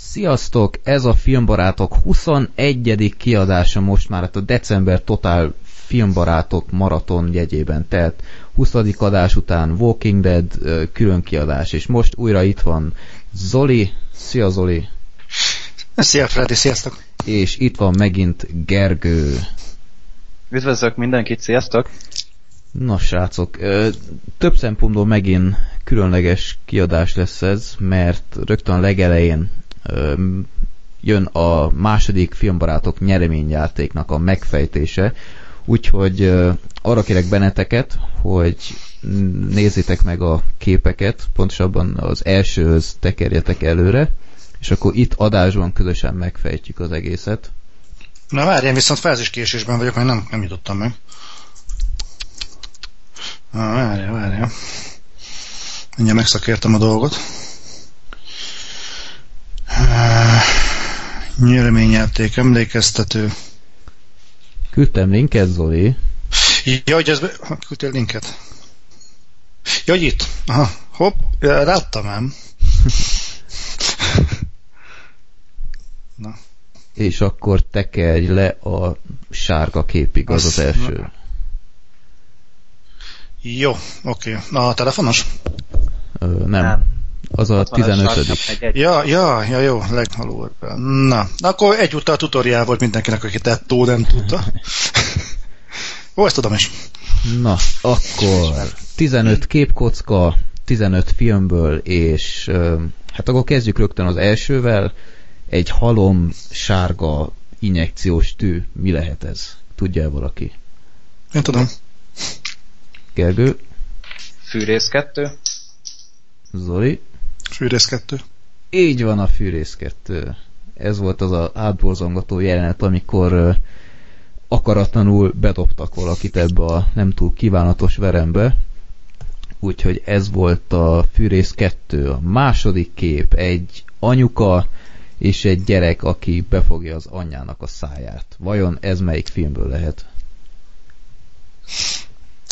Sziasztok! Ez a Filmbarátok 21. kiadása most már, hát a december totál Filmbarátok maraton jegyében telt. 20. adás után Walking Dead külön kiadás, és most újra itt van Zoli. Szia Zoli! Szia Freddy, sziasztok! És itt van megint Gergő. Üdvözlök mindenkit, sziasztok! Na srácok, több szempontból megint különleges kiadás lesz ez, mert rögtön a legelején jön a második filmbarátok nyereményjátéknak a megfejtése, úgyhogy arra kérek benneteket, hogy nézzétek meg a képeket, pontosabban az elsőhöz tekerjetek előre, és akkor itt adásban közösen megfejtjük az egészet. Na várjál, viszont fázis vagyok, mert nem, nem jutottam meg. Na, várjál, várjál. Mindjárt megszakértem a dolgot. Nyereményjáték, emlékeztető. Küldtem linket, Zoli. Ja, hogy ez... Küldtél linket? Ja, hogy itt. Aha. Hopp, láttam ám. Na. És akkor tekerj le a sárga képig, az Azt, az első. Na. Jó, oké. Okay. A telefonos? Ö, nem. nem. Az a 15 Ja, ja, ja, jó, legalul. Na, akkor egyúttal a tutoriál volt mindenkinek, aki tettó nem tudta. Ó, ezt tudom is. Na, akkor 15 képkocka, 15 filmből, és hát akkor kezdjük rögtön az elsővel. Egy halom sárga injekciós tű. Mi lehet ez? Tudja -e valaki? Én tudom. Gergő? Fűrész 2. Zoli? Fűrész 2. Így van a Fűrész 2. Ez volt az a átborzongató jelenet, amikor uh, akaratlanul bedobtak valakit ebbe a nem túl kívánatos verembe. Úgyhogy ez volt a Fűrész 2. A második kép egy anyuka és egy gyerek, aki befogja az anyjának a száját. Vajon ez melyik filmből lehet?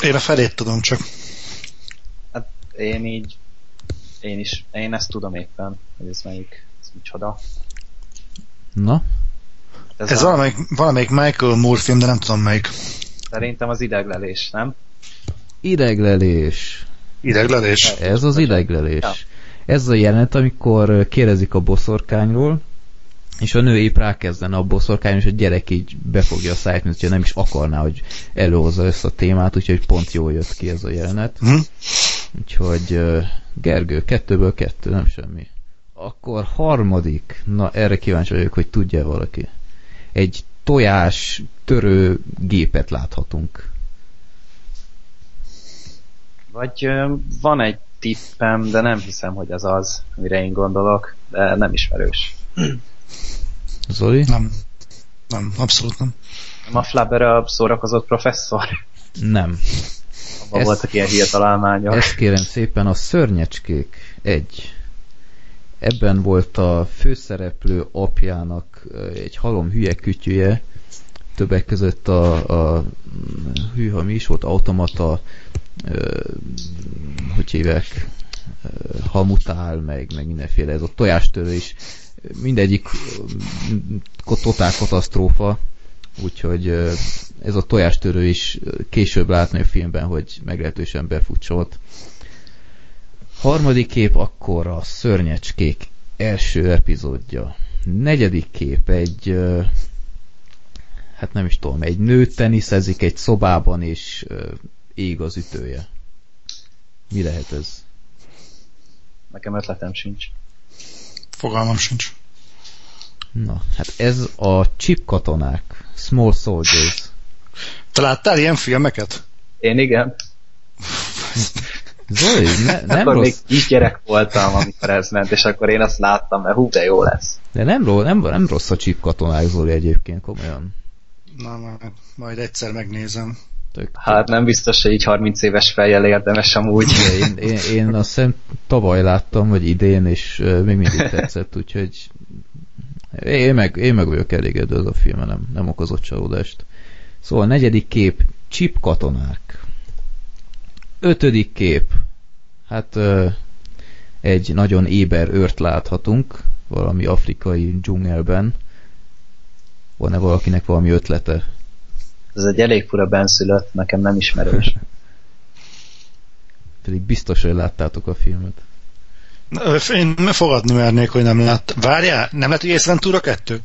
Én a felét tudom csak. Hát én így én is, én ezt tudom éppen, hogy ez melyik, ez micsoda. Na? Ez, ez a... valamelyik, valamelyik Michael Moore film, de nem tudom melyik. Szerintem az ideglelés, nem? Ideglelés. Ideglelés? Ez az ideglelés. Ja. Ez a jelenet, amikor kérdezik a boszorkányról, és a nő épp rákezdene a boszorkány, és a gyerek így befogja a száját, mint hogyha nem is akarná, hogy előhozza ezt a témát, úgyhogy pont jól jött ki ez a jelenet. Hm? Úgyhogy Gergő, kettőből kettő, nem semmi. Akkor harmadik, na erre kíváncsi vagyok, hogy tudja valaki. Egy tojás törő gépet láthatunk. Vagy van egy tippem, de nem hiszem, hogy az az, amire én gondolok, de nem ismerős. Zoli? Nem. Nem, abszolút nem. Nem a Flabber a szórakozott professzor? Nem. Abban ezt, voltak ilyen hírtalálmányok. Ezt kérem szépen, a szörnyecskék egy. Ebben volt a főszereplő apjának egy halom hülye kütyüje, többek között a, a hűha mi is volt, automata, hogy hívják, hamutál, meg, meg mindenféle, ez a tojástörő is, mindegyik totál katasztrófa, úgyhogy ez a tojástörő is később látni a filmben, hogy meglehetősen befutcsolt. Harmadik kép akkor a Szörnyecskék első epizódja. Negyedik kép egy hát nem is tudom, egy nő teniszezik egy szobában, és ég az ütője. Mi lehet ez? Nekem ötletem sincs. Fogalmam sincs. Na, hát ez a chip katonák, Small Soldiers. Te láttál ilyen filmeket? Én igen. Zoli, ne, nem akkor rossz... még kisgyerek voltam, amikor ez ment, és akkor én azt láttam, mert hú, de jó lesz. De nem, rossz, nem, nem rossz a chip katonák, Zoli egyébként, komolyan. Na, majd, majd egyszer megnézem. Tök, hát nem biztos, hogy így 30 éves fejjel érdemes amúgy. Én, én, én azt hiszem tavaly láttam, vagy idén, és még mindig tetszett, úgyhogy én meg, én meg vagyok elégedő az a film, nem, nem okozott csalódást. Szóval negyedik kép, chip katonák. Ötödik kép, hát egy nagyon éber őrt láthatunk, valami afrikai dzsungelben. Van-e valakinek valami ötlete? Ez egy elég fura benszülött, nekem nem ismerős. Pedig biztos, hogy láttátok a filmet. Én fogadni mernék, hogy nem lát. Várjál, nem lehet, hogy Ace Ventura 2?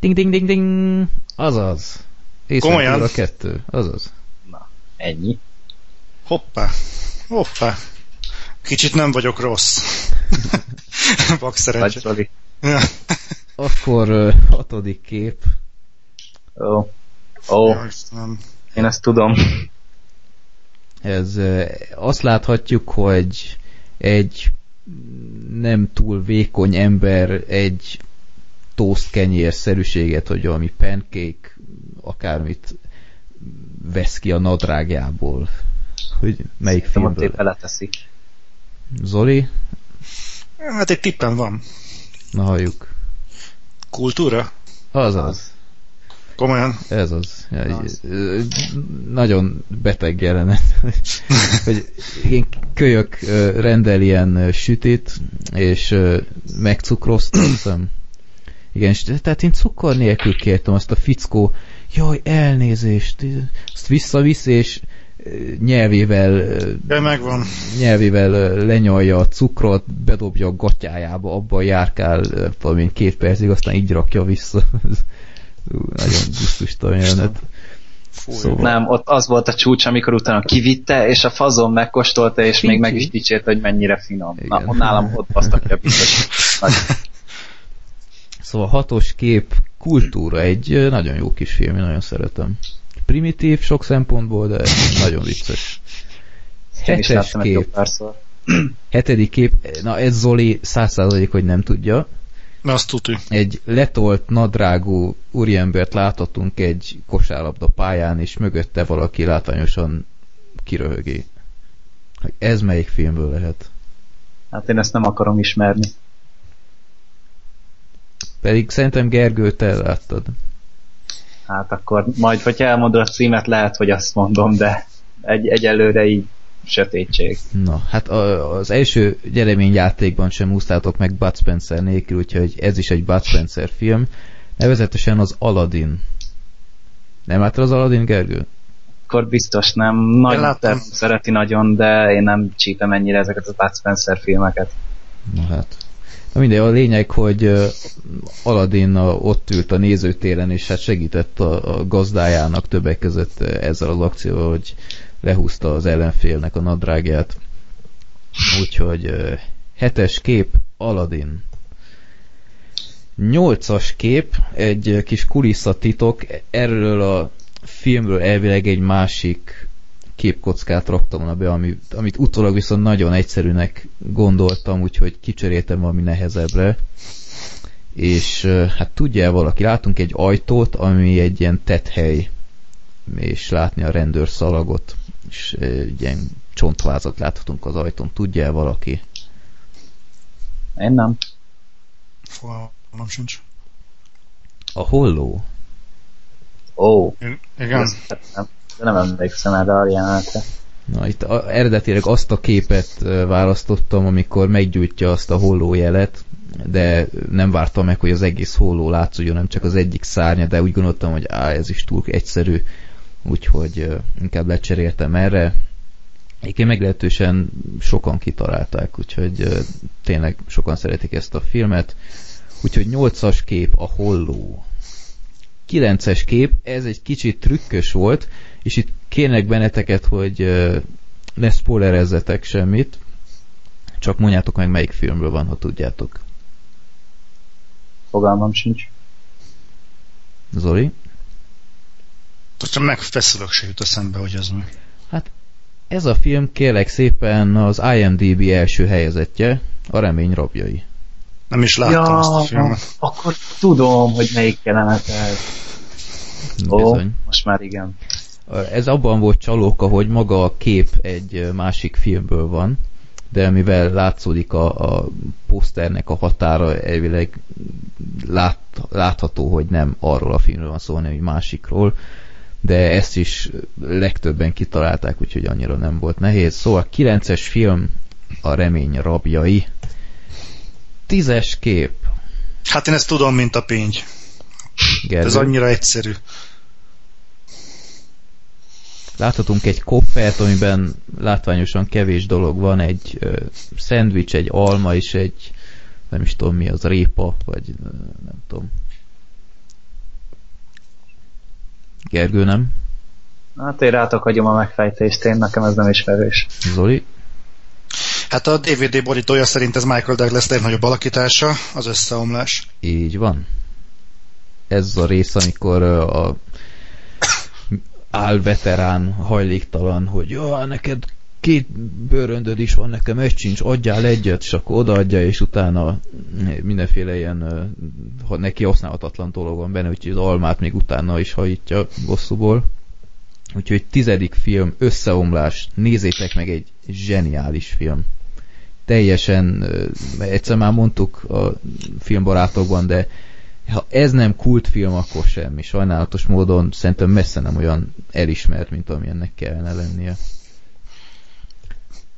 Ding, ding, ding, ding! Azaz. Ace Komolyan? Ventura 2. Azaz. Na, ennyi. Hoppá. Hoppá. Kicsit nem vagyok rossz. Vagy szerencsé. Akkor ö, hatodik kép. Ó. Ó, Ja, Istenem. én ezt tudom. Ez ö, azt láthatjuk, hogy egy nem túl vékony ember egy toast kenyérszerűséget, hogy valami pancake, akármit vesz ki a nadrágjából. Hogy melyik Szerintem filmből? beleteszik. Zoli? Hát egy tippem van. Na halljuk. Kultúra? Azaz. Komolyan? Ez az. Ja, Az. Nagyon beteg jelenet. hogy én kölyök rendel ilyen sütit, és megcukroztam. Igen, tehát én cukor nélkül kértem azt a fickó, jaj, elnézést, azt visszavisz, és nyelvével Ja, megvan. nyelvével lenyalja a cukrot, bedobja a gatyájába, abban járkál ö, valami két percig, aztán így rakja vissza. Nagyon gusztustalan jelenet. Szóval- Nem, ott az volt a csúcs, amikor utána kivitte, és a fazon megkóstolta, és még meg is dicsért, hogy mennyire finom. Na, Igen. nálam ott basztatja biztos. Nagy. Szóval hatos kép, kultúra, egy nagyon jó kis film, én nagyon szeretem. Primitív sok szempontból, de nagyon vicces. Hetes kép, hetedik kép, na ez Zoli száz százalék, hogy nem tudja. Azt tudjuk. Egy letolt, nadrágú úriembert láthatunk egy kosárlabda pályán, és mögötte valaki látványosan kiröhögi. Ez melyik filmből lehet? Hát én ezt nem akarom ismerni. Pedig szerintem Gergő, te láttad. Hát akkor majd, hogyha elmondod a címet, lehet, hogy azt mondom, de egy, egyelőre így sötétség. Na, hát a, az első gyereményjátékban sem úsztátok meg Bud Spencer nélkül, úgyhogy ez is egy Bud Spencer film. Nevezetesen az Aladdin. Nem láttad az Aladdin, Gergő? Akkor biztos nem. Nagy láttam. szereti nagyon, de én nem csípem ennyire ezeket a Bud Spencer filmeket. Na hát. Na mindegy, a lényeg, hogy Aladdin a, ott ült a nézőtéren, és hát segített a, a gazdájának többek között ezzel az akcióval, hogy lehúzta az ellenfélnek a nadrágját. Úgyhogy hetes kép Aladdin. Nyolcas kép, egy kis kulisszatitok, erről a filmről elvileg egy másik képkockát raktam volna be, amit, amit utólag viszont nagyon egyszerűnek gondoltam, úgyhogy kicseréltem valami nehezebbre. És hát tudja valaki, látunk egy ajtót, ami egy ilyen tethely, és látni a rendőrszalagot, és egy ilyen csontvázat láthatunk az ajtón. Tudja valaki? Én nem. Fogalmam sincs. A holló? Ó, Igen. ezt nem, de nem emlékszem erre a jelenetre. Na, itt a, eredetileg azt a képet választottam, amikor meggyújtja azt a holló jelet, de nem vártam meg, hogy az egész holló látszódjon, nem csak az egyik szárnya, de úgy gondoltam, hogy á, ez is túl egyszerű, úgyhogy inkább lecseréltem erre. Egyébként meglehetősen sokan kitalálták, úgyhogy tényleg sokan szeretik ezt a filmet. Úgyhogy 8-as kép a holló. 9-es kép, ez egy kicsit trükkös volt, és itt kérnek benneteket, hogy ne spoilerezzetek semmit, csak mondjátok meg, melyik filmről van, ha tudjátok. Fogalmam sincs. Zoli? Csak megfeszülök, se jut eszembe, hogy ez mi. Ez a film kérlek szépen az IMDB első helyezettje, a remény rabjai. Nem is láttam azt a filmet. akkor tudom, hogy melyik jelenet ez. Ó, Bizony. most már igen. Ez abban volt csalóka, hogy maga a kép egy másik filmből van, de mivel látszódik a, a poszternek a határa, elvileg lát, látható, hogy nem arról a filmről van szó, hanem egy másikról, de ezt is legtöbben kitalálták, úgyhogy annyira nem volt nehéz. Szóval 9-es film a remény rabjai. 10-es kép. Hát én ezt tudom, mint a. Gergő. Ez annyira egyszerű. Láthatunk egy koffert, amiben látványosan kevés dolog van, egy ö, szendvics, egy alma és egy nem is tudom mi az, répa, vagy ö, nem tudom. Gergő nem? Hát én rátok hagyom a megfejtést, én nekem ez nem ismerős. Zoli? Hát a DVD borítója szerint ez Michael Douglas legnagyobb alakítása, az összeomlás. Így van. Ez a rész, amikor a álveterán hajléktalan, hogy jó, neked két bőröndöd is van, nekem egy sincs, adjál egyet, és akkor odaadja, és utána mindenféle ilyen ha neki használhatatlan dolog van benne, úgyhogy az almát még utána is hajítja bosszúból. Úgyhogy tizedik film, Összeomlás, nézzétek meg egy zseniális film. Teljesen, egyszer már mondtuk a filmbarátokban, de ha ez nem kultfilm, akkor semmi. Sajnálatos módon szerintem messze nem olyan elismert, mint amilyennek kellene lennie.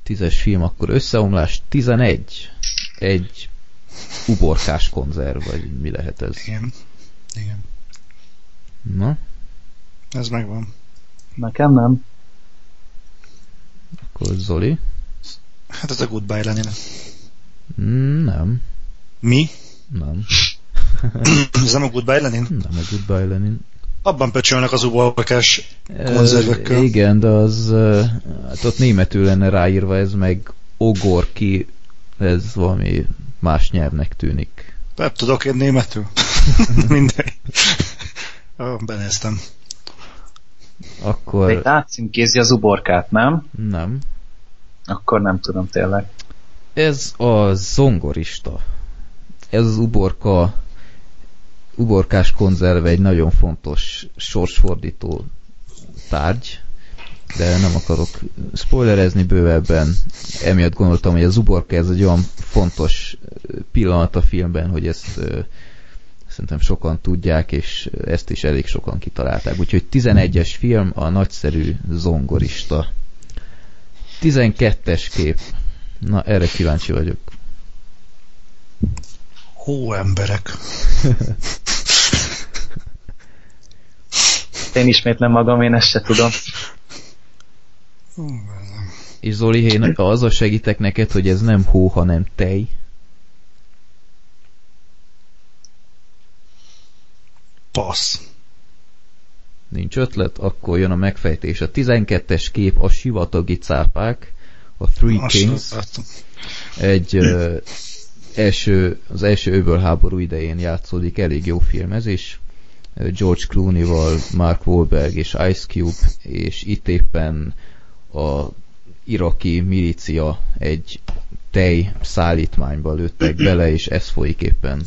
Tízes film, akkor összeomlás, 11. Egy uborkás konzerv, vagy mi lehet ez? Igen. Igen. Na, Ez megvan. Nekem nem. akkor Zoli? Hát ez a Goodbye Lenin. Mm, Nem, Mi? nem, ez nem a Goodbye Lenin? nem a Goodbye Lenin. Abban pöcsölnek az uborkás konzervekkel. Ö, igen, de az hát ott németül lenne ráírva ez, meg ogorki, ez valami más nyelvnek tűnik. Nem tudok én németül. Mindegy. Benéztem. De Akkor itt átcímkézi az uborkát, nem? nem. Akkor nem tudom tényleg. Ez a zongorista. Ez az uborka uborkás konzerv egy nagyon fontos sorsfordító tárgy, de nem akarok spoilerezni bővebben. Emiatt gondoltam, hogy az uborka ez egy olyan fontos pillanat a filmben, hogy ezt szerintem sokan tudják, és ezt is elég sokan kitalálták. Úgyhogy 11-es film a nagyszerű zongorista. 12-es kép. Na, erre kíváncsi vagyok. Hó, emberek. Én ismétlem magam, én ezt se tudom. És Zoli, én azzal segítek neked, hogy ez nem hó, hanem tej. Passz. Nincs ötlet? Akkor jön a megfejtés. A 12-es kép a sivatagi cápák, a Three Kings, egy ö, első, az első öbölháború idején játszódik, elég jó film ez is. George Clooney-val, Mark Wahlberg és Ice Cube, és itt éppen a iraki milícia egy tej szállítmányba lőttek bele, és ez folyik éppen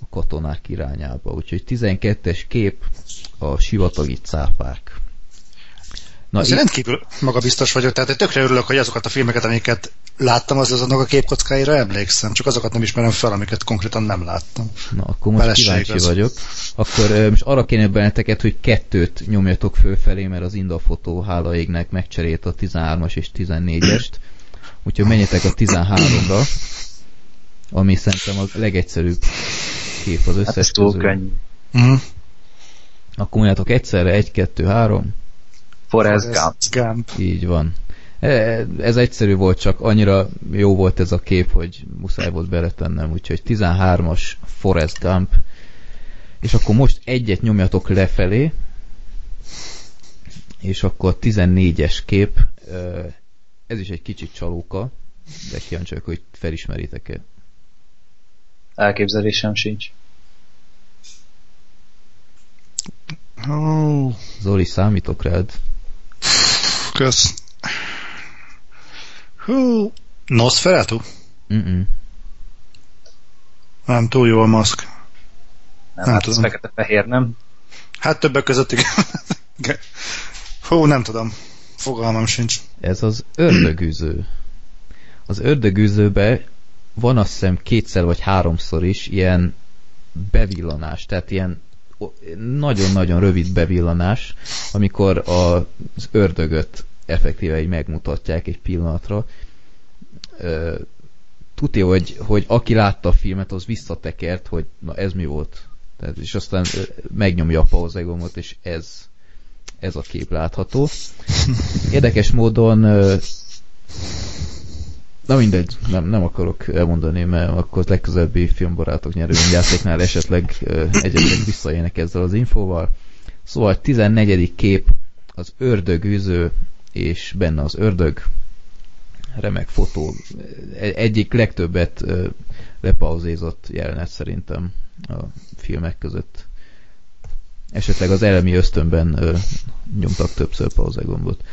a katonák irányába. Úgyhogy 12-es kép a sivatagi cápák. Na, Azért rendkívül magabiztos vagyok, tehát tökre örülök, hogy azokat a filmeket, amiket láttam, az azoknak a képkockáira emlékszem, csak azokat nem ismerem fel, amiket konkrétan nem láttam. Na, akkor most Feleség kíváncsi az. vagyok. Akkor ö, most arra kéne benneteket, hogy kettőt nyomjatok fölfelé, mert az Indafotó hála égnek megcserélt a 13-as és 14-est. Úgyhogy menjetek a 13-ra, ami szerintem a legegyszerűbb kép az Hát ez összes túl közül. Uh-huh. Akkor mondjátok egyszerre, 1, 2, 3. Forrest Gump. Gump. Így van. E, Ez egyszerű volt, csak annyira jó volt ez a kép, hogy muszáj volt beletennem, úgyhogy 13-as Forrest Gump. És akkor most egyet nyomjatok lefelé, és akkor 14-es kép, Ö, ez is egy kicsit csalóka, de kíváncsi vagyok, hogy felismeritek-e. Elképzelésem sincs. Ó, Zoli, számítok rád. Kösz. Hú. Nosferatu? Mm-mm. Nem, túl jó a maszk. Nem, Nem hát ez tudom. fekete-fehér, nem? Hát többek között igen. Hú, nem tudom. Fogalmam sincs. Ez az ördögűző. Az ördögűzőbe van azt hiszem kétszer vagy háromszor is ilyen bevillanás, tehát ilyen nagyon-nagyon rövid bevillanás, amikor az ördögöt effektíve így megmutatják egy pillanatra. Tudja, hogy, hogy aki látta a filmet, az visszatekert, hogy na ez mi volt. Tehát, és aztán megnyomja a pauzegomot, és ez, ez a kép látható. Érdekes módon Na mindegy, nem, nem akarok elmondani, mert akkor legközelebbi filmbarátok nyerőjátéknál esetleg egyetleg visszaélnek ezzel az infóval. Szóval 14. kép az ördögűző, és benne az ördög. Remek fotó. Egyik legtöbbet lepauzézott jelenet szerintem a filmek között. Esetleg az elemi ösztönben nyomtak többször pauzegombot.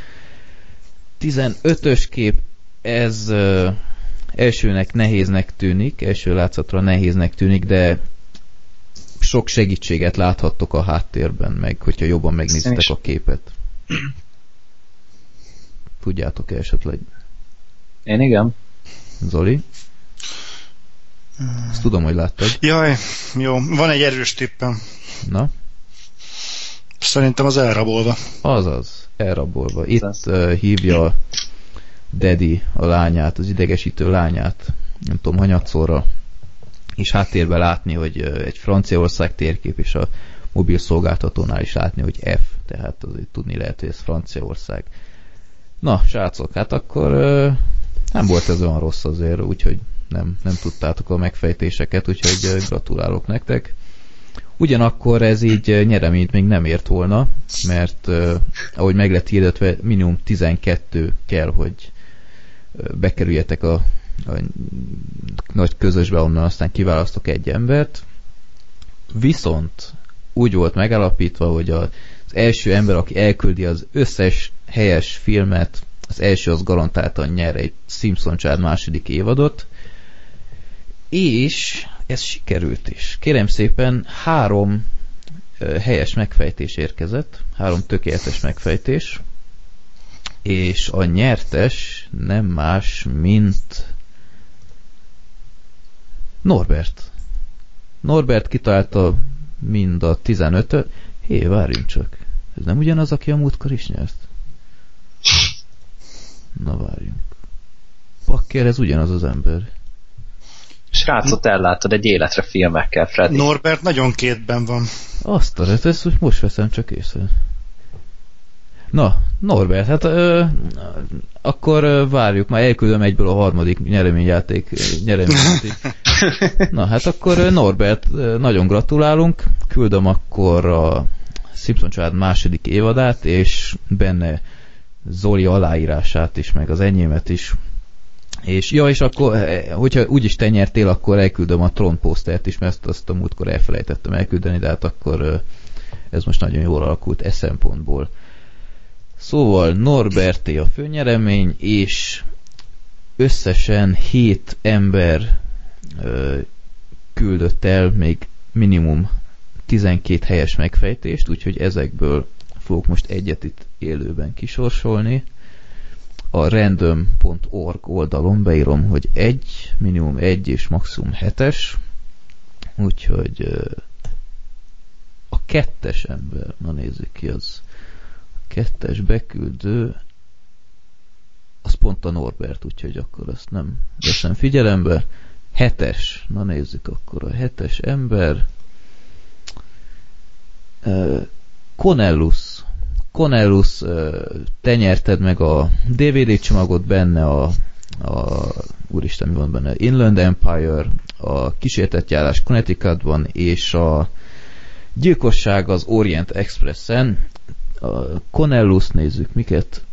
15-ös kép ez uh, elsőnek nehéznek tűnik, első látszatra nehéznek tűnik, de sok segítséget láthattok a háttérben, meg hogyha jobban megnézitek a képet. Tudjátok -e esetleg? Én igen. Zoli? Ezt tudom, hogy láttad. Jaj, jó. Van egy erős tippem. Na? Szerintem az elrabolva. Azaz, elrabolva. Itt uh, hívja Daddy a lányát, az idegesítő lányát, nem tudom, hanyatszorra, és háttérben látni, hogy egy Franciaország térkép, és a mobil szolgáltatónál is látni, hogy F, tehát azért tudni lehet, hogy ez Franciaország. Na, srácok, hát akkor nem volt ez olyan rossz azért, úgyhogy nem, nem tudtátok a megfejtéseket, úgyhogy gratulálok nektek. Ugyanakkor ez így nyereményt még nem ért volna, mert ahogy meg lett hirdetve, minimum 12 kell, hogy bekerüljetek a, a nagy közösbe, onnan aztán kiválasztok egy embert. Viszont úgy volt megalapítva, hogy az első ember, aki elküldi az összes helyes filmet, az első az garantáltan nyer egy Simpson család második évadot, és ez sikerült is. Kérem szépen, három helyes megfejtés érkezett, három tökéletes megfejtés, és a nyertes nem más, mint Norbert. Norbert kitalálta mind a 15-öt. Hé, várjunk csak. Ez nem ugyanaz, aki a múltkor is nyert? Na várjunk. Pakker, ez ugyanaz az ember. Srácot ellátod egy életre filmekkel, Freddy. Norbert nagyon kétben van. Azt a ezt most veszem csak észre. Na, Norbert, hát ö, akkor ö, várjuk, már elküldöm egyből a harmadik nyereményjáték. nyereményjáték. Na, hát akkor Norbert, nagyon gratulálunk, küldöm akkor a Simpson család második évadát, és benne Zoli aláírását is, meg az enyémet is. És ja, és akkor, hogyha úgyis te nyertél, akkor elküldöm a Tron posztert is, mert azt a múltkor elfelejtettem elküldeni, de hát akkor ez most nagyon jól alakult e szempontból. Szóval Norberté a főnyeremény, és összesen 7 ember ö, küldött el még minimum 12 helyes megfejtést, úgyhogy ezekből fogok most egyet itt élőben kisorsolni. A random.org oldalon beírom, hogy egy, minimum egy és maximum hetes, úgyhogy a kettes ember, na nézzük ki az kettes beküldő az pont a Norbert, úgyhogy akkor azt nem veszem figyelembe. Hetes, na nézzük akkor a hetes ember. Conellus. Conellus, te nyerted meg a DVD csomagot benne, a, a úristen, mi van benne, Inland Empire, a kísértett járás Connecticutban, és a gyilkosság az Orient Expressen a Conellus nézzük, miket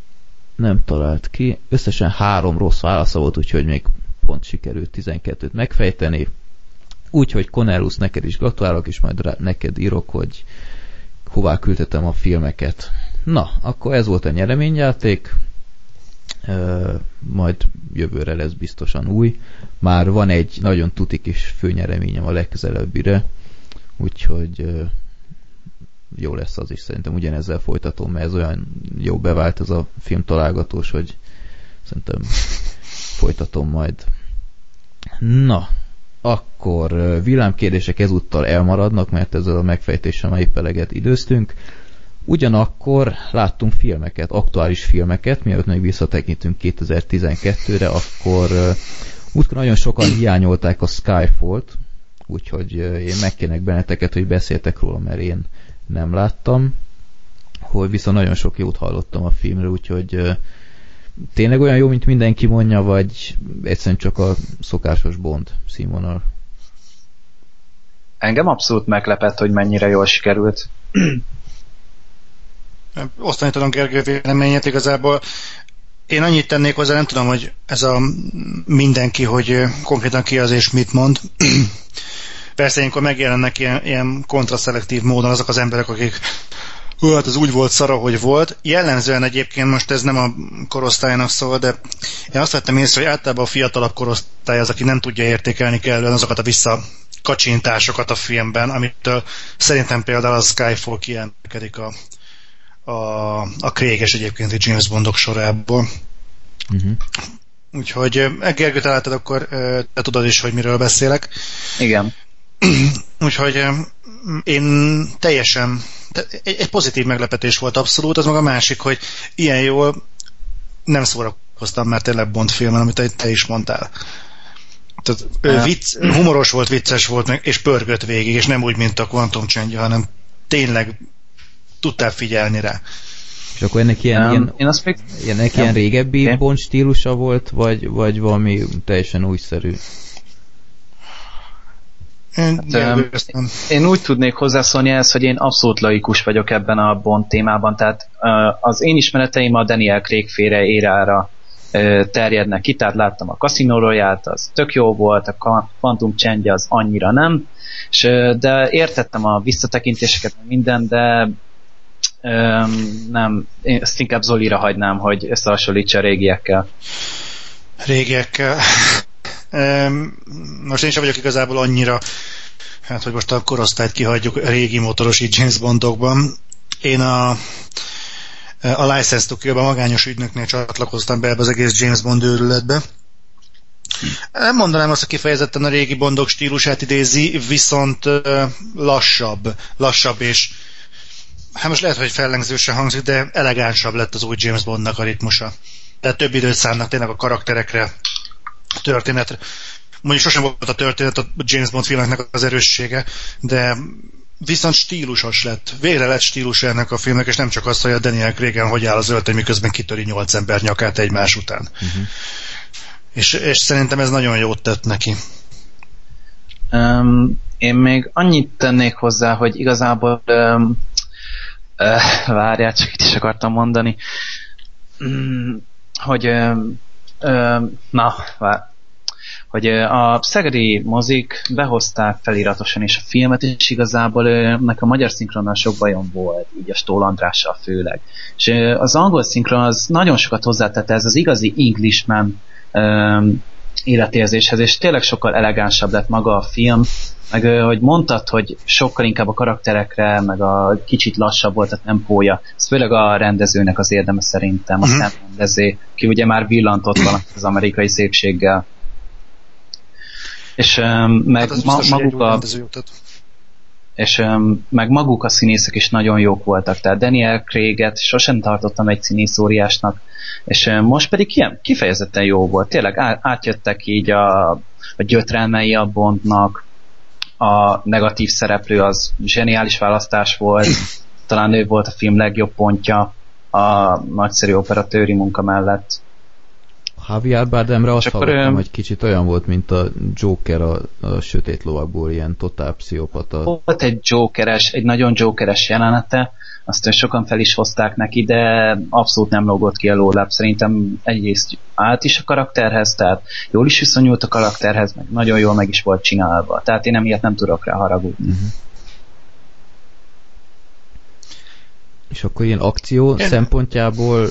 nem talált ki. Összesen három rossz válasza volt, úgyhogy még pont sikerült 12-t megfejteni. Úgyhogy Conellus, neked is gratulálok, és majd rá, neked írok, hogy hová küldhetem a filmeket. Na, akkor ez volt a nyereményjáték. Uh, majd jövőre lesz biztosan új. Már van egy nagyon tutik is főnyereményem a legközelebbre, úgyhogy jó lesz az is, szerintem ugyanezzel folytatom, mert ez olyan jó bevált ez a film találgatós, hogy szerintem folytatom majd. Na, akkor villámkérdések ezúttal elmaradnak, mert ezzel a megfejtéssel már épp eleget időztünk. Ugyanakkor láttunk filmeket, aktuális filmeket, mielőtt még visszatekintünk 2012-re, akkor Múltkor nagyon sokan hiányolták a Skyfall-t, úgyhogy én megkérnek benneteket, hogy beszéltek róla, mert én nem láttam, hogy viszont nagyon sok jót hallottam a filmről, úgyhogy tényleg olyan jó, mint mindenki mondja, vagy egyszerűen csak a szokásos Bond színvonal? Engem abszolút meglepett, hogy mennyire jól sikerült. Osztani tudom Gergő véleményét igazából. Én annyit tennék hozzá, nem tudom, hogy ez a mindenki, hogy konkrétan ki az és mit mond. Persze ilyenkor megjelennek ilyen, ilyen kontraszelektív módon azok az emberek, akik hú, hát az úgy volt szara, hogy volt. Jellemzően egyébként most ez nem a korosztálynak szól, de én azt vettem észre, hogy általában a fiatalabb korosztály az, aki nem tudja értékelni kellően azokat a visszakacsintásokat a filmben, amitől szerintem például a Skyfall kiemelkedik a, a, a Craig-es egyébként egy James Bondok sorából. Uh-huh. Úgyhogy e, Gergő, találtad, akkor te tudod is, hogy miről beszélek. Igen. Úgyhogy én teljesen egy, egy pozitív meglepetés volt abszolút, az maga a másik, hogy ilyen jól nem szórakoztam már tényleg Bond filmen, amit te is mondtál. Tehát ja. vicc, humoros volt, vicces volt, és pörgött végig, és nem úgy, mint a Quantum Change, hanem tényleg tudtál figyelni rá. És akkor ennek ilyen, um, ilyen, én azt még... ennek ilyen régebbi okay. Bond stílusa volt, vagy, vagy valami teljesen újszerű? Én, hát, én úgy tudnék hozzászólni ehhez, hogy én abszolút laikus vagyok ebben a Bond témában, tehát az én ismereteim a Daniel Craig féle érára terjednek ki, tehát láttam a Casino royale az tök jó volt, a Quantum Change az annyira nem, és, de értettem a visszatekintéseket, minden, de nem, én ezt inkább Zolira hagynám, hogy összehasonlítsa a régiekkel. Régiekkel. Most én sem vagyok igazából annyira, hát hogy most a korosztályt kihagyjuk régi motoros James Bondokban. Én a, a License to kill magányos ügynöknél csatlakoztam be ebbe az egész James Bond őrületbe. Nem mondanám azt, hogy kifejezetten a régi Bondok stílusát idézi, viszont lassabb, lassabb és hát most lehet, hogy fellengzősen hangzik, de elegánsabb lett az új James Bondnak a ritmusa. Tehát több időt szánnak tényleg a karakterekre, történetre. Mondjuk sosem volt a történet a James Bond filmeknek az erőssége, de viszont stílusos lett. Végre lett stílus ennek a filmnek, és nem csak az, hogy a Daniel craig hogy áll az öltöny, miközben kitöri nyolc ember nyakát egymás után. Uh-huh. És, és szerintem ez nagyon jót tett neki. Um, én még annyit tennék hozzá, hogy igazából um, uh, várjál, csak itt is akartam mondani, um, hogy um, na, vár, hogy a szegedi mozik behozták feliratosan is a filmet, és igazából nek a magyar szinkronnal sok bajom volt, így a Stól Andrással főleg. És az angol szinkron az nagyon sokat hozzátette ez az igazi Englishman um, életérzéshez, és tényleg sokkal elegánsabb lett maga a film, meg hogy mondtad, hogy sokkal inkább a karakterekre, meg a kicsit lassabb volt a tempója. Ez főleg a rendezőnek az érdeme szerintem, a uh-huh. rendező, ki ugye már villantott van az amerikai szépséggel. És um, meg hát ma, maguk a... És meg maguk a színészek is nagyon jók voltak, tehát Daniel Craig-et sosem tartottam egy színészóriásnak, és um, most pedig ilyen kifejezetten jó volt. Tényleg átjöttek így a, a gyötrelmei a Bondnak, a negatív szereplő az zseniális választás volt, talán ő volt a film legjobb pontja a nagyszerű operatőri munka mellett. Javier Bardemre azt hallottam, ő... hogy kicsit olyan volt, mint a Joker a, a Sötét Lovakból, ilyen totál pszichopata. Volt egy Jokeres, egy nagyon Jokeres jelenete, azt sokan fel is hozták neki, de abszolút nem lógott ki a lóláb. Szerintem egyrészt állt is a karakterhez, tehát jól is viszonyult a karakterhez, meg nagyon jól meg is volt csinálva. Tehát én emiatt nem tudok rá haragudni. Uh-huh. És akkor ilyen akció Én... szempontjából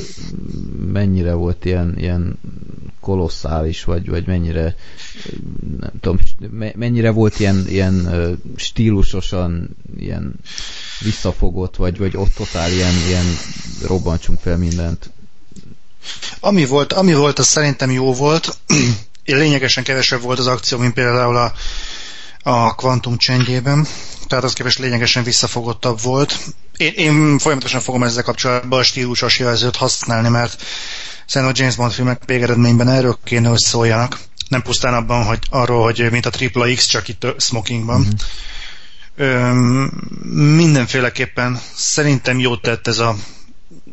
mennyire volt ilyen, ilyen kolosszális, vagy, vagy mennyire nem tudom, mennyire volt ilyen, ilyen stílusosan ilyen visszafogott, vagy, vagy ott totál ilyen, ilyen robbantsunk fel mindent. Ami volt, ami volt, az szerintem jó volt. Lényegesen kevesebb volt az akció, mint például a, a Quantum csendjében, tehát az képest lényegesen visszafogottabb volt. Én, én folyamatosan fogom ezzel kapcsolatban a stílusos jelzőt használni, mert szerintem a James Bond filmek végeredményben erről kéne, hogy szóljanak. Nem pusztán abban, hogy arról, hogy mint a Triple X, csak itt smokingban. Mm-hmm. Öm, mindenféleképpen szerintem jót tett ez a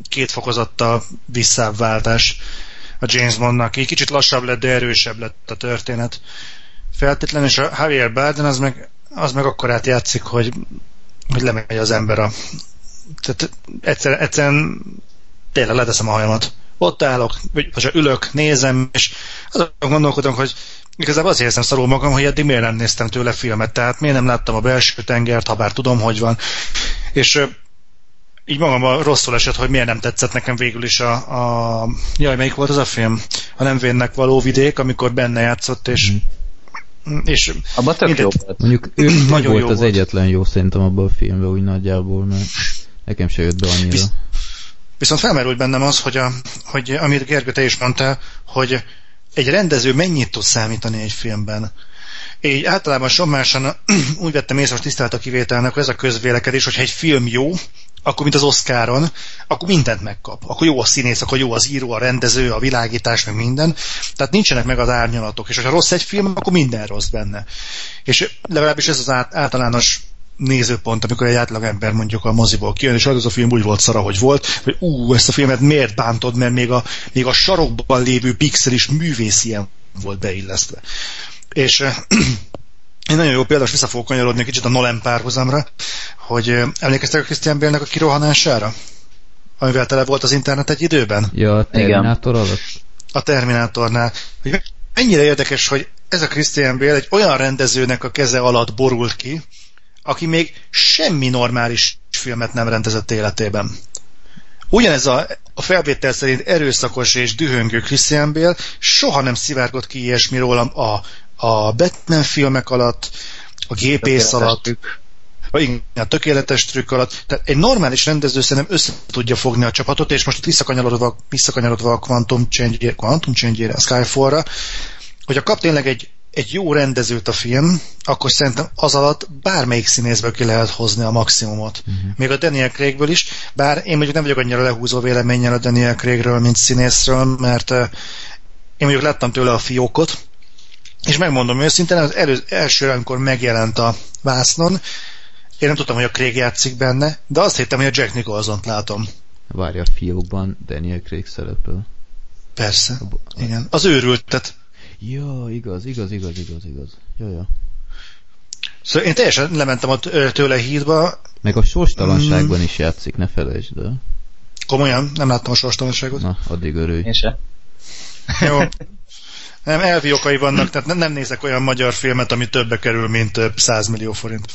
két fokozattal visszábbváltás a James Bondnak. Egy kicsit lassabb lett, de erősebb lett a történet. Feltétlenül, és a Javier Bardem az meg, az meg akkor átjátszik, hogy, hogy lemegy az ember a... Tehát egyszer, egyszerűen tényleg leteszem a hajamat. Ott állok, vagy, vagy ülök, nézem, és azon gondolkodom, hogy igazából azért érzem szarul magam, hogy eddig miért nem néztem tőle filmet, tehát miért nem láttam a belső tengert, ha bár tudom, hogy van. És így magam rosszul esett, hogy miért nem tetszett nekem végül is a, a... Jaj, melyik volt az a film? A nem vénnek való vidék, amikor benne játszott, és mm. És abban tök jó volt. Mondjuk ő nagyon volt az volt. egyetlen jó szerintem abban a filmben úgy nagyjából, mert nekem se jött be annyira. Visz, viszont felmerült bennem az, hogy, a, hogy amit Gergő te is mondtál, hogy egy rendező mennyit tud számítani egy filmben. Így általában sommásan úgy vettem észre, hogy tisztelt a kivételnek, hogy ez a közvélekedés, hogyha egy film jó, akkor mint az Oscaron, akkor mindent megkap. Akkor jó a színész, akkor jó az író, a rendező, a világítás, meg minden. Tehát nincsenek meg az árnyalatok. És ha rossz egy film, akkor minden rossz benne. És legalábbis ez az általános nézőpont, amikor egy átlag ember mondjuk a moziból kijön, és az a film úgy volt szara, hogy volt, hogy ú, ezt a filmet miért bántod, mert még a, még a sarokban lévő pixel is művész ilyen volt beillesztve. És én nagyon jó példa, vissza fogok kanyarodni kicsit a Nolan párhuzamra, hogy emlékeztek a Christian Bale-nek a kirohanására? Amivel tele volt az internet egy időben? Ja, a Terminátor alatt? A Terminátornál. Hogy mennyire érdekes, hogy ez a Christian Bale egy olyan rendezőnek a keze alatt borult ki, aki még semmi normális filmet nem rendezett életében. Ugyanez a, a felvétel szerint erőszakos és dühöngő Christian Bale soha nem szivárgott ki ilyesmi rólam a, a Batman filmek alatt, a gépész alatt, trükk. igen, a tökéletes trükk alatt. Tehát egy normális rendező szerintem össze tudja fogni a csapatot, és most itt visszakanyarodva, visszakanyarodva a Quantum Change-ére, Quantum Change-ére, Skyfall-ra, hogyha kap tényleg egy, egy jó rendezőt a film, akkor szerintem az alatt bármelyik színészből ki lehet hozni a maximumot. Uh-huh. Még a Daniel Craigből is, bár én mondjuk nem vagyok annyira lehúzó véleménnyel a Daniel Craigről, mint színészről, mert uh, én mondjuk láttam tőle a fiókot, és megmondom őszintén, az elő, első, amikor megjelent a vásznon, én nem tudtam, hogy a Craig játszik benne, de azt hittem, hogy a Jack Nicholson-t látom. Várja, a fiókban Daniel Craig szerepel. Persze, a, igen. Az őrültet. Ja, igaz, igaz, igaz, igaz, igaz. Ja, ja. Szóval én teljesen lementem ott tőle hídba. Meg a sorstalanságban mm. is játszik, ne felejtsd el. Komolyan? Nem láttam a sorstalanságot? Na, addig örülj. Én se. Jó. Nem, elvi okai vannak, tehát nem, nézek olyan magyar filmet, ami többe kerül, mint 100 millió forint.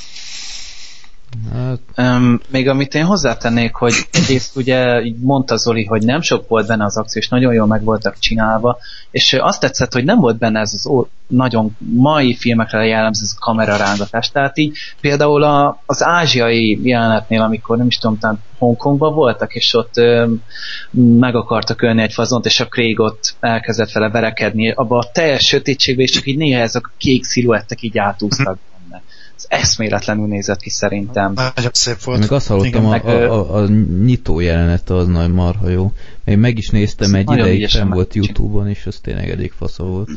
Um, még amit én hozzátennék, hogy egyrészt ugye így mondta Zoli, hogy nem sok volt benne az akció, és nagyon jól meg voltak csinálva, és azt tetszett, hogy nem volt benne ez az ó, nagyon mai filmekre jellemző kamerarángatás. Tehát így például a, az ázsiai jelenetnél, amikor nem is tudom, talán Hongkongban voltak, és ott ö, meg akartak ölni egy fazont, és a Craig ott elkezdett vele verekedni, abba a teljes sötétségben, és csak így néha ezek a kék sziluettek így átúztak ez eszméletlenül nézett ki szerintem. Nagyon szép volt. Még azt hallottam, a, a, a, a nyitó jelenet az nagy marha jó. Én meg is néztem egy ideig, sem volt Youtube-on, és az tényleg elég fasza volt.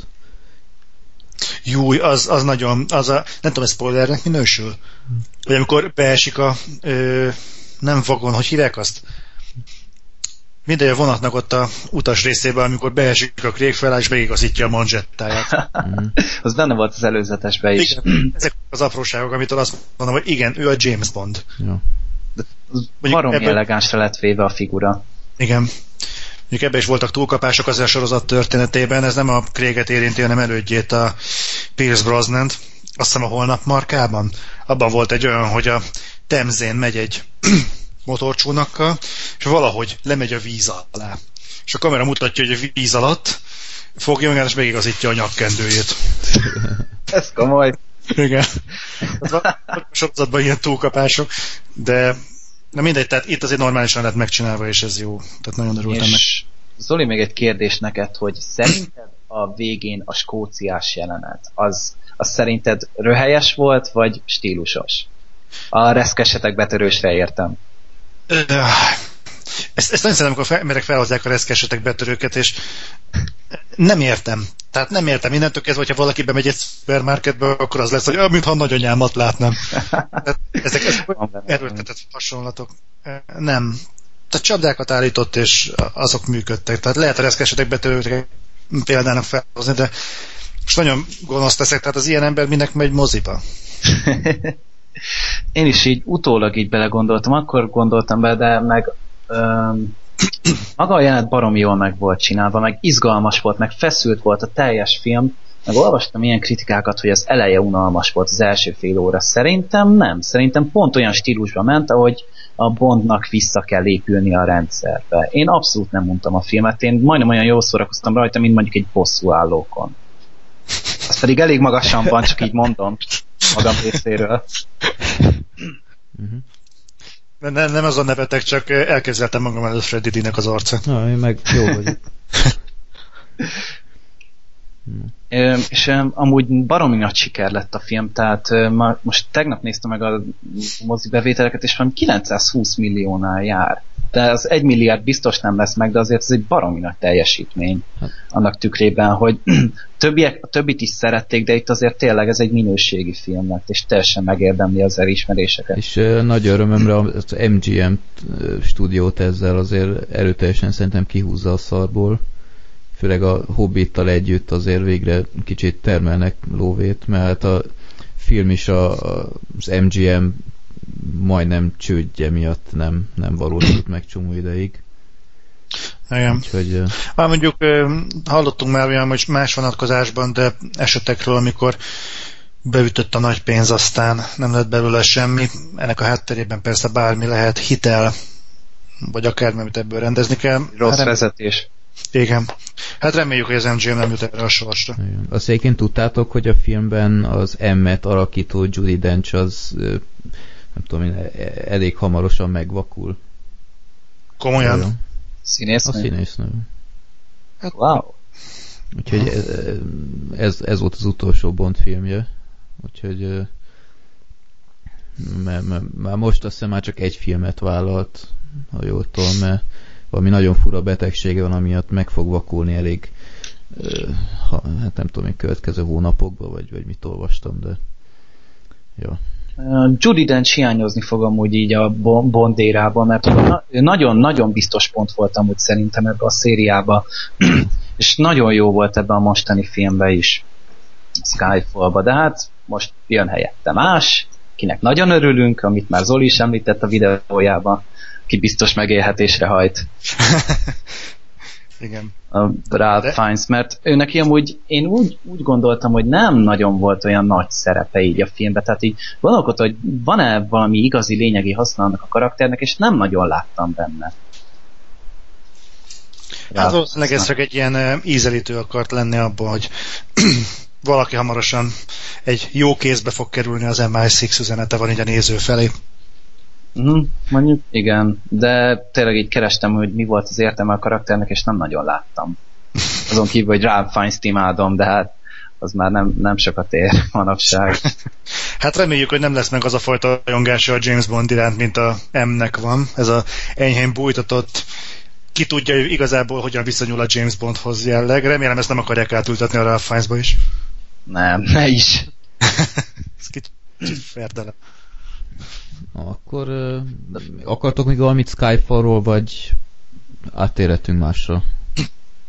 Júj, az, az nagyon, az a, nem tudom, ez spoilernek minősül? Vagy amikor beesik a, ö, nem vagon, hogy hívják azt? Mindegy a vonatnak ott a utas részében, amikor beesik a krék fel, és végigazítja a manzsettáját. az benne volt az előzetesben is. Igen, ezek az apróságok, amitől azt mondom, hogy igen, ő a James Bond. Ja. Baromi ebben... elegánsra lett véve a figura. Igen. Mondjuk ebben is voltak túlkapások az sorozat történetében, ez nem a Kréget érinti, hanem elődjét a Pierce Brosnan, azt hiszem a holnap markában. Abban volt egy olyan, hogy a Temzén megy egy motorcsónakkal, és valahogy lemegy a víz alá. És a kamera mutatja, hogy a víz alatt fogja meg, és megigazítja a nyakkendőjét. Ez komoly. Igen. Az a sorozatban ilyen túlkapások, de na mindegy, tehát itt azért normálisan lett megcsinálva, és ez jó. Tehát nagyon örültem meg. Zoli, még egy kérdés neked, hogy szerinted a végén a skóciás jelenet, az, az szerinted röhelyes volt, vagy stílusos? A reszkesetek betörősre értem. Ezt, ezt nagyon szeretem, amikor fel, emberek felhozzák a reszkesetek betörőket, és nem értem. Tehát nem értem. Innentől kezdve, hogyha valaki bemegy egy szupermarketbe, akkor az lesz, hogy mintha nagyanyámat látnám. Tehát ezek, ezek erőltetett hasonlatok. Nem. Tehát csapdákat állított, és azok működtek. Tehát lehet a reszkesetek betörőket példának felhozni, de most nagyon gonosz teszek, tehát az ilyen ember minek megy moziba? Én is így utólag így belegondoltam, akkor gondoltam be, de meg öm, maga a jelenet barom jól meg volt csinálva, meg izgalmas volt, meg feszült volt a teljes film, meg olvastam ilyen kritikákat, hogy az eleje unalmas volt az első fél óra. Szerintem nem. Szerintem pont olyan stílusba ment, ahogy a Bondnak vissza kell épülni a rendszerbe. Én abszolút nem mondtam a filmet, én majdnem olyan jól szórakoztam rajta, mint mondjuk egy bosszú állókon. Az pedig elég magasan van, csak így mondom magam részéről. Nem, nem azon nevetek, csak elképzeltem magam előtt Freddy D-nek az arca. Na, én meg jó vagyok. és amúgy baromi nagy siker lett a film, tehát most tegnap néztem meg a mozi bevételeket, és valami 920 milliónál jár. De az egy milliárd biztos nem lesz meg, de azért ez egy baromi nagy teljesítmény hát. annak tükrében, hogy többiek, a többit is szerették, de itt azért tényleg ez egy minőségi film lett, és teljesen megérdemli az elismeréseket. És uh, nagy örömömre az MGM stúdiót ezzel azért erőteljesen szerintem kihúzza a szarból főleg a Hobbittal együtt azért végre kicsit termelnek lóvét, mert a film is a, az MGM majdnem csődje miatt nem, nem valósult meg csomó ideig. Igen. Úgyhogy, Már mondjuk hallottunk már olyan hogy más vonatkozásban, de esetekről, amikor beütött a nagy pénz, aztán nem lett belőle semmi. Ennek a hátterében persze bármi lehet, hitel, vagy akármi, amit ebből rendezni kell. Rossz hát, vezetés. Igen. Hát reméljük, hogy az MGM nem jut erre a sorsra. Igen. Azt egyébként tudtátok, hogy a filmben az M-et alakító Judy Dench az nem tudom, e- elég hamarosan megvakul. Komolyan? A Színésznő? A színésznő. Hát, wow. Úgyhogy ez, ez volt az utolsó Bond filmje. Úgyhogy mert, mert, már most azt hiszem már csak egy filmet vállalt, ha jól tudom, mert valami nagyon fura betegsége van, amiatt meg fog vakulni elég ha, hát nem tudom, még következő hónapokban, vagy, vagy mit olvastam, de jó. Judy Dench hiányozni fog amúgy így a Bondérában, mert nagyon-nagyon biztos pont volt amúgy szerintem ebbe a szériába, és nagyon jó volt ebben a mostani filmben is, Skyfall-ba, de hát most jön helyette más, kinek nagyon örülünk, amit már Zoli is említett a videójában, ki biztos megélhetésre hajt. Igen. A Ralph De... Fiennes, mert ő neki amúgy, én úgy, úgy gondoltam, hogy nem nagyon volt olyan nagy szerepe így a filmben, tehát így gondolkodtam, hogy van-e valami igazi lényegi használatnak a karakternek, és nem nagyon láttam benne. Hát valószínűleg ez csak egy ilyen ízelítő akart lenni abban, hogy valaki hamarosan egy jó kézbe fog kerülni az MI6 üzenete van így a néző felé. Uh-huh, mondjuk igen, de tényleg így kerestem, hogy mi volt az értelme a karakternek, és nem nagyon láttam. Azon kívül, hogy Ralph Fiennes imádom, de hát az már nem, nem sokat ér manapság. hát reméljük, hogy nem lesz meg az a fajta jongása a James Bond iránt, mint a M-nek van. Ez a enyhén bújtatott ki tudja igazából, hogyan viszonyul a James Bondhoz jelleg. Remélem ezt nem akarják átültetni a Ralph Fiennesba is. Nem, ne is. Ez kicsit ferdele. Akkor uh, akartok még valamit Skyfallról, vagy áttérhetünk másra?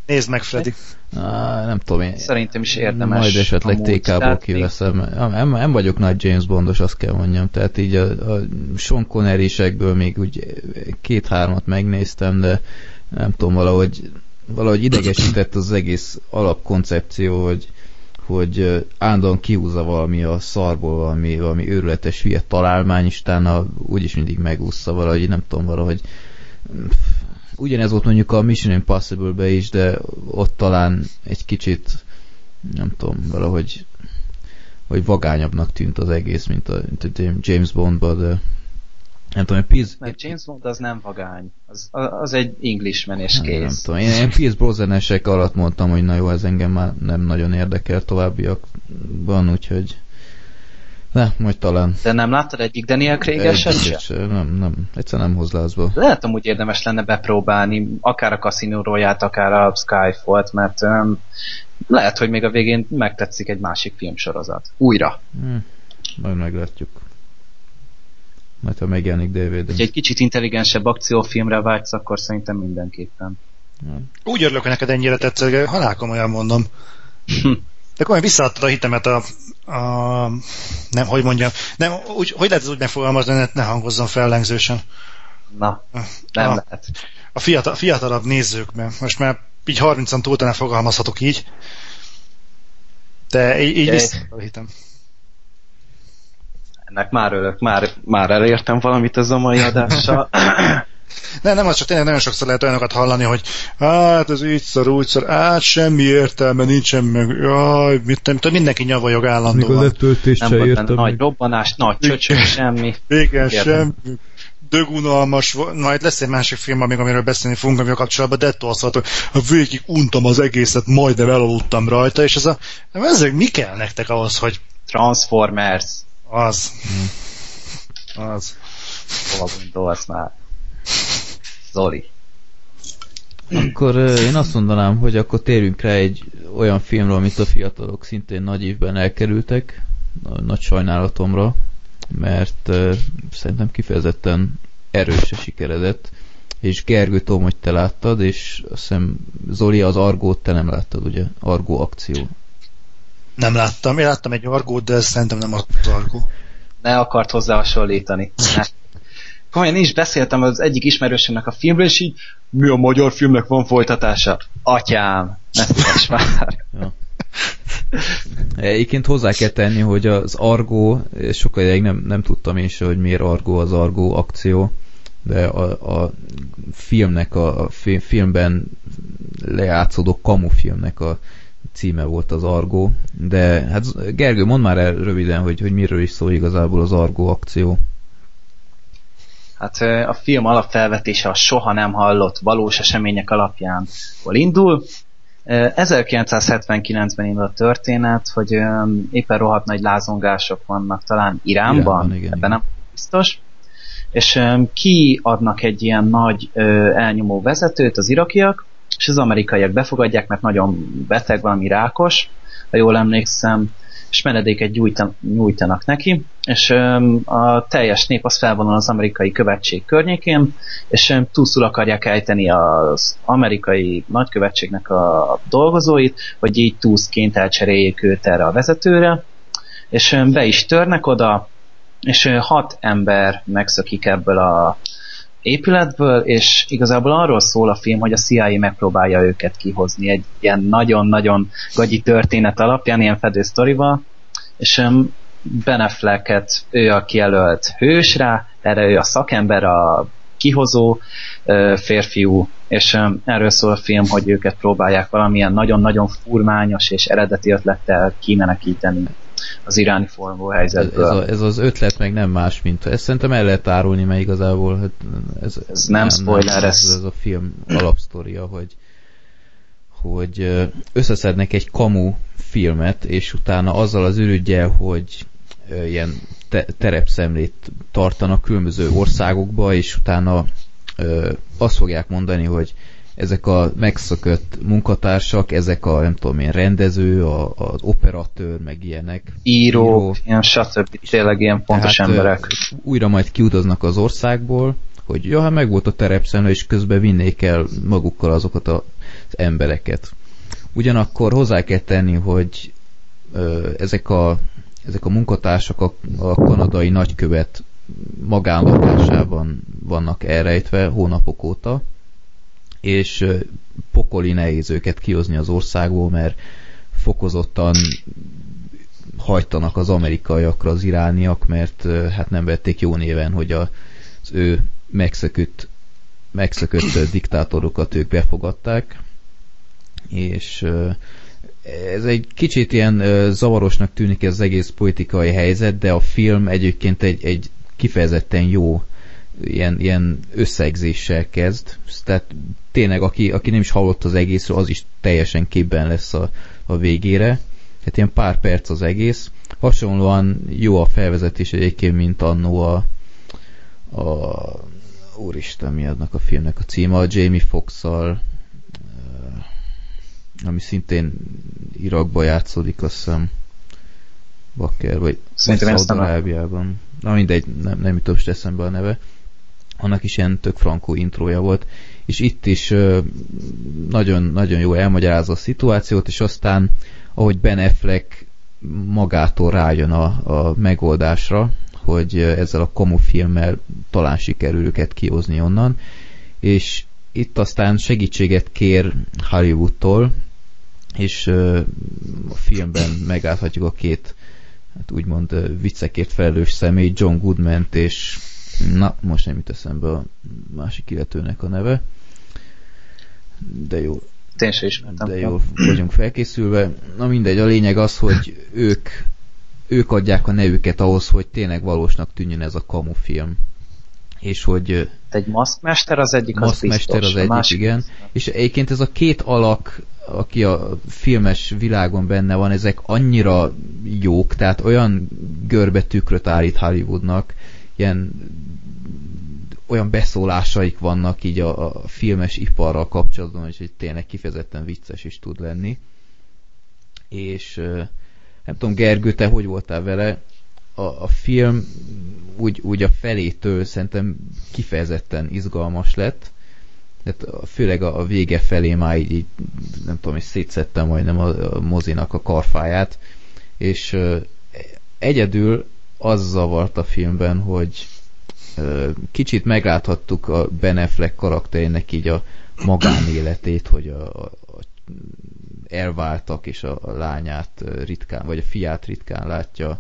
Nézd meg, Freddy. Á, nem tudom én. Szerintem is érdemes. Majd esetleg TK-ból kiveszem. Nem, nem vagyok nagy James Bondos, azt kell mondjam. Tehát így a, a Sean Connery-sekből még úgy két-hármat megnéztem, de nem tudom, valahogy, valahogy idegesített az egész alapkoncepció, hogy hogy állandóan kihúzza valami a szarból, valami, valami őrületes hülye találmány, és utána úgyis mindig megúszza valahogy, nem tudom, valahogy ugyanez volt mondjuk a Mission Impossible-be is, de ott talán egy kicsit nem tudom, valahogy vagy vagányabbnak tűnt az egész, mint a, mint a James Bondba, de nem tudom, Pierce... Mert James Bond az nem vagány. Az, az egy Englishman és kész. Nem tudom, én, én Pierce Brosnanesek alatt mondtam, hogy na jó, ez engem már nem nagyon érdekel továbbiakban, úgyhogy Ne, majd talán. De nem láttad egyik Daniel craig se? Nem, nem. Egyszer nem hoz lázba. Lehet amúgy érdemes lenne bepróbálni, akár a Casino Royale-t, akár a Skyfall-t, mert um, lehet, hogy még a végén megtetszik egy másik filmsorozat. Újra. Hmm, majd meglátjuk. Majd ha megjelenik dvd Ha egy kicsit intelligensebb akciófilmre vágysz, akkor szerintem mindenképpen. Úgy örülök, hogy neked ennyire tetszett, halálkom olyan mondom. De akkor visszaadtad a hitemet a, a, nem, hogy mondjam, nem, úgy, hogy lehet ez úgy megfogalmazni, ne, ne hangozzon fellengzősen. Na, nem a, lehet. A fiatal, fiatalabb nézőkben, most már így 30-an túl fogalmazhatok így, de így, így visszaadtad a hitem. Ennek már örök, már, már elértem valamit az a mai adással. Nem, nem, az csak tényleg nagyon sokszor lehet olyanokat hallani, hogy hát ez így szar, úgy szar, hát semmi értelme nincsen meg, jaj, mit nem tudom, mindenki nyavajog állandóan. Még a letöltést se értem. Nagy robbanás, nagy csöcsök, semmi. Igen, semmi dögunalmas, majd lesz egy másik film, amíg amiről beszélni fogunk, amivel kapcsolatban Detto azt hogy végig untam az egészet, majdnem elaludtam rajta, és ez a, ezek mi kell nektek ahhoz, hogy Transformers. Az. Az. Hova gondolsz már? Zoli. Akkor én azt mondanám, hogy akkor térjünk rá egy olyan filmre, amit a fiatalok szintén nagy évben elkerültek, nagy sajnálatomra, mert szerintem kifejezetten erős a sikeredett, és Gergő tudom, hogy te láttad, és azt hiszem Zoli az Argót te nem láttad, ugye? Argó akció. Nem láttam, én láttam egy Argót, de szerintem nem az Argó. Ne akart hozzá hasonlítani. komolyan is beszéltem az egyik ismerősömnek a filmről, és így mi a magyar filmnek van folytatása? Atyám, ne már. Ja. Egyébként hozzá kell tenni, hogy az Argo, sokkal ideig nem, nem tudtam én se, hogy miért Argo az Argo akció, de a, a filmnek, a, a filmben lejátszódó kamufilmnek a címe volt az Argo, de hát Gergő, mondd már el röviden, hogy, hogy miről is szól igazából az Argo akció. Hát a film alapfelvetése a soha nem hallott valós események alapján hol indul. 1979-ben indul a történet, hogy éppen rohadt nagy lázongások vannak talán Iránban, Iránban igen, ebben nem biztos, és kiadnak egy ilyen nagy elnyomó vezetőt az irakiak, és az amerikaiak befogadják, mert nagyon beteg, valami rákos, ha jól emlékszem, és menedéket nyújtanak neki, és a teljes nép az felvonul az amerikai követség környékén, és túlszul akarják ejteni az amerikai nagykövetségnek a dolgozóit, hogy így túszként elcseréljék őt erre a vezetőre, és be is törnek oda, és hat ember megszökik ebből a épületből, és igazából arról szól a film, hogy a CIA megpróbálja őket kihozni egy ilyen nagyon-nagyon gagyi történet alapján, ilyen fedősztorival, és Ben Afflecket ő a kijelölt hős rá, erre ő a szakember, a kihozó férfiú, és erről szól a film, hogy őket próbálják valamilyen nagyon-nagyon furmányos és eredeti ötlettel kimenekíteni az iráni formó helyzetből. Ez, a, ez az ötlet meg nem más, mint ezt szerintem el lehet árulni, mert igazából hát ez, ez nem, nem spoiler, nem, ez, ez a film alapsztoria, hogy hogy összeszednek egy kamu filmet, és utána azzal az ürügyel, hogy ilyen te- terepszemlét tartanak különböző országokba, és utána ö, azt fogják mondani, hogy ezek a megszökött munkatársak, ezek a nem tudom én, rendező, a, az operatőr, meg ilyenek. Író, író. ilyen stb. Tényleg ilyen pontos Tehát, emberek. Újra majd kiutaznak az országból, hogy ja, hát meg volt a terepszemle, és közben vinnék el magukkal azokat az embereket. Ugyanakkor hozzá kell tenni, hogy ö, ezek, a, ezek a munkatársak a, a kanadai nagykövet magánlakásában vannak elrejtve hónapok óta, és pokoli nehéz őket kihozni az országból, mert fokozottan hajtanak az amerikaiakra az irániak, mert hát nem vették jó néven, hogy az ő megszökött, megszökött diktátorokat ők befogadták, és ez egy kicsit ilyen zavarosnak tűnik ez az egész politikai helyzet, de a film egyébként egy, egy kifejezetten jó ilyen, ilyen összegzéssel kezd. Tehát tényleg, aki, aki nem is hallott az egészről, az is teljesen képben lesz a, a végére. hát ilyen pár perc az egész. Hasonlóan jó a felvezetés egyébként, mint annó a, a úristen, mi adnak a filmnek a címe, a Jamie Foxx-szal, ami szintén Irakba játszódik, azt hiszem, Bakker, vagy Szaudarábiában. Na mindegy, nem, nem jutott eszembe a neve. Annak is ilyen tök frankó intrója volt. És itt is nagyon, nagyon jó elmagyarázza a szituációt, és aztán, ahogy Ben Affleck magától rájön a, a megoldásra, hogy ezzel a komu filmmel talán sikerül őket kihozni onnan, és itt aztán segítséget kér Hollywoodtól, és a filmben megállhatjuk a két hát úgymond viccekért felelős személy, John Goodman és na, most nem jut eszembe a másik illetőnek a neve, de jó. Én sem ismertem. De jó vagyunk felkészülve. Na mindegy, a lényeg az, hogy ők, ők adják a nevüket ahhoz, hogy tényleg valósnak tűnjön ez a kamu film. És hogy... Egy maszkmester az egyik, az biztos. az egyik, igen. És egyébként ez a két alak aki a filmes világon benne van, ezek annyira jók, tehát olyan görbe tükröt állít Hollywoodnak, ilyen olyan beszólásaik vannak így a, a filmes iparral kapcsolatban, és hogy tényleg kifejezetten vicces is tud lenni. És nem tudom, Gergő, te hogy voltál vele? A, a film úgy, úgy a felétől szerintem kifejezetten izgalmas lett, tehát főleg a, a vége felé már így, így nem tudom, hogy szétszettem majdnem a, a mozinak a karfáját, és egyedül az zavart a filmben, hogy kicsit megláthattuk a Ben Affleck karakterének így a magánéletét, hogy a, a, a elváltak, és a, a lányát ritkán, vagy a fiát ritkán látja,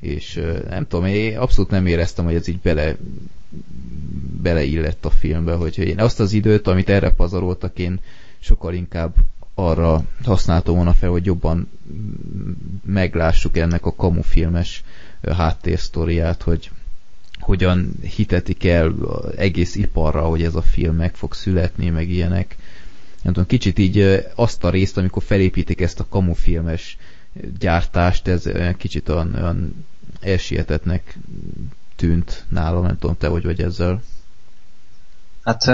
és nem tudom, én abszolút nem éreztem, hogy ez így bele beleillett a filmbe, hogy én azt az időt, amit erre pazaroltak, én sokkal inkább arra használtam volna fel, hogy jobban meglássuk ennek a kamufilmes háttérsztoriát, hogy hogyan hitetik el egész iparra, hogy ez a film meg fog születni, meg ilyenek. Nem tudom, kicsit így azt a részt, amikor felépítik ezt a kamufilmes gyártást, ez kicsit olyan, olyan elsietetnek tűnt nálam, nem tudom, te hogy vagy ezzel. Hát,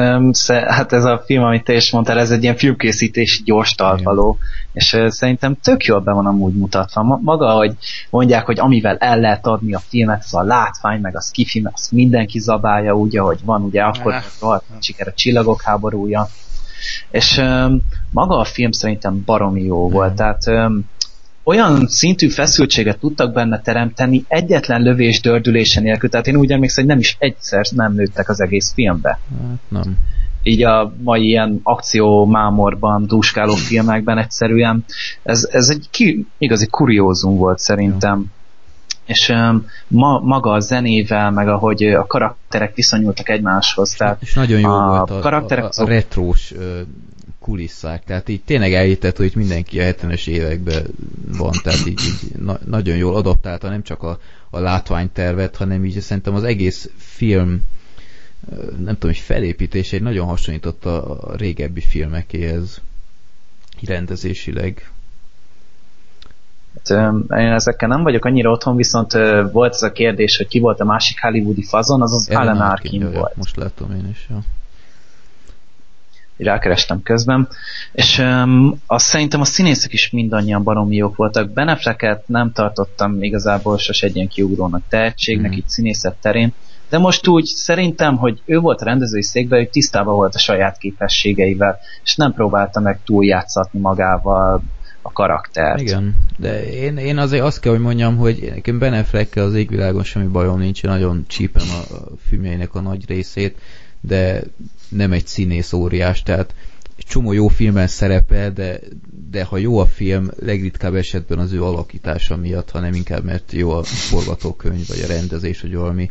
hát ez a film, amit te is mondtál, ez egy ilyen filmkészítési gyors talpaló, és szerintem tök jól be van amúgy mutatva. Maga, hogy mondják, hogy amivel el lehet adni a filmet, az a látvány, meg a skifi, meg azt mindenki zabálja úgy, ahogy van, ugye akkor rohadt siker a csillagok háborúja. És maga a film szerintem baromi jó volt, tehát olyan szintű feszültséget tudtak benne teremteni egyetlen lövés dördülése nélkül, tehát én úgy emlékszem, hogy nem is egyszer nem nőttek az egész filmbe. Hát nem. Így a mai ilyen akció mámorban, dúskáló filmekben egyszerűen ez, ez egy ki, igazi kuriózum volt szerintem. Ja. És um, ma, maga a zenével, meg ahogy a karakterek viszonyultak egymáshoz. Tehát és nagyon jó a volt a, karakterek a, a, a retrós kulisszák, tehát így tényleg elhittett, hogy mindenki a 70-es években van, tehát így, így na, nagyon jól adaptálta nem csak a, a látványtervet, hanem így szerintem az egész film nem tudom, hogy felépítése egy nagyon hasonlított a, a régebbi filmekéhez rendezésileg. Hát, én ezekkel nem vagyok annyira otthon, viszont volt ez a kérdés, hogy ki volt a másik hollywoodi fazon, az az Alan Arkin volt. Most látom én is, ja rákerestem közben, és um, azt szerintem a színészek is mindannyian baromi jók voltak. Benefleket nem tartottam igazából sose egy ilyen kiugrónak tehetségnek, mm. itt színészet terén, de most úgy szerintem, hogy ő volt a rendezői székben, hogy tisztában volt a saját képességeivel, és nem próbálta meg túljátszatni magával a karaktert. Igen, de én, én azért azt kell, hogy mondjam, hogy nekem Beneflekkel az égvilágon semmi bajom nincs, nagyon csípem a, filmjeinek a nagy részét, de nem egy színész óriás, tehát egy csomó jó filmben szerepel, de, de ha jó a film, legritkább esetben az ő alakítása miatt, hanem inkább mert jó a forgatókönyv, vagy a rendezés, vagy valami.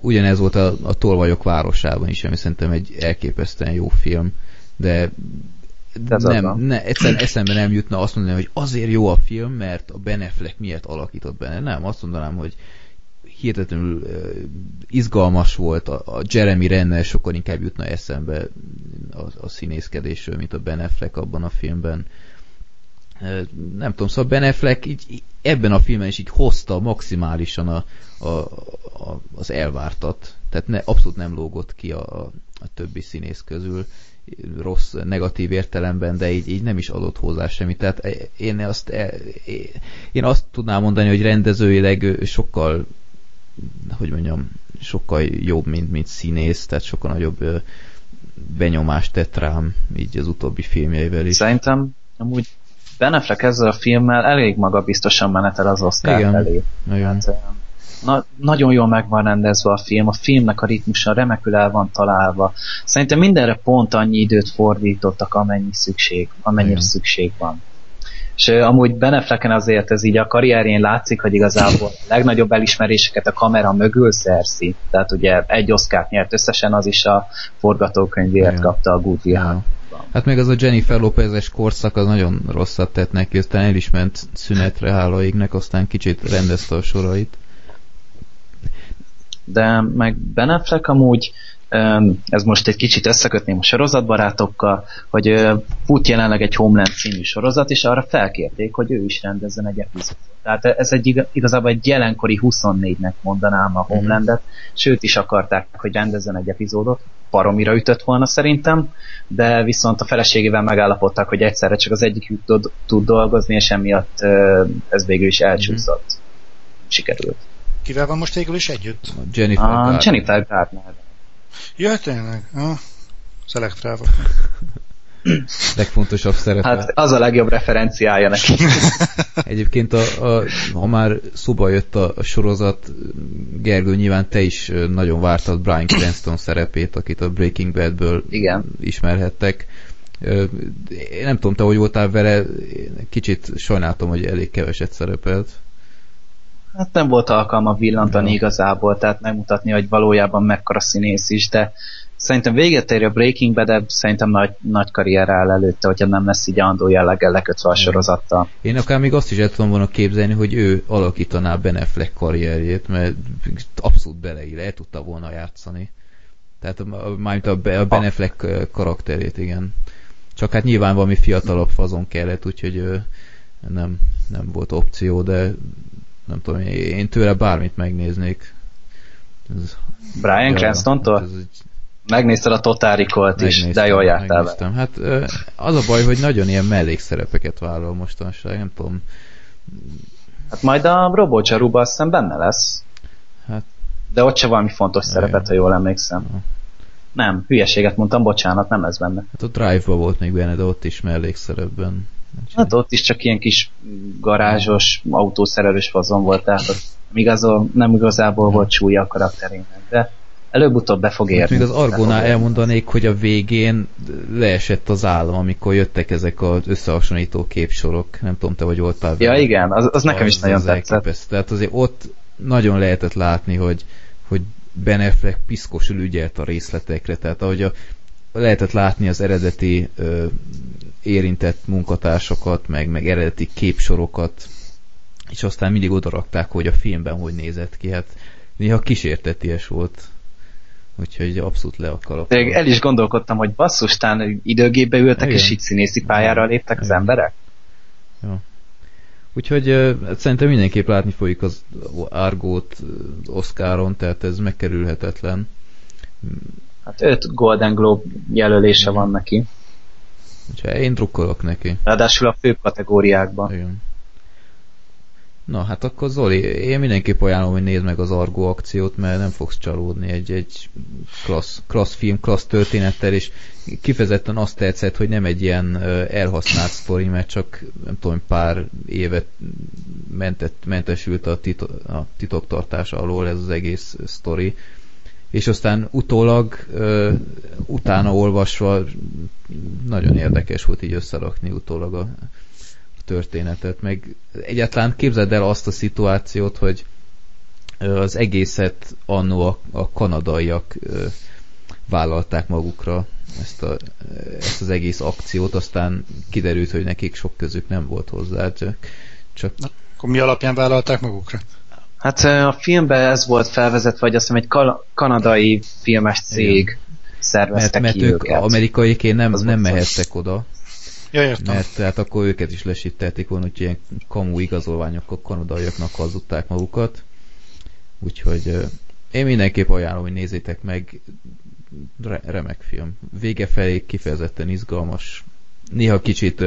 Ugyanez volt a, a Tolvajok városában is, ami szerintem egy elképesztően jó film, de nem, ne, egyszerűen eszembe nem jutna azt mondani, hogy azért jó a film, mert a Ben Affleck miért alakított benne. Nem, azt mondanám, hogy hihetetlenül izgalmas volt, a, Jeremy Renner sokkal inkább jutna eszembe a, a színészkedésről, mint a Ben Affleck abban a filmben. nem tudom, szóval Ben Affleck így, ebben a filmben is így hozta maximálisan a, a, a, az elvártat. Tehát ne, abszolút nem lógott ki a, a többi színész közül rossz, negatív értelemben, de így, így nem is adott hozzá semmit. Tehát én azt, én azt tudnám mondani, hogy rendezőileg sokkal hogy mondjam, sokkal jobb, mint, mint színész, tehát sokkal nagyobb benyomást tett rám így az utóbbi filmjeivel is. Szerintem amúgy Ben Affleck ezzel a filmmel elég magabiztosan menetel az Oscar Igen. felé. Igen. Hát, na, nagyon jól meg van rendezve a film, a filmnek a ritmusa remekül el van találva. Szerintem mindenre pont annyi időt fordítottak, amennyi szükség, amennyire Igen. szükség van. És amúgy Ben Afflecken azért ez így a karrierjén látszik, hogy igazából a legnagyobb elismeréseket a kamera mögül szerzi. Tehát ugye egy Oscárt nyert összesen, az is a forgatókönyvért Igen. kapta a Good Will. Hát még az a Jennifer Lopez-es korszak az nagyon rosszat tett neki, aztán el is ment szünetre hála égnek, aztán kicsit rendezte a sorait. de meg Ben Affleck amúgy ez most egy kicsit összekötném a sorozatbarátokkal, hogy fut jelenleg egy Homeland című sorozat, és arra felkérték, hogy ő is rendezzen egy epizódot. Tehát ez egy iga- igazából egy jelenkori 24-nek mondanám a Homelandet, sőt is akarták, hogy rendezzen egy epizódot, paromira ütött volna szerintem, de viszont a feleségével megállapodtak, hogy egyszerre csak az egyik tud, tud dolgozni, és emiatt ez végül is elcsúszott. Sikerült. Kivel van most végül is együtt? A Jennifer A Garner. Jennifer Garner. Ja, tényleg. Ah, Szelektrálva. legfontosabb szerepe. Hát az a legjobb referenciája neki. Egyébként, a, a, ha már szóba jött a, a sorozat, Gergő, nyilván te is nagyon vártad Brian Cranston szerepét, akit a Breaking Badből Igen. ismerhettek. Én nem tudom, te hogy voltál vele, én kicsit sajnáltam, hogy elég keveset szerepelt. Hát nem volt alkalma villantani igazából, tehát megmutatni, hogy valójában mekkora színész is, de szerintem véget ér a Breaking Bad, de szerintem nagy, nagy karrier áll előtte, hogyha nem lesz így andó jelleggel lekötve a sorozattal. Én akár még azt is el tudom volna képzelni, hogy ő alakítaná Ben Affleck karrierjét, mert abszolút beleír, el tudta volna játszani. Tehát mármint a, a Ben Affleck karakterét, igen. Csak hát nyilván valami fiatalabb fazon kellett, úgyhogy nem, nem volt opció, de nem tudom, én- tőle bármit megnéznék. Ez, Brian Cranston-tól? hát egy- Megnézted a Total Recall-t is, de jól jártál megnéztem. Hát az a baj, hogy nagyon ilyen mellékszerepeket vállal mostanság, nem tudom. Hát majd a Robocsaruba azt hiszem benne lesz. Hát De ott se valami fontos Igen. szerepet, ha jól emlékszem. Ja. Nem, hülyeséget mondtam, bocsánat, nem ez benne. Hát a Drive-ba volt még benne, de ott is mellékszerepben. Hát ott is csak ilyen kis garázsos, autószerelős fazon volt, tehát ott igazol, nem igazából volt súlya a karakterének, de előbb-utóbb be fog Hát érni. még az Argonál elmondanék, hogy a végén leesett az állam, amikor jöttek ezek az összehasonlító képsorok. Nem tudom, te hogy voltál Ja vele. igen, az, az nekem is Az- nagyon az tetszett. elképesztő. Tehát azért ott nagyon lehetett látni, hogy, hogy Ben Affleck piszkosul ügyelt a részletekre, tehát ahogy a, lehetett látni az eredeti ö, érintett munkatársakat, meg, meg eredeti képsorokat, és aztán mindig odarakták, hogy a filmben hogy nézett ki. Hát néha kísérteties volt. Úgyhogy abszolút le a kalap. El is gondolkodtam, hogy basszus, tán időgépbe ültek, Igen. és így színészi pályára léptek az Igen. emberek? Ja. Úgyhogy uh, szerintem mindenképp látni folyik az Argót Oscaron, tehát ez megkerülhetetlen. Hát öt Golden Globe jelölése van neki. Úgyhogy én drukkolok neki. Ráadásul a fő kategóriákban. Igen. Na, hát akkor Zoli, én mindenképp ajánlom, hogy nézd meg az Argo akciót, mert nem fogsz csalódni egy, egy klassz, klassz film, klassz történettel, és kifejezetten azt tetszett, hogy nem egy ilyen elhasznált sztori, mert csak nem tudom, pár évet mentett, mentesült a, tito, a titoktartás alól ez az egész sztori. És aztán utólag, ö, utána olvasva nagyon érdekes volt így összerakni utólag a, történetet, meg egyáltalán képzeld el azt a szituációt, hogy az egészet annó a, a kanadaiak ö, vállalták magukra ezt, a, ezt az egész akciót, aztán kiderült, hogy nekik sok közük nem volt hozzá, csak, csak Akkor mi alapján vállalták magukra? Hát a filmben ez volt felvezetve, hogy azt hiszem egy kal- kanadai filmes cég mert, szervezte mert ki ők őket. amerikaiként nem, Az nem mehettek oda, Ja, értem. Mert tehát akkor őket is lesítették volna, hogy ilyen kamu igazolványokkal kanadaiaknak hazudták magukat. Úgyhogy én mindenképp ajánlom, hogy nézzétek meg. Re- remek film. Vége felé kifejezetten izgalmas. Néha kicsit,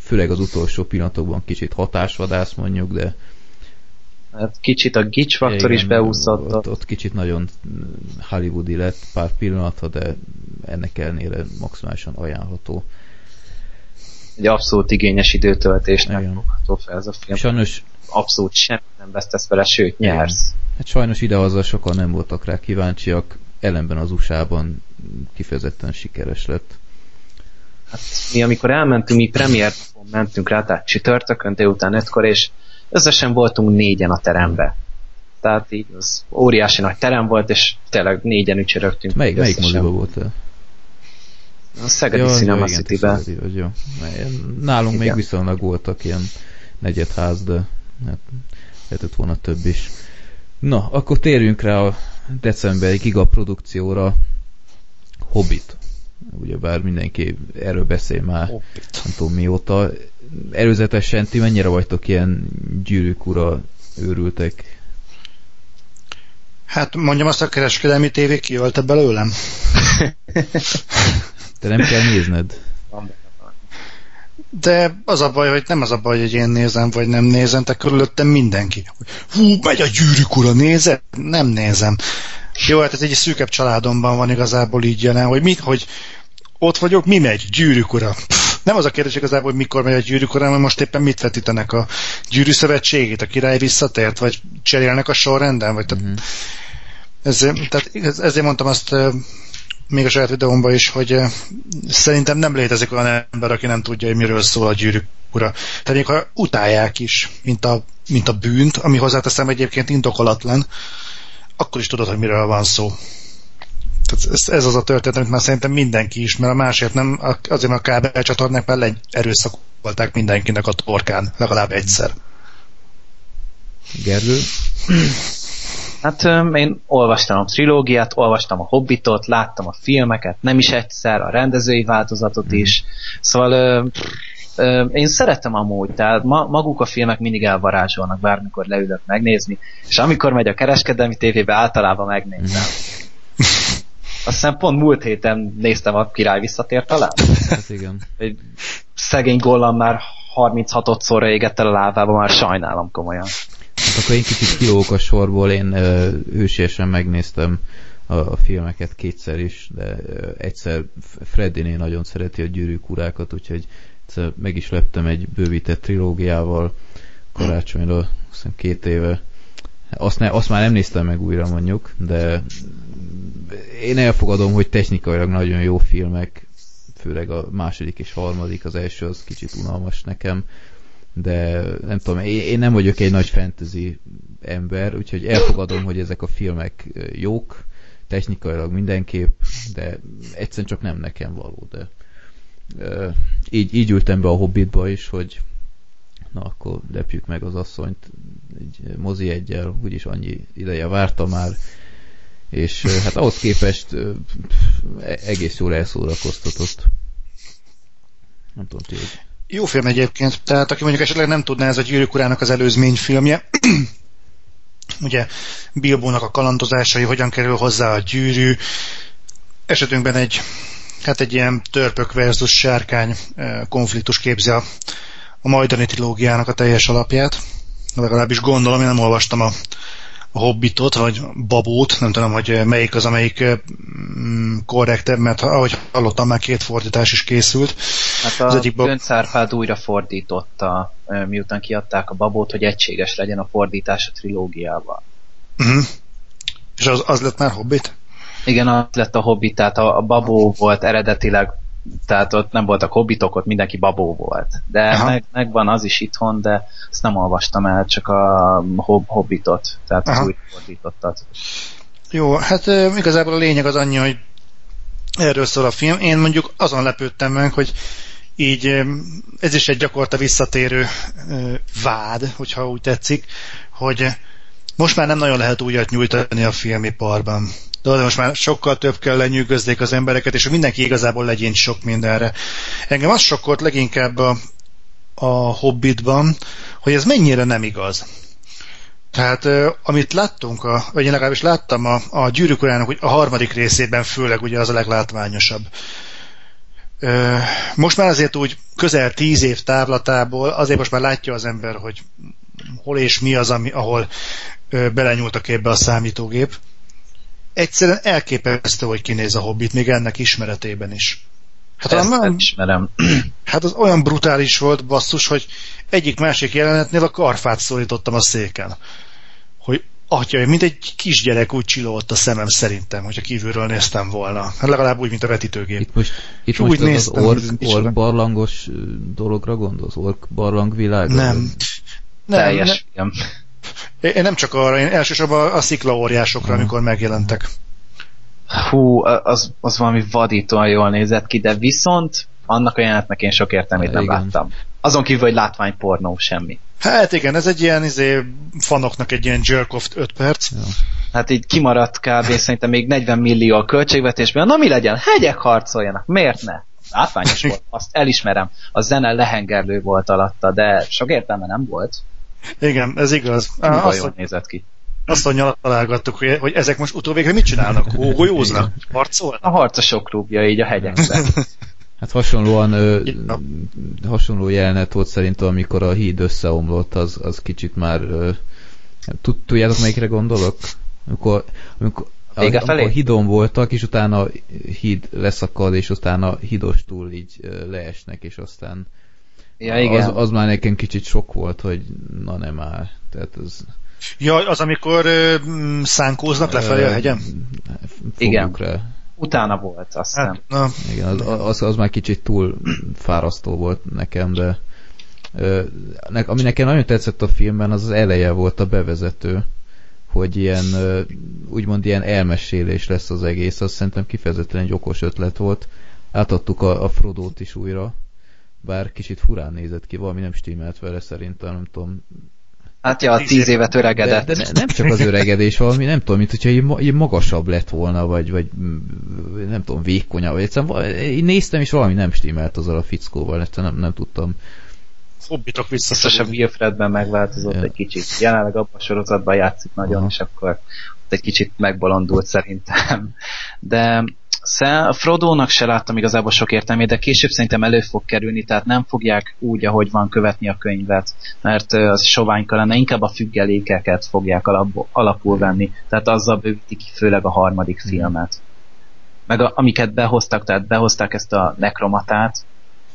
főleg az utolsó pillanatokban kicsit hatásvadász mondjuk, de Hát kicsit a gics faktor is beúszott. Ott, ott kicsit nagyon hollywoodi lett pár pillanata, de ennek ellenére maximálisan ajánlható. Egy abszolút igényes időtöltésnek fogható fel ez a film. Sajnos abszolút semmit nem vesztesz vele, sőt nyersz. Igen. Hát sajnos idehaza sokan nem voltak rá kíváncsiak, ellenben az USA-ban kifejezetten sikeres lett. Hát mi amikor elmentünk, mi premier mentünk rá, tehát csütörtökön délután ötkor, és összesen voltunk négyen a terembe. Tehát így az óriási nagy terem volt, és tényleg négyen ücsörögtünk. Melyik, melyik moziba volt -e? A Szegedi ja, Cinema City-ben. Jó. Nálunk igen. még viszonylag voltak ilyen negyedház, de hát, lehetett volna több is. Na, akkor térjünk rá a decemberi gigaprodukcióra. Hobbit. Ugyebár mindenki erről beszél már, Hobbit. nem tudom mióta. Előzetesen ti mennyire vagytok ilyen gyűrűk ura őrültek? Hát mondjam azt a kereskedelmi tévé kiölte belőlem. Te nem kell nézned. De az a baj, hogy nem az a baj, hogy én nézem, vagy nem nézem, te körülöttem mindenki. Hú, megy a gyűrűk ura, nézed? Nem nézem. Jó, hát ez egy szűkebb családomban van igazából így jelen, hogy mit, hogy ott vagyok, mi megy? Gyűrűk ura. Pff, nem az a kérdés igazából, hogy mikor megy a gyűrűk hanem most éppen mit vetítenek a gyűrű szövetségét, a király visszatért, vagy cserélnek a sorrenden, vagy mm-hmm. ezért, tehát ezért mondtam azt még a saját videómban is, hogy szerintem nem létezik olyan ember, aki nem tudja, hogy miről szól a gyűrűk ura. Tehát még ha utálják is, mint a, mint a bűnt, ami hozzáteszem egyébként indokolatlan, akkor is tudod, hogy miről van szó. Ez, ez az a történet, amit már szerintem mindenki ismer, a másért nem, azért a kábel csatornák mellé erőszakolták mindenkinek a torkán, legalább egyszer. Gergő? Hát én olvastam a trilógiát, olvastam a Hobbitot, láttam a filmeket, nem is egyszer, a rendezői változatot mm. is. Szóval én szeretem amúgy, tehát ma, maguk a filmek mindig elvarázsolnak, bármikor leülök megnézni, és amikor megy a kereskedelmi tévébe, általában megnézem. Azt hiszem pont múlt héten néztem a király visszatért talán. Hát igen. Egy szegény Gollam már 36-szor égett el a lávába, már sajnálom komolyan. Hát akkor én kicsit kilók a sorból, én hősiesen megnéztem a, a filmeket kétszer is, de ö, egyszer Freddiné nagyon szereti a gyűrűk urákat, úgyhogy egyszer meg is leptem egy bővített trilógiával karácsonyra, azt hiszem két éve. Azt, ne, azt már nem néztem meg újra mondjuk, de én elfogadom, hogy technikailag nagyon jó filmek, főleg a második és harmadik, az első az kicsit unalmas nekem, de nem tudom, én, én nem vagyok egy nagy fantasy ember, úgyhogy elfogadom, hogy ezek a filmek jók, technikailag mindenképp, de egyszerűen csak nem nekem való, de uh, így, így ültem be a Hobbitba is, hogy na akkor lepjük meg az asszonyt egy mozi egyel, úgyis annyi ideje várta már, és hát ahhoz képest egész jól elszórakoztatott. Nem tudom, ti jó film egyébként, tehát aki mondjuk esetleg nem tudná, ez a Gyűrűk urának az előzmény filmje. Ugye Bilbónak a kalandozásai, hogyan kerül hozzá a gyűrű. Esetünkben egy, hát egy ilyen törpök versus sárkány konfliktus képzi a, a majdani trilógiának a teljes alapját. Legalábbis gondolom, én nem olvastam a Hobbitot, vagy Babót, nem tudom, hogy melyik az, amelyik mm, korrektebb, mert ahogy hallottam, már két fordítás is készült. Hát a az egyik bab... Göncárpád újra fordította, miután kiadták a Babót, hogy egységes legyen a fordítás a trilógiával. Uh-huh. És az, az lett már Hobbit? Igen, az lett a Hobbit, tehát a, a Babó volt eredetileg tehát ott nem voltak hobbitok, ott mindenki babó volt. De meg, megvan az is itthon, de ezt nem olvastam el, csak a hob hobbitot, tehát Aha. az új fordítottat. Jó, hát igazából a lényeg az annyi, hogy erről szól a film. Én mondjuk azon lepődtem meg, hogy így ez is egy gyakorta visszatérő vád, hogyha úgy tetszik, hogy most már nem nagyon lehet újat nyújtani a filmiparban. De most már sokkal több kell lenyűgözzék az embereket, és mindenki igazából legyen sok mindenre. Engem az sokkolt leginkább a, a Hobbitban, hogy ez mennyire nem igaz. Tehát amit láttunk, a, vagy én legalábbis láttam a, a Gyűrűk Urának, hogy a harmadik részében főleg ugye az a leglátványosabb. Most már azért úgy közel tíz év távlatából azért most már látja az ember, hogy hol és mi az, ami, ahol belenyúltak ebbe a számítógép. Egyszerűen elképesztő, hogy kinéz a Hobbit, még ennek ismeretében is. Hát Ezt nem ismerem. Hát az olyan brutális volt, basszus, hogy egyik másik jelenetnél a karfát szorítottam a széken. Hogy atya, mint egy kisgyerek úgy csillolt a szemem szerintem, hogyha kívülről néztem volna. Hát legalább úgy, mint a vetítőgép. Itt most, itt most úgy az, az ork, ork barlangos dologra gondolsz? Ork barlangvilág? Nem. Nem, Teljes, nem. Én nem csak arra, én elsősorban a sziklaóriásokra, uh-huh. amikor megjelentek. Hú, az, az valami vadítóan jól nézett ki, de viszont annak a jelenetnek én sok értelmét nem igen. láttam. Azon kívül, hogy látványpornó, semmi. Hát igen, ez egy ilyen izé, fanoknak egy ilyen jerk of 5 perc. Ja. Hát így kimaradt kb. szerintem még 40 millió a költségvetésben. Na mi legyen? Hegyek harcoljanak. Miért ne? Látványos volt, azt elismerem. A zene lehengerlő volt alatta, de sok értelme nem volt. Igen, ez igaz. Ah, azt, jól nézett ki. Azt a nyalat találgattuk, hogy, hogy ezek most utóvégre mit csinálnak? Hógolyóznak? Harcolnak? A harcosok klubja így a hegyekben. Hát hasonlóan ö, ja. hasonló jelenet volt szerintem, amikor a híd összeomlott, az, az kicsit már ö, tudjátok melyikre gondolok? Amikor, amikor Vége felé? Amikor hidon voltak, és utána híd leszakad, és utána hídos túl így leesnek, és aztán ja, igen. Az, az már nekem kicsit sok volt, hogy na nem áll. Tehát az... Ja, az amikor ö, szánkóznak lefelé a hegyen? Igen. Rá. Utána volt, azt hát, na. Igen, az, az, az már kicsit túl fárasztó volt nekem, de ö, ne, ami nekem nagyon tetszett a filmben, az az eleje volt a bevezető hogy ilyen, úgymond ilyen elmesélés lesz az egész, azt szerintem kifejezetten egy okos ötlet volt. Átadtuk a, a Frodót is újra, bár kicsit furán nézett ki, valami nem stimmelt vele szerintem, nem tudom. Hát ja, tíz, tíz évet öregedett. De, de ne, nem csak az öregedés, valami nem tudom, mint hogyha így, így magasabb lett volna, vagy, vagy nem tudom, vékonyabb, vagy egyszerűen én néztem, és valami nem stimmelt azzal a fickóval, egyszerűen nem, nem tudtam hobbitok vissza. Biztos a Wilfredben megváltozott yeah. egy kicsit. Jelenleg abban a sorozatban játszik nagyon, uh-huh. és akkor ott egy kicsit megbolondult szerintem. De a Frodo-nak se láttam igazából sok értelmét, de később szerintem elő fog kerülni, tehát nem fogják úgy, ahogy van követni a könyvet, mert az soványka lenne, inkább a függelékeket fogják alap, alapul venni, tehát azzal bővítik ki főleg a harmadik mhm. filmet. Meg a, amiket behoztak, tehát behozták ezt a nekromatát,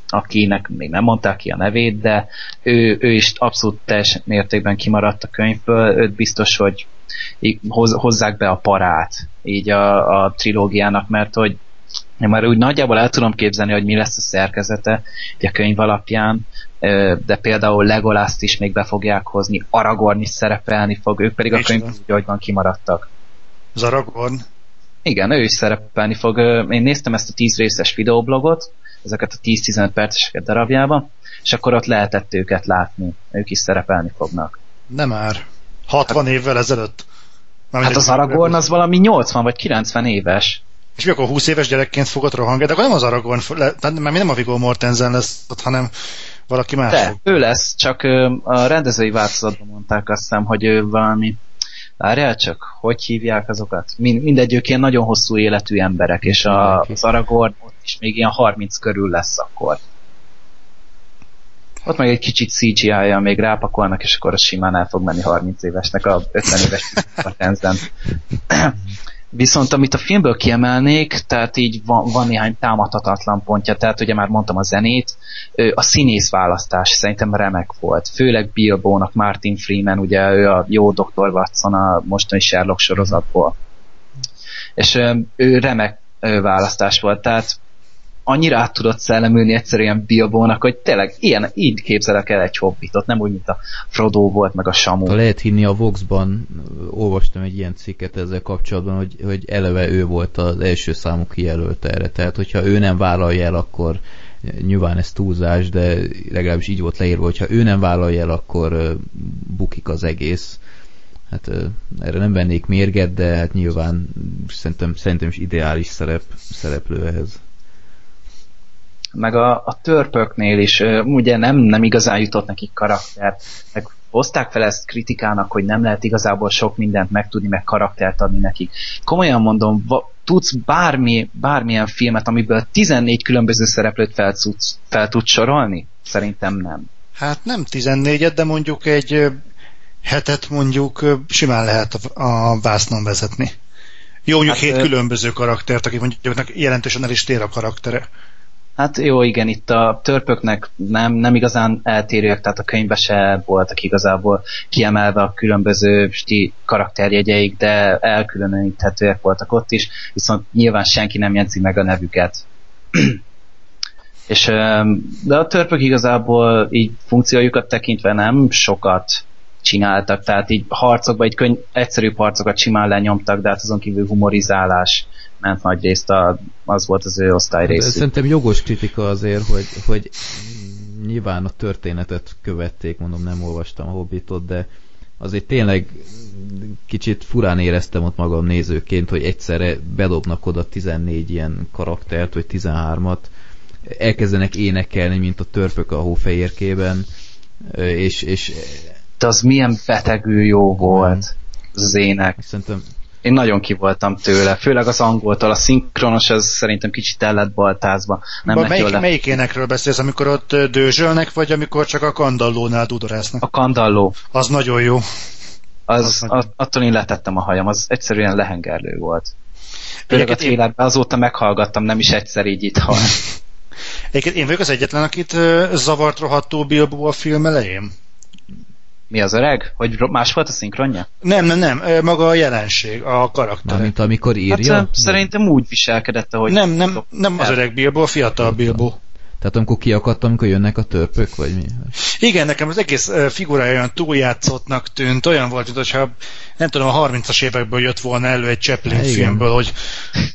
akinek még nem mondták ki a nevét, de ő, ő is abszolút teljes mértékben kimaradt a könyvből, őt biztos, hogy hozzák be a parát így a, a trilógiának, mert hogy én már úgy nagyjából el tudom képzelni, hogy mi lesz a szerkezete a könyv alapján, de például Legolaszt is még be fogják hozni, Aragorn is szerepelni fog, ők pedig a könyv úgy, hogy van kimaradtak. Az Aragorn? Igen, ő is szerepelni fog. Én néztem ezt a 10 részes videoblogot, ezeket a 10-15 perceseket darabjába, és akkor ott lehetett őket látni. Ők is szerepelni fognak. Nem már. 60 hát, évvel ezelőtt. Már hát az Aragorn az valami 80 vagy 90 éves. És mi akkor 20 éves gyerekként fogod rohangálni? De akkor nem az Aragorn, tehát már nem a Viggo Mortensen lesz ott, hanem valaki más De, ő lesz, csak a rendezői változatban mondták azt hiszem, hogy ő valami Várjál csak, hogy hívják azokat? Mind, mindegy, ilyen nagyon hosszú életű emberek, és a, az Aragorn ott is még ilyen 30 körül lesz akkor. Ott meg egy kicsit CGI-ja még rápakolnak, és akkor az simán el fog menni 30 évesnek a 50 éves Tenzen. Viszont amit a filmből kiemelnék, tehát így van, van néhány támadhatatlan pontja, tehát ugye már mondtam a zenét, a színész választás szerintem remek volt. Főleg Bilbónak, Martin Freeman, ugye ő a jó Dr. Watson a mostani Sherlock sorozatból. És ő remek választás volt, tehát annyira át tudott szellemülni egyszerűen Bilbónak, hogy tényleg ilyen, így képzelek el egy hobbitot, nem úgy, mint a Frodo volt, meg a Samu. Ha lehet hinni a Vox-ban, olvastam egy ilyen cikket ezzel kapcsolatban, hogy, hogy eleve ő volt az első számú kijelölt erre, tehát hogyha ő nem vállalja el, akkor nyilván ez túlzás, de legalábbis így volt leírva, hogyha ő nem vállalja el, akkor bukik az egész. hát erre nem vennék mérget, de hát nyilván szerintem, szerintem is ideális szerep, szereplő ehhez. Meg a, a törpöknél is ugye nem, nem igazán jutott nekik karakter, meg hozták fel ezt kritikának, hogy nem lehet igazából sok mindent megtudni, meg karaktert adni nekik. Komolyan mondom, va, tudsz bármi, bármilyen filmet, amiből 14 különböző szereplőt fel, tudsz, fel tudsz sorolni? Szerintem nem. Hát nem 14 de mondjuk egy hetet mondjuk simán lehet a vásznon vezetni. Jó, mondjuk hát, hét különböző karaktert, akik mondjuk jelentősen el is tér a karaktere. Hát jó, igen, itt a törpöknek nem, nem igazán eltérőek, tehát a könyvbe se voltak igazából kiemelve a különböző sti karakterjegyeik, de elkülöníthetőek voltak ott is, viszont nyilván senki nem jegyzi meg a nevüket. És, de a törpök igazából így funkciójukat tekintve nem sokat csináltak, tehát így harcokban, így könny- egyszerű harcokat simán lenyomtak, de hát azon kívül humorizálás ment nagy részt, a, az volt az ő osztály rész. Szerintem jogos kritika azért, hogy, hogy nyilván a történetet követték, mondom nem olvastam a Hobbitot, de azért tényleg kicsit furán éreztem ott magam nézőként, hogy egyszerre bedobnak oda 14 ilyen karaktert, vagy 13-at, elkezdenek énekelni, mint a törpök a hófehérkében, és, és de az milyen betegű jó volt az, az ének. Szerintem én nagyon ki voltam tőle, főleg az angoltól, a szinkronos az szerintem kicsit el lett baltázva. Nem ba, melyik, le... melyik énekről beszélsz, amikor ott dőzsölnek, vagy amikor csak a kandallónál dudorásznak? A kandalló. Az nagyon jó. Az, az nagyon... attól én letettem a hajam, az egyszerűen lehengerlő volt. Főleg a én... azóta meghallgattam, nem is egyszer így itt hal. Egyébként én vagyok az egyetlen, akit zavart rohadtó Bilbo a film elején. Mi az öreg? Hogy más volt a szinkronja? Nem, nem, nem. Maga a jelenség, a karakter. Mint amikor írja? Hát, szerintem úgy viselkedett, ahogy... Nem, nem, nem az öreg Bilbo, a fiatal Bilbo. Tehát amikor kiakadt, amikor jönnek a törpök, vagy mi? Igen, nekem az egész figurája olyan túljátszottnak tűnt, olyan volt, mintha nem tudom, a 30-as évekből jött volna elő egy Chaplin Igen. filmből, hogy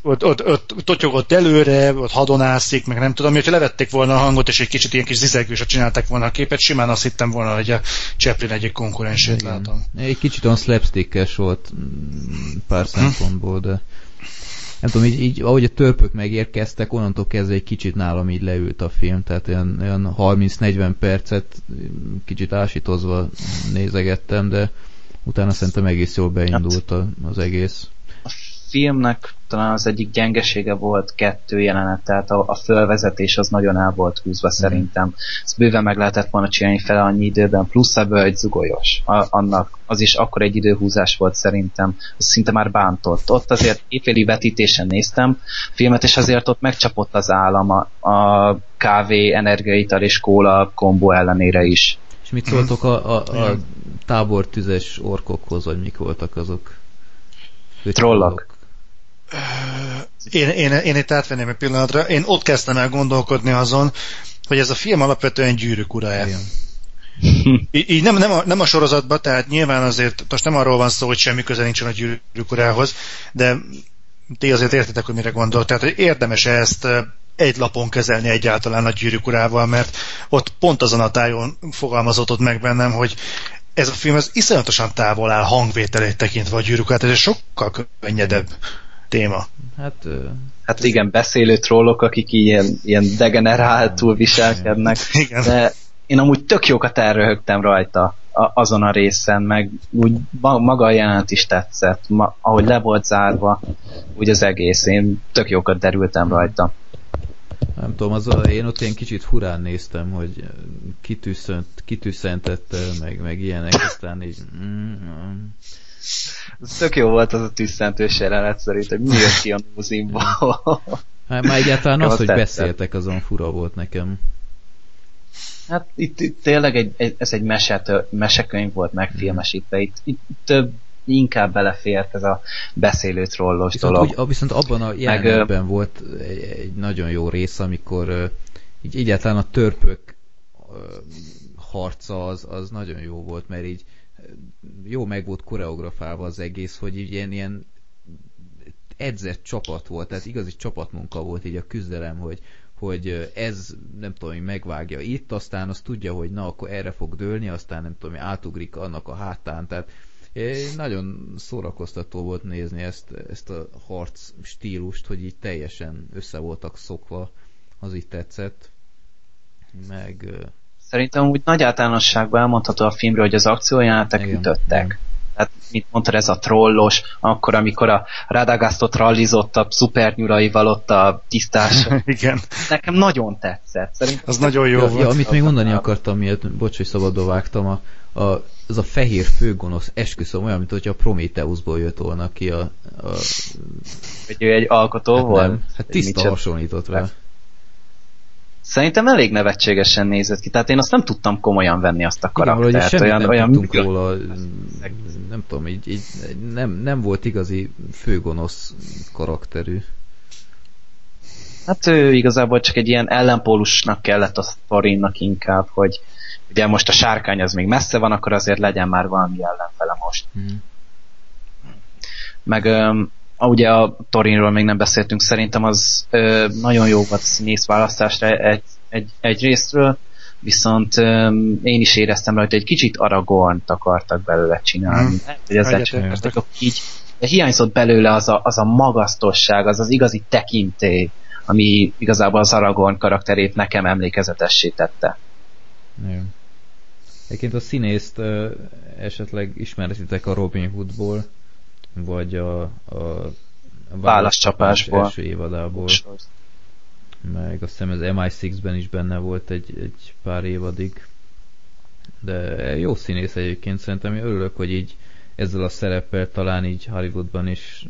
ott, ott, ott, totyogott előre, ott hadonászik, meg nem tudom, hogyha levették volna a hangot, és egy kicsit ilyen kis zizegősre csinálták volna a képet, simán azt hittem volna, hogy a Chaplin egyik konkurensét Igen. látom. Egy kicsit olyan slapstick volt mm, pár hm. szempontból, de nem tudom, így, így ahogy a törpök megérkeztek, onnantól kezdve egy kicsit nálam így leült a film, tehát olyan, olyan 30-40 percet kicsit ásítozva nézegettem, de utána szerintem egész jól beindult az egész filmnek talán az egyik gyengesége volt kettő jelenet, tehát a, a fölvezetés az nagyon el volt húzva mm. szerintem. Ezt bőven meg lehetett volna csinálni fele annyi időben, plusz ebből egy zugolyos. A, annak az is akkor egy időhúzás volt szerintem, az szinte már bántott. Ott azért évféli vetítésen néztem filmet, és azért ott megcsapott az állam a, a kávé, energiaital és kóla kombó ellenére is. És mit szóltok a, a, a tábortüzes orkokhoz, vagy mik voltak azok? Trollok. Én, én, én itt átvenném egy pillanatra. Én ott kezdtem el gondolkodni azon, hogy ez a film alapvetően gyűrűk ura Í- így nem, nem, a, nem a sorozatban, tehát nyilván azért most nem arról van szó, hogy semmi köze nincsen a gyűrűk urához, de ti azért értitek, hogy mire gondol. Tehát, hogy érdemes ezt egy lapon kezelni egyáltalán a gyűrűk urával, mert ott pont azon a tájon fogalmazott ott meg bennem, hogy ez a film az iszonyatosan távol áll hangvételét tekintve a gyűrűk ez egy sokkal könnyedebb téma. Hát, hát igen, beszélő trollok, akik ilyen, ilyen degeneráltul viselkednek. Igen. De én amúgy tök jókat elröhögtem rajta a, azon a részen, meg úgy maga a jelent is tetszett, ma, ahogy le volt zárva, úgy az egész, én tök jókat derültem rajta. Nem tudom, az a, én ott ilyen kicsit furán néztem, hogy kitűszent, kitűszentette, meg, meg ilyenek, aztán így... Mm, mm. Tök jó volt az a tüsszentős jelenet hogy mi jött ki a múzimba. Hát már egyáltalán az, hogy beszéltek, azon fura volt nekem. Hát itt, itt tényleg egy, egy, ez egy meset, mesekönyv volt megfilmesítve. Itt, itt több inkább belefért ez a beszélő trollos viszont dolog. Úgy, viszont abban a jelenetben Meg, volt egy, egy nagyon jó rész, amikor így egyáltalán a törpök harca az, az nagyon jó volt, mert így jó meg volt koreografálva az egész, hogy így ilyen, ilyen edzett csapat volt, tehát igazi csapatmunka volt így a küzdelem, hogy, hogy ez nem tudom, hogy megvágja itt, aztán azt tudja, hogy na, akkor erre fog dőlni, aztán nem tudom, átugrik annak a hátán, tehát nagyon szórakoztató volt nézni ezt, ezt a harc stílust, hogy így teljesen össze voltak szokva, az így tetszett. Meg... Szerintem úgy nagy általánosságban elmondható a filmről, hogy az akciójátek ütöttek. Igen tehát mint mondtad, ez a trollos, akkor, amikor a Radagasztot rallizott a szupernyuraival ott a tisztás. Igen. Nekem nagyon tetszett. Szerintem az nagyon jó ja, volt. Ja, amit még mondani akartam, miért, bocs, hogy szabadba vágtam, a, a, az a fehér főgonosz esküszöm olyan, mint hogyha a Prometheusból jött volna ki a... a... Hogy ő egy alkotó hát volt? Nem. Hát tiszta hasonlított rá. Szerintem elég nevetségesen nézett ki, tehát én azt nem tudtam komolyan venni azt a karaktert. Igen, olyan, nem olyan tudtunk róla, nem tudom, így, így nem, nem volt igazi főgonosz karakterű. Hát ő igazából csak egy ilyen ellenpólusnak kellett a sztorinnak inkább, hogy ugye most a sárkány az még messze van, akkor azért legyen már valami ellenfele most. Hmm. Meg ugye a Torinról még nem beszéltünk, szerintem az ö, nagyon jó volt színész választásra egy, egy, egy részről, viszont ö, én is éreztem rajta, hogy egy kicsit Aragorn akartak belőle csinálni. Mm. Hogy ezzel csak így de hiányzott belőle az a, az a magasztosság, az az igazi tekintély, ami igazából az Aragorn karakterét nekem emlékezetessé tette. Igen. Egyébként a színészt uh, esetleg ismerhetitek a Robin Hoodból, vagy a, a válaszcsapásból első évadából. Meg azt hiszem az MI6-ben is benne volt egy, egy pár évadig. De jó színész egyébként szerintem, én örülök, hogy így ezzel a szereppel talán így Hollywoodban is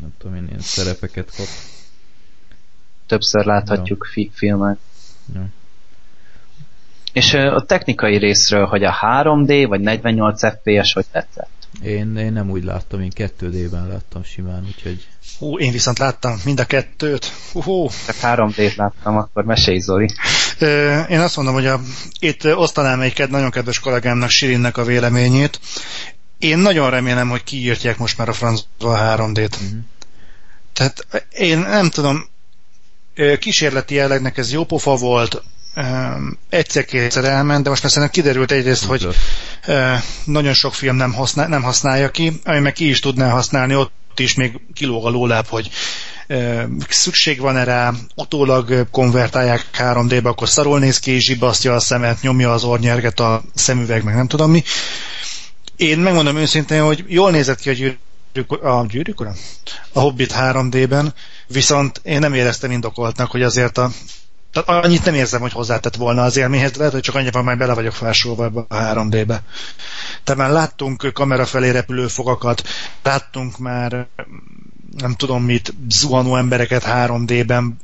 nem tudom én ilyen szerepeket kap. Többször láthatjuk ja. filmet. Ja. És a technikai részről, hogy a 3D vagy 48 FPS, hogy tetszett? Én, én nem úgy láttam, én 2D-ben láttam simán, úgyhogy... Hú, én viszont láttam mind a kettőt. Hú. Csak 3D-t láttam, akkor mesélj Zoli. Én azt mondom, hogy a, itt osztanám egy nagyon kedves kollégámnak, Sirinnek a véleményét. Én nagyon remélem, hogy kiírtják most már a francba 3D-t. Uh-huh. Mhm. Tehát én nem tudom, kísérleti jellegnek ez jó pofa volt, egyszer-kétszer elment, de most már szerintem kiderült egyrészt, hogy nagyon sok film nem, használ, nem használja ki, ami meg ki is tudná használni, ott is még kilóg a lóláb, hogy szükség van erre, utólag konvertálják 3D-be, akkor szarul néz ki, zsibasztja a szemet, nyomja az ornyerget a szemüveg, meg nem tudom mi. Én megmondom őszintén, hogy jól nézett ki a gyűrűk, a gyűrűk A Hobbit 3D-ben, viszont én nem éreztem indokoltnak, hogy azért a tehát annyit nem érzem, hogy hozzátett volna az élményhez, lehet, hogy csak annyiban már bele vagyok fásulva ebbe a 3D-be. Tehát már láttunk kamera felé repülő fogakat, láttunk már nem tudom mit, zuhanó embereket 3D-ben,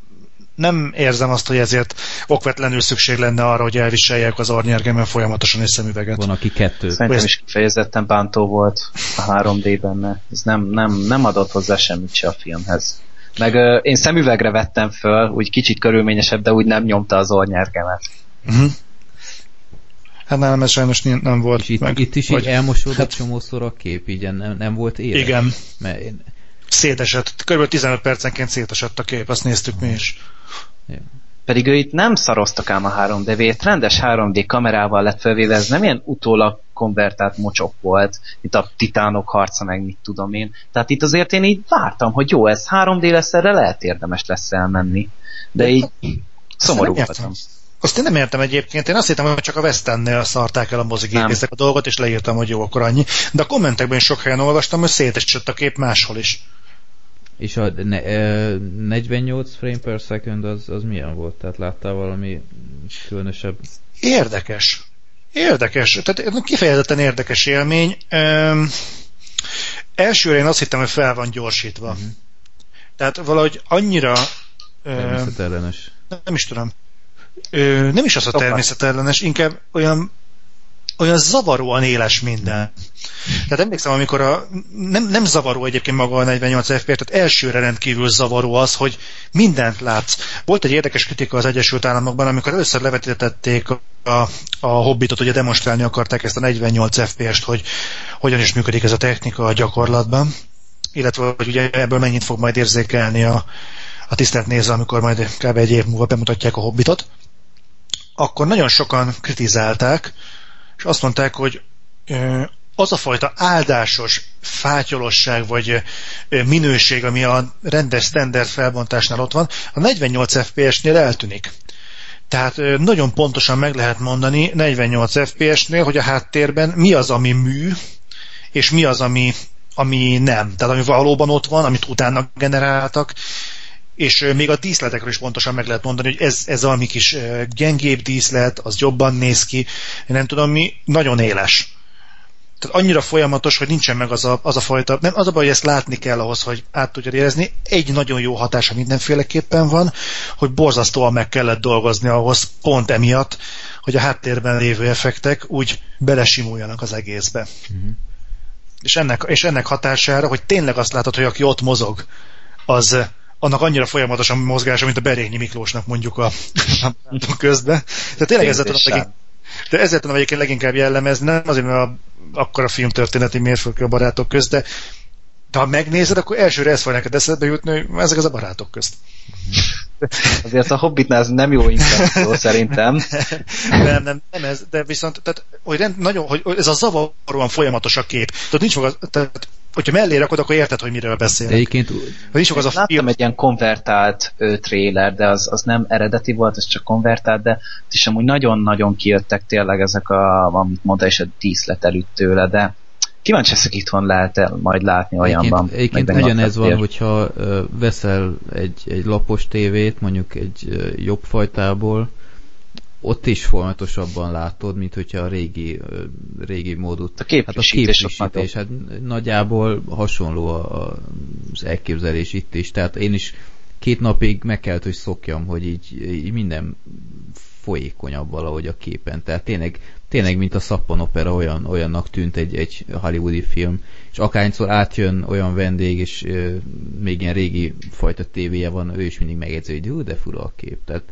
nem érzem azt, hogy ezért okvetlenül szükség lenne arra, hogy elviseljek az arnyergemen folyamatosan egy szemüveget. Van, aki kettő. Szerintem is kifejezetten bántó volt a 3D-ben, ez nem, nem, nem adott hozzá semmit se a filmhez. Meg uh, én szemüvegre vettem föl, úgy kicsit körülményesebb, de úgy nem nyomta az ornyergemet. Uh-huh. Hát nálam ez sajnos nem volt. És itt, meg, itt is vagy, így elmosódott hát, csomószor a kép, így nem, nem volt éles. Igen. Mert én... Szétesett, kb. 15 percenként szétesett a kép, azt néztük mi is. Ja. Pedig ő itt nem szaroztak ám a 3D-vét, rendes 3D kamerával lett felvéve, ez nem ilyen utólag konvertált mocsok volt, mint a titánok harca, meg mit tudom én. Tehát itt azért én így vártam, hogy jó, ez 3D lesz, erre lehet érdemes lesz elmenni. De így szomorú voltam. Azt én nem értem egyébként, én azt hittem, hogy csak a West End-nél szarták el a mozigépészek a dolgot, és leírtam, hogy jó, akkor annyi. De a kommentekben is sok helyen olvastam, hogy szétesett a kép máshol is. És a ne, e, 48 frame per second az, az milyen volt? Tehát láttál valami különösebb? Érdekes. Érdekes. Tehát kifejezetten érdekes élmény. Um, elsőre én azt hittem, hogy fel van gyorsítva. Uh-huh. Tehát valahogy annyira... Természetellenes. Nem is tudom. Ö, nem is az a természetellenes, inkább olyan olyan zavaróan éles minden. Tehát emlékszem, amikor a, nem, nem zavaró egyébként maga a 48 FPS, tehát elsőre rendkívül zavaró az, hogy mindent látsz. Volt egy érdekes kritika az Egyesült Államokban, amikor először levetítették a, a, a Hobbitot, ugye demonstrálni akarták ezt a 48 FPS-t, hogy hogyan is működik ez a technika a gyakorlatban, illetve hogy ugye ebből mennyit fog majd érzékelni a, a tisztelt néző, amikor majd kb. egy év múlva bemutatják a Hobbitot. Akkor nagyon sokan kritizálták, és azt mondták, hogy az a fajta áldásos fátyolosság vagy minőség, ami a rendes standard felbontásnál ott van, a 48 FPS-nél eltűnik. Tehát nagyon pontosan meg lehet mondani 48 FPS-nél, hogy a háttérben mi az, ami mű, és mi az, ami, ami nem. Tehát ami valóban ott van, amit utána generáltak, és még a díszletekről is pontosan meg lehet mondani, hogy ez, ez valami kis gyengébb díszlet, az jobban néz ki, én nem tudom mi, nagyon éles. Tehát annyira folyamatos, hogy nincsen meg az a, az a fajta, nem az a baj, hogy ezt látni kell ahhoz, hogy át tudja érezni. Egy nagyon jó hatása mindenféleképpen van, hogy borzasztóan meg kellett dolgozni ahhoz, pont emiatt, hogy a háttérben lévő effektek úgy belesimuljanak az egészbe. Uh-huh. És, ennek, és ennek hatására, hogy tényleg azt látod, hogy aki ott mozog, az annak annyira folyamatosan mozgása, mint a Berényi Miklósnak mondjuk a, a közben. Tehát tényleg ezzel tudom, legink, de ezzel tudom egyébként leginkább jellemezni, nem azért, mert a, akkor a filmtörténeti mérföldkő a barátok közt, de, de ha megnézed, akkor elsőre ez fog neked eszedbe jutni, hogy ezek az a barátok közt. Azért a Hobbitnál ez nem jó intenció szerintem. nem, nem, nem ez, de viszont, tehát, hogy, rend, nagyon, hogy ez a zavaróan folyamatos a kép. Tehát nincs maga, tehát hogyha mellé rakod, akkor érted, hogy miről beszélek. Egyébként nincs az a láttam film. egy ilyen konvertált ö, trailer, de az, az nem eredeti volt, ez csak konvertált, de is amúgy nagyon-nagyon kijöttek tényleg ezek a, amit mondta, és a díszlet előtt tőle, de kíváncsi leszek itthon lehet -e majd látni olyanban. Egyébként, egyébként ez van, hogyha veszel egy, egy lapos tévét, mondjuk egy jobb fajtából, ott is folyamatosabban látod, mint hogyha a régi, régi módot. A képfrissítés. Hát a képfrissítés, hát nagyjából hasonló az elképzelés itt is. Tehát én is két napig meg kellett, hogy szokjam, hogy így, így minden folyékonyabb valahogy a képen. Tehát tényleg, tényleg mint a szappanopera olyan, olyannak tűnt egy, egy hollywoodi film. És akárnyszor átjön olyan vendég, és euh, még ilyen régi fajta tévéje van, ő is mindig megjegyzi, hogy de fura a kép. Tehát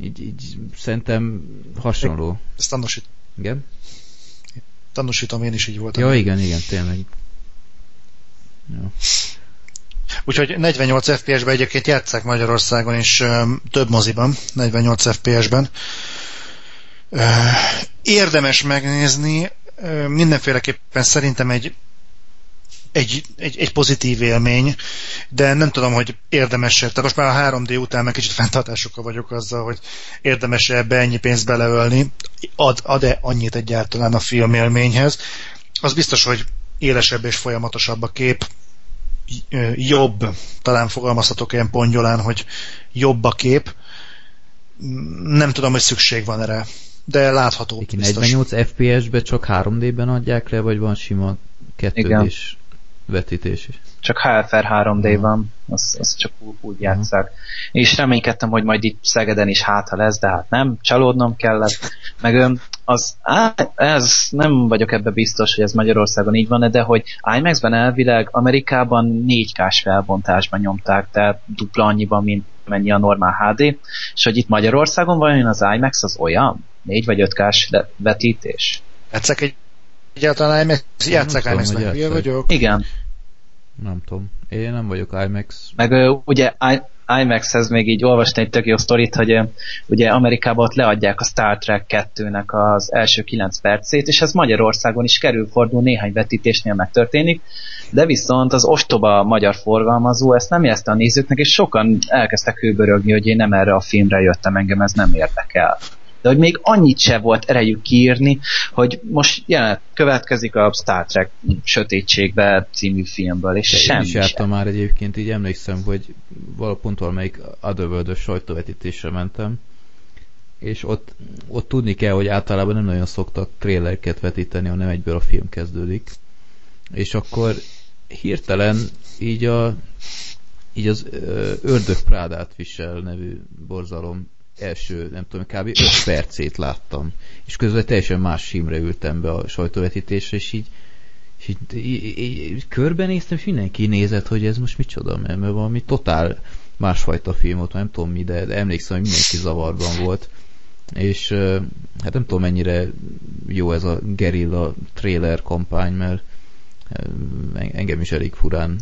így, így szerintem hasonló. Ezt tanúsít. Igen? Tanúsítom, én is így voltam. Ja, igen, igen, tényleg. Ja. Úgyhogy 48 FPS-ben egyébként játszák Magyarországon is több moziban, 48 FPS-ben. érdemes megnézni, mindenféleképpen szerintem egy egy, egy, egy pozitív élmény, de nem tudom, hogy érdemes -e. Tehát most már a 3D után meg kicsit fenntartásokkal vagyok azzal, hogy érdemes -e ebbe ennyi pénzt beleölni. Ad, ad-e annyit egyáltalán a filmélményhez? Az biztos, hogy élesebb és folyamatosabb a kép, jobb, talán fogalmazhatok ilyen pongyolán, hogy jobb a kép. Nem tudom, hogy szükség van erre, de látható. 48 FPS-be csak 3D-ben adják le, vagy van sima kettődés? Vetítés is. Csak HFR 3D van, az, az csak úgy, úgy játszák. És reménykedtem, hogy majd itt Szegeden is háta lesz, de hát nem, csalódnom kellett. Meg az, á, ez nem vagyok ebbe biztos, hogy ez Magyarországon így van, de hogy IMAX-ben elvileg Amerikában 4K-s felbontásban nyomták, tehát dupla annyiban, mint mennyi a normál HD, és hogy itt Magyarországon vajon az IMAX az olyan? 4 vagy 5K-s vetítés? Egyszer egy Egyáltalán IMAX, játszák IMAX-ben, vagyok? Igen. Nem tudom. Én nem vagyok IMAX. Meg ugye IMAX-hez még így olvasni egy tök jó sztorit, hogy ugye Amerikában ott leadják a Star Trek 2-nek az első 9 percét, és ez Magyarországon is kerül fordul, néhány vetítésnél megtörténik, de viszont az ostoba magyar forgalmazó ezt nem jelzte a nézőknek, és sokan elkezdtek hőbörögni, hogy én nem erre a filmre jöttem, engem ez nem érdekel de hogy még annyit se volt erejük kiírni, hogy most jelenet következik a Star Trek Sötétségbe című filmből, és de semmi is jártam már egyébként, így emlékszem, hogy valapont valamelyik otherworld sajtóvetítésre mentem, és ott, ott tudni kell, hogy általában nem nagyon szoktak trélerket vetíteni, hanem egyből a film kezdődik. És akkor hirtelen így a így az Ördög Prádát visel nevű borzalom első, nem tudom, kb. 5 percét láttam. És közben teljesen más símre ültem be a sajtóvetítésre, és így, és így, így, így körbenéztem, és mindenki nézett, hogy ez most micsoda, mert, mert valami totál másfajta film volt, nem tudom mi, de, de emlékszem, hogy mindenki zavarban volt. És hát nem tudom mennyire jó ez a gerilla trailer kampány, mert engem is elég furán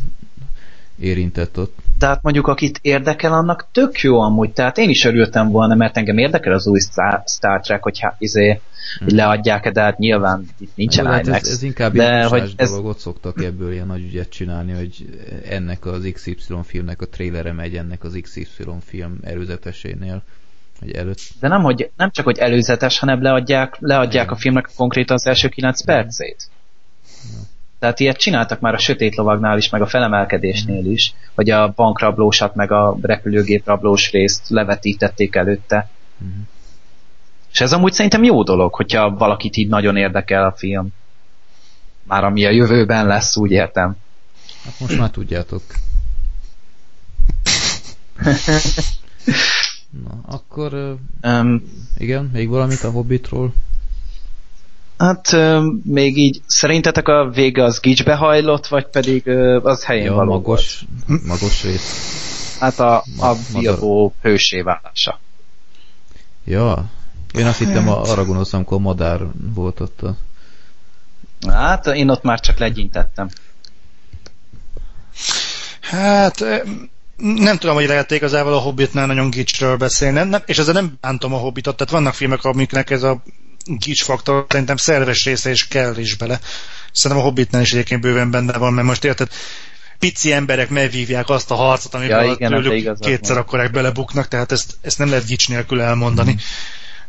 érintett ott. Tehát mondjuk akit érdekel, annak tök jó amúgy. Tehát én is örültem volna, mert engem érdekel az új Star, Star Trek, hogy hát, izé, hmm. leadják-e, de hát nyilván itt nincsen hát IMAX. ez, ez inkább de hogy ez, dolog, ott szoktak ebből ilyen nagy ügyet csinálni, hogy ennek az XY filmnek a trailere megy ennek az XY film előzetesénél, vagy előtt. de nem, hogy, nem csak, hogy előzetes, hanem leadják, leadják Igen. a filmnek konkrétan az első 9 percét. Tehát ilyet csináltak már a Sötét Lovagnál is, meg a felemelkedésnél is, hogy a bankrablósat, meg a repülőgép rablós részt levetítették előtte. Mhm. És ez amúgy szerintem jó dolog, hogyha valakit így nagyon érdekel a film. Már ami a jövőben lesz, úgy értem. Hát most már tudjátok. Na, akkor Um, igen, még valamit a Hobbitról? Hát um, még így, szerintetek a vége az gicsbe hajlott, vagy pedig uh, az helyén Ja, való magos, magos rész. Hát a, a Ma- Bilbo hősé válása. Ja, én azt hittem a- arra gondoltam, amikor a madár volt ott a... Hát én ott már csak legyintettem. Hát nem tudom, hogy lehet igazából a Hobbitnál nagyon gicsről beszélni, nem, és ezzel nem bántom a Hobbitot, tehát vannak filmek, amiknek ez a gics faktor szerintem szerves része és kell is bele. Szerintem a Hobbitnál is egyébként bőven benne van, mert most érted, pici emberek megvívják azt a harcot, amiben Ja, igen, ebbe tőlük kétszer akkorák belebuknak, tehát ezt, ezt nem lehet gics nélkül elmondani.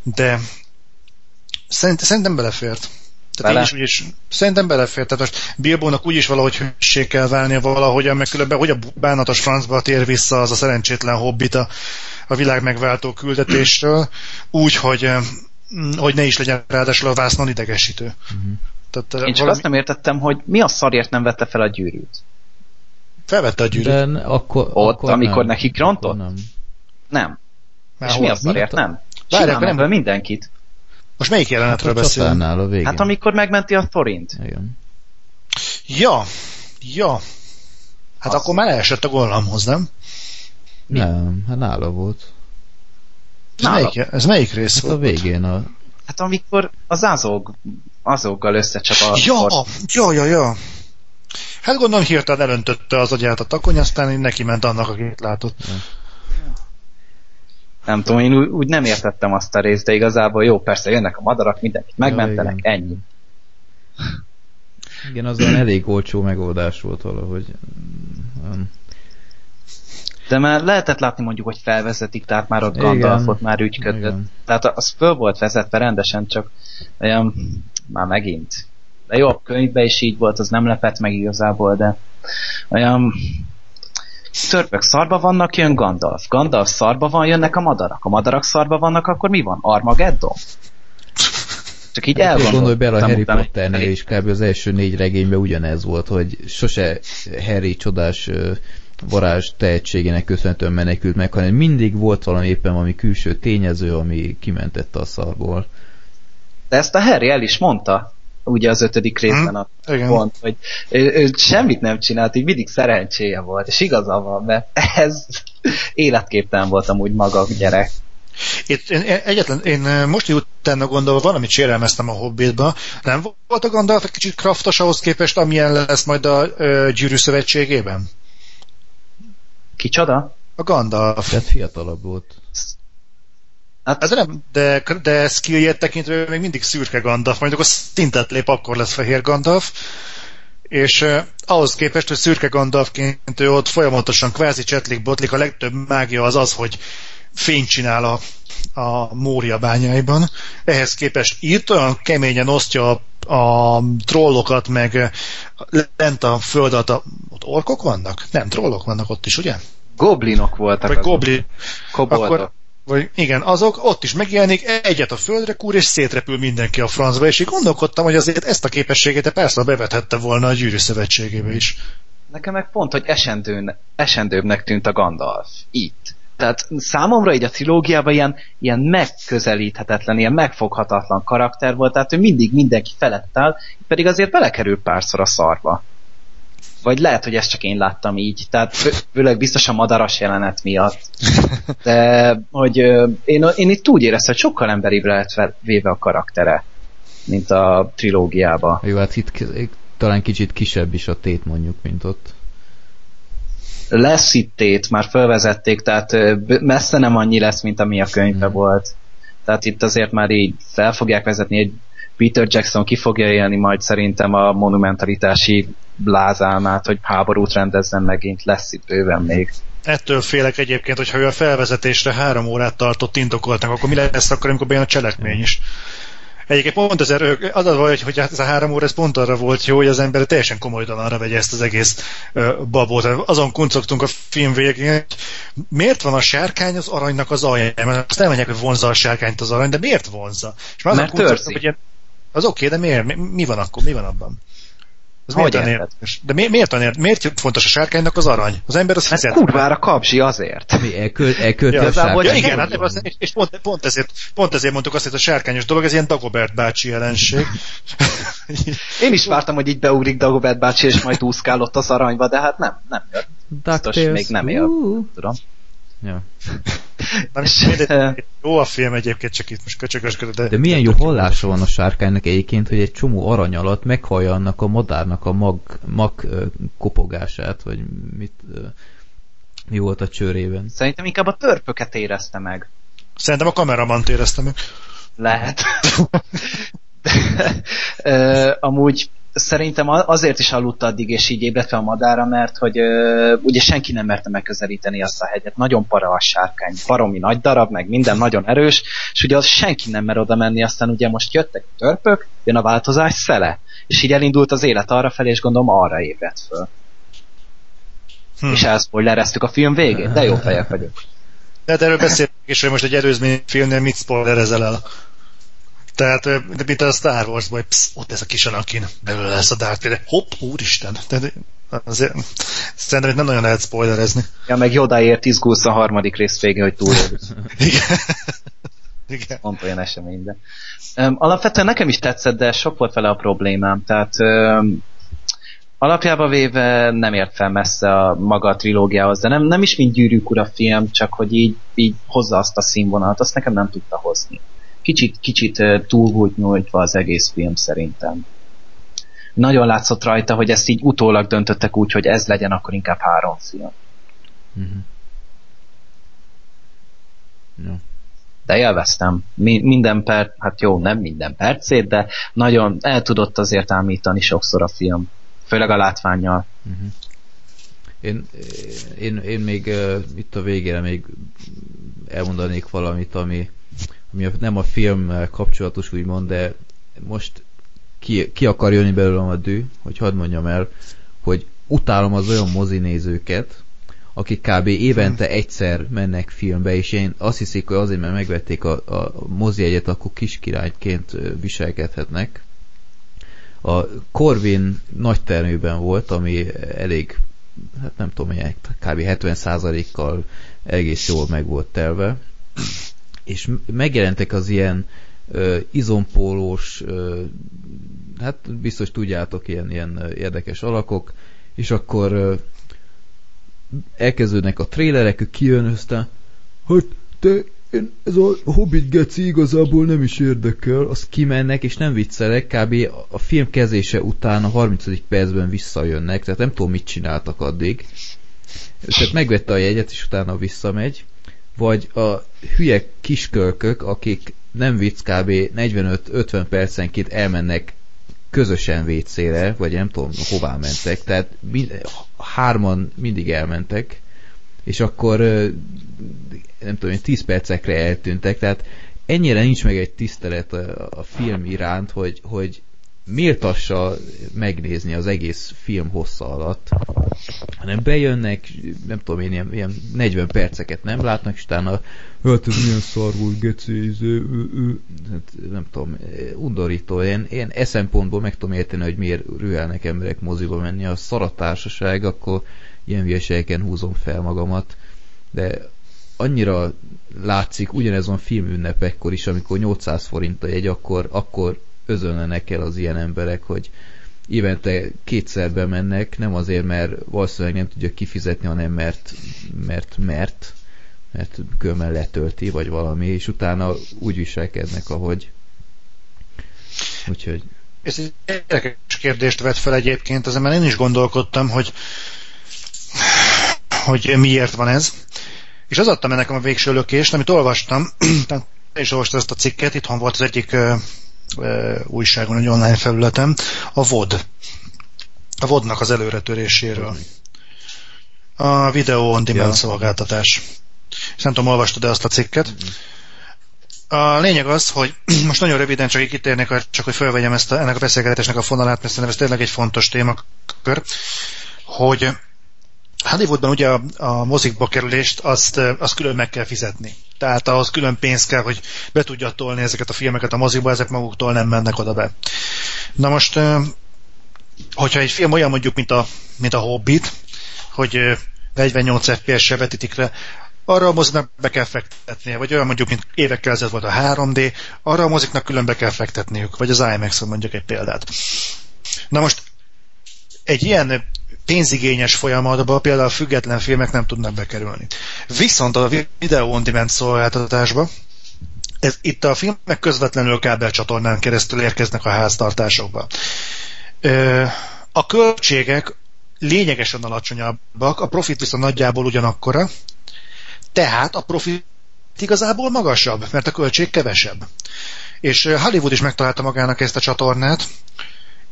De szerint, szerintem belefért. Tehát Bele? én is úgyis, szerintem belefért. Tehát most Bilbónak úgyis valahogy hőssé kell válnia valahogyan, meg különben hogy a bánatos francba tér vissza az a szerencsétlen hobbit a, a világ megváltó küldetésről, úgy, hogy, hogy ne is legyen ráadásul a vásznon idegesítő. Mhm. Tehát, eh, Én csak valami- azt nem értettem, hogy mi a szarért nem vette fel a gyűrűt. Felvette a gyűrűt. De akkor, Ott, akkor amikor nem. nekik rontott? Akkor nem. Nem. Már És hol? mi a szarért nem? Várják, nem- nem mindenkit. Most melyik Hát jelenetről a beszélünk? a végén. Hát amikor megmenti a Thorint. Igen. Ja, ja. Hát Az. akkor már elesett a gollamhoz, nem? Mi? Nem, hát nála volt. Ez, melyik, ez melyik rész Hát a volt? végén a... Hát amikor az azog, azoggal összecsap a Ja, Thor- ja, ja, ja. Hát gondolom hirtelen elöntötte az agyát a takony, aztán neki ment annak, akit látott. Nem tudom, én úgy, úgy nem értettem azt a részt, de igazából jó, persze jönnek a madarak, mindenkit megmentenek, igen. ennyi. Igen, az olyan elég olcsó megoldás volt valahogy. De már lehetett látni mondjuk, hogy felvezetik, tehát már ott. Gandalfot már ügyködött. Igen. Tehát az föl volt vezetve rendesen, csak olyan, már megint. De jó, a könyvben is így volt, az nem lepett meg igazából, de olyan törpök szarba vannak, jön Gandalf. Gandalf szarba van, jönnek a madarak. A madarak szarba vannak, akkor mi van? Armageddon? Csak így Hát gondolj bele a elgondoltam Harry Potternél is kb. az első négy regényben ugyanez volt, hogy sose Harry csodás varázs tehetségének köszönhetően menekült meg, hanem mindig volt valami éppen valami külső tényező, ami kimentette a szarból. De ezt a Harry el is mondta, ugye az ötödik részben a Igen. pont, hogy ő, ő semmit nem csinált, így mindig szerencséje volt, és igaza van, mert ez életképtelen volt amúgy maga a gyerek. Itt, én, egyetlen, én most utána gondolva valamit sérelmeztem a Hobbitba. Nem volt a Gandalf egy kicsit kraftos ahhoz képest, amilyen lesz majd a ö, gyűrű szövetségében? Kicsoda? A Gandalf. Tehát fiatalabb volt. Hát, Hát de, nem, de, de skilljét tekintve még mindig szürke Gandalf, majd akkor szintet lép, akkor lesz fehér Gandalf. És eh, ahhoz képest, hogy szürke Gandalfként ő ott folyamatosan kvázi csetlik, botlik, a legtöbb mágia az az, hogy fényt csinál a, a Mória bányáiban. Ehhez képest itt olyan keményen osztja a, a trollokat, meg lent a föld alatt a, ott orkok vannak? Nem, trollok vannak ott is, ugye? goblinok voltak. Vagy goblin, Koboldok. akkor- vagy igen, azok ott is megjelenik, egyet a földre kúr, és szétrepül mindenki a francba, és így gondolkodtam, hogy azért ezt a képességét persze bevethette volna a gyűrű szövetségébe is. Nekem meg pont, hogy esendőn, esendőbbnek tűnt a Gandalf. Itt. Tehát számomra így a trilógiában ilyen, ilyen megközelíthetetlen, ilyen megfoghatatlan karakter volt, tehát ő mindig mindenki felett áll, pedig azért belekerül párszor a szarba. Vagy lehet, hogy ezt csak én láttam így, tehát fő- főleg biztos a madaras jelenet miatt. De hogy én, én itt úgy éreztem, hogy sokkal emberibre lett fel- véve a karaktere, mint a trilógiába. Jó, hát itt talán kicsit kisebb is a tét mondjuk, mint ott. Lesz itt már felvezették, tehát messze nem annyi lesz, mint ami a könyvben mm. volt. Tehát itt azért már így fel fogják vezetni, egy Peter Jackson ki fogja élni majd szerintem a monumentalitási blázálmát, hogy háborút rendezzen megint, lesz itt bőven még. Ettől félek egyébként, hogyha ő a felvezetésre három órát tartott indokoltak, akkor mi lesz akkor, amikor bejön a cselekmény is? Egyébként pont ezért, az a hogy, hogy ez a három óra ez pont arra volt jó, hogy az ember teljesen komolytalanra vegye ezt az egész babot. Azon kuncogtunk a film végén, hogy miért van a sárkány az aranynak az alján? Mert azt nem mondják, hogy vonza a sárkányt az arany, de miért vonza? És már Mert törzi. Hogy ilyen, az oké, okay, de miért? Mi, mi van akkor? Mi van abban? Ez miért olyan érdekes? De mi, miért, olyan miért fontos a sárkánynak az arany? Az ember az fizet. kurvára kapsi azért. Mi elköl, elkölti ja, a sárkány? Ja, igen, hát, az, és pont, pont, ezért, pont ezért mondtuk azt, hogy a sárkányos dolog, ez ilyen Dagobert bácsi jelenség. Én is vártam, hogy így beugrik Dagobert bácsi, és majd úszkál ott az aranyba, de hát nem, nem jött. Biztos még nem él. Tudom. Ja. Nem, mindegy, jó a film egyébként, csak itt most köcsögösködött. De, de milyen jó hallása van a sárkánynak egyébként, hogy egy csomó arany alatt meghallja annak a madárnak a mag, mag kopogását, vagy mit, mi volt a csőrében. Szerintem inkább a törpöket érezte meg. Szerintem a kameramant érezte meg. Lehet. de, amúgy szerintem azért is aludt addig, és így ébredt fel a madára, mert hogy ö, ugye senki nem merte megközelíteni azt a hegyet. Nagyon para a sárkány, baromi nagy darab, meg minden nagyon erős, és ugye az senki nem mer oda menni, aztán ugye most jöttek a törpök, jön a változás szele, és így elindult az élet arra felé, és gondolom arra ébredt föl. Hm. És elszpoilereztük a film végét, de jó fejek vagyok. Tehát erről beszélünk is, hogy most egy előzmény filmnél mit spoilerezel el. Tehát, de mint a Star wars hogy psz, ott ez a kis Anakin, belőle lesz a Darth Vader. Hopp, úristen! Tehát azért, szerintem nem nagyon lehet spoilerezni. Ja, meg Yodaért izgulsz a harmadik rész vége, hogy túl. Igen. Igen. Pont olyan esemény, de. Um, alapvetően nekem is tetszett, de sok volt vele a problémám. Tehát um, alapjába véve nem ért fel messze a maga a trilógiához, de nem, nem is mint gyűrűk ura film, csak hogy így, így hozza azt a színvonalat, azt nekem nem tudta hozni kicsit, kicsit túl volt nyújtva az egész film szerintem. Nagyon látszott rajta, hogy ezt így utólag döntöttek úgy, hogy ez legyen akkor inkább három film. Uh-huh. Ja. De élveztem. Mi, minden perc, hát jó, nem minden percét, de nagyon el tudott azért ámítani sokszor a film. Főleg a látványjal. Uh-huh. Én, én, én még uh, itt a végére még elmondanék valamit, ami ami nem a filmmel kapcsolatos úgymond, de most ki, ki akar jönni belőlem a dű, hogy hadd mondjam el, hogy utálom az olyan mozinézőket, akik kb. évente egyszer mennek filmbe, és én azt hiszik, hogy azért, mert megvették a, a mozi egyet, akkor kiskirályként viselkedhetnek. A Corvin nagy termőben volt, ami elég, hát nem tudom, kb. 70%-kal egész jól meg volt telve és megjelentek az ilyen ö, izompólós, ö, hát biztos tudjátok, ilyen, ilyen érdekes alakok, és akkor ö, elkezdődnek a trélerek, ő kijön, aztán, hogy te, én, ez a Hobbit geci igazából nem is érdekel, azt kimennek, és nem viccelek, kb. a film kezése után a 30. percben visszajönnek, tehát nem tudom, mit csináltak addig. Tehát megvette a jegyet, és utána visszamegy, vagy a hülye kiskölkök, akik nem vicc kb. 45-50 percenként elmennek közösen vécére, vagy nem tudom hová mentek, tehát mind, hárman mindig elmentek, és akkor nem tudom, 10 percekre eltűntek, tehát ennyire nincs meg egy tisztelet a, a film iránt, hogy, hogy méltassa megnézni az egész film hossza alatt, hanem bejönnek, nem tudom én, ilyen, ilyen 40 perceket nem látnak, és utána hát ez milyen szar volt, geci, ő, hát, nem tudom, undorító. Én, én e szempontból meg tudom érteni, hogy miért rühelnek emberek moziba menni. A szaratársaság, akkor ilyen hülyeségeken húzom fel magamat, de annyira látszik ugyanezon filmünnepekkor is, amikor 800 forint a jegy, akkor, akkor özönlenek el az ilyen emberek, hogy évente kétszer bemennek, nem azért, mert valószínűleg nem tudja kifizetni, hanem mert, mert, mert, mert különben letölti, vagy valami, és utána úgy viselkednek, ahogy. Úgyhogy... Ez egy érdekes kérdést vett fel egyébként, ezen már én is gondolkodtam, hogy hogy miért van ez. És az adta nekem a végső lökést, amit olvastam, tehát is olvastam ezt a cikket, itthon volt az egyik újságon, egy online felületem, a VOD. A VOD-nak az előretöréséről. A Video On Demand ja. szolgáltatás. És nem tudom, olvastad-e azt a cikket? Mm-hmm. A lényeg az, hogy most nagyon röviden csak kitérnék, csak hogy felvegyem ezt a, ennek a beszélgetésnek a fonalát, mert szerintem ez tényleg egy fontos témakör, hogy Hollywoodban ugye a, a mozikba kerülést azt, azt külön meg kell fizetni. Tehát ahhoz külön pénz kell, hogy be tudja tolni ezeket a filmeket a mozikba, ezek maguktól nem mennek oda be. Na most, hogyha egy film olyan mondjuk, mint a, mint a Hobbit, hogy 48 FPS-re vetítik le, arra a moziknak be kell fektetnie, vagy olyan mondjuk, mint évekkel ezelőtt volt a 3D, arra a moziknak külön be kell fektetniük, vagy az IMAX-on mondjuk egy példát. Na most egy ilyen pénzigényes folyamatban például a független filmek nem tudnak bekerülni. Viszont a Video On Demand szolgáltatásba ez, itt a filmek közvetlenül kábelcsatornán keresztül érkeznek a háztartásokba. Ö, a költségek lényegesen alacsonyabbak, a profit viszont nagyjából ugyanakkora, tehát a profit igazából magasabb, mert a költség kevesebb. És Hollywood is megtalálta magának ezt a csatornát,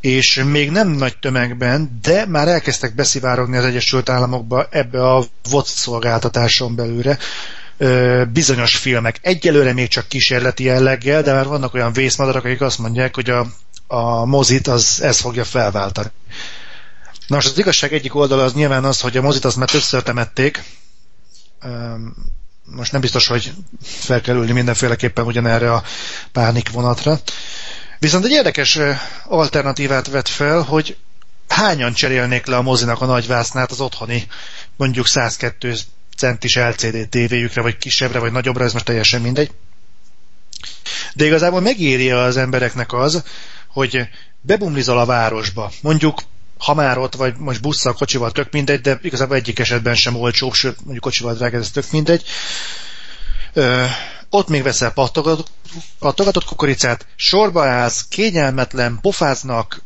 és még nem nagy tömegben, de már elkezdtek beszivárogni az Egyesült Államokba ebbe a VOD szolgáltatáson belőle bizonyos filmek. Egyelőre még csak kísérleti jelleggel, de már vannak olyan vészmadarak, akik azt mondják, hogy a, a mozit az ez fogja felváltani. Na most az igazság egyik oldala az nyilván az, hogy a mozit azt már többször temették, most nem biztos, hogy fel kell ülni mindenféleképpen ugyanerre a pánik vonatra. Viszont egy érdekes alternatívát vett fel, hogy hányan cserélnék le a mozinak a nagyvásznát az otthoni mondjuk 102 centis LCD tévéjükre, vagy kisebbre, vagy nagyobbra, ez most teljesen mindegy. De igazából megéri az embereknek az, hogy bebumlizol a városba, mondjuk ha már ott vagy most busszal, kocsival, tök mindegy, de igazából egyik esetben sem olcsóbb, sőt, mondjuk kocsival drága, ez tök mindegy. Ö, ott még veszel pattogatott, pattogatott kukoricát, sorba állsz, kényelmetlen, pofáznak,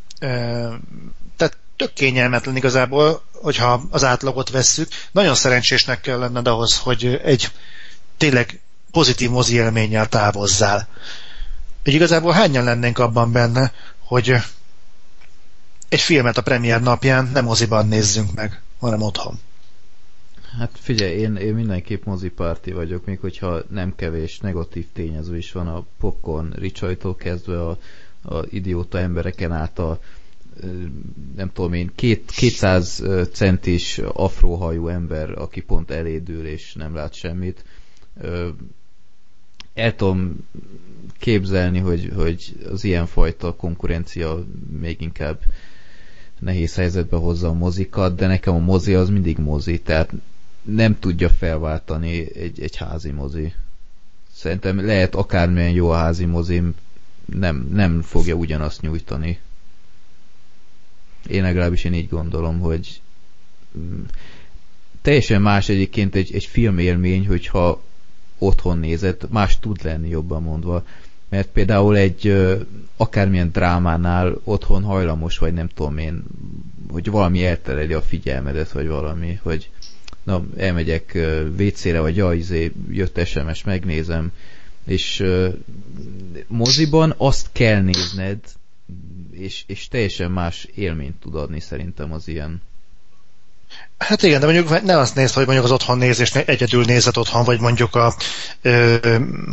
tehát tök kényelmetlen igazából, hogyha az átlagot vesszük. Nagyon szerencsésnek kell lenned ahhoz, hogy egy tényleg pozitív mozi élménnyel távozzál. Egy igazából hányan lennénk abban benne, hogy egy filmet a premier napján nem moziban nézzünk meg, hanem otthon. Hát figyelj, én, én mindenképp mozipárti vagyok, még hogyha nem kevés negatív tényező is van a popcorn ricsajtól kezdve a, a idióta embereken át a nem tudom én, két, 200 centis afróhajú ember, aki pont elédül és nem lát semmit. El tudom képzelni, hogy, hogy az ilyenfajta konkurencia még inkább nehéz helyzetbe hozza a mozikat, de nekem a mozi az mindig mozi, tehát nem tudja felváltani egy, egy házi mozi. Szerintem lehet akármilyen jó a házi mozi, nem, nem fogja ugyanazt nyújtani. Én legalábbis én így gondolom, hogy mm, teljesen más egyébként egy, egy filmélmény, hogyha otthon nézett, más tud lenni jobban mondva mert például egy akármilyen drámánál otthon hajlamos vagy nem tudom én, hogy valami eltereli a figyelmedet, vagy valami, hogy na, elmegyek WC-re, vagy jaj, izé, jött SMS, megnézem, és moziban azt kell nézned, és, és teljesen más élményt tud adni szerintem az ilyen Hát igen, de mondjuk ne azt nézd, hogy mondjuk az otthon nézés egyedül nézett otthon, vagy mondjuk a ö,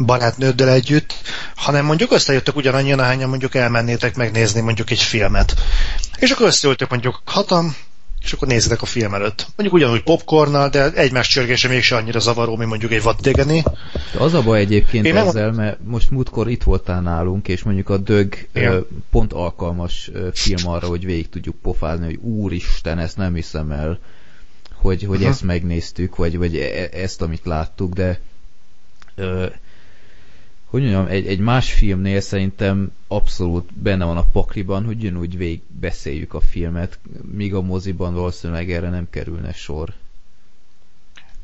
barátnőddel együtt, hanem mondjuk összejöttök ugyanannyian, ahányan mondjuk elmennétek megnézni mondjuk egy filmet. És akkor összeültök mondjuk hatan, és akkor nézzétek a film előtt. Mondjuk ugyanúgy popcornnal, de egymás csörgése mégse annyira zavaró, mint mondjuk egy vaddégeni. Az a baj egyébként Én ezzel, nem... mert most múltkor itt voltál nálunk, és mondjuk a dög Igen. pont alkalmas film arra, hogy végig tudjuk pofázni, hogy úristen, ezt nem hiszem el hogy, hogy ezt megnéztük, vagy, vagy e, ezt, amit láttuk, de ö, hogy mondjam, egy, egy más filmnél szerintem abszolút benne van a pakliban, hogy ugyanúgy végig beszéljük a filmet, míg a moziban valószínűleg erre nem kerülne sor.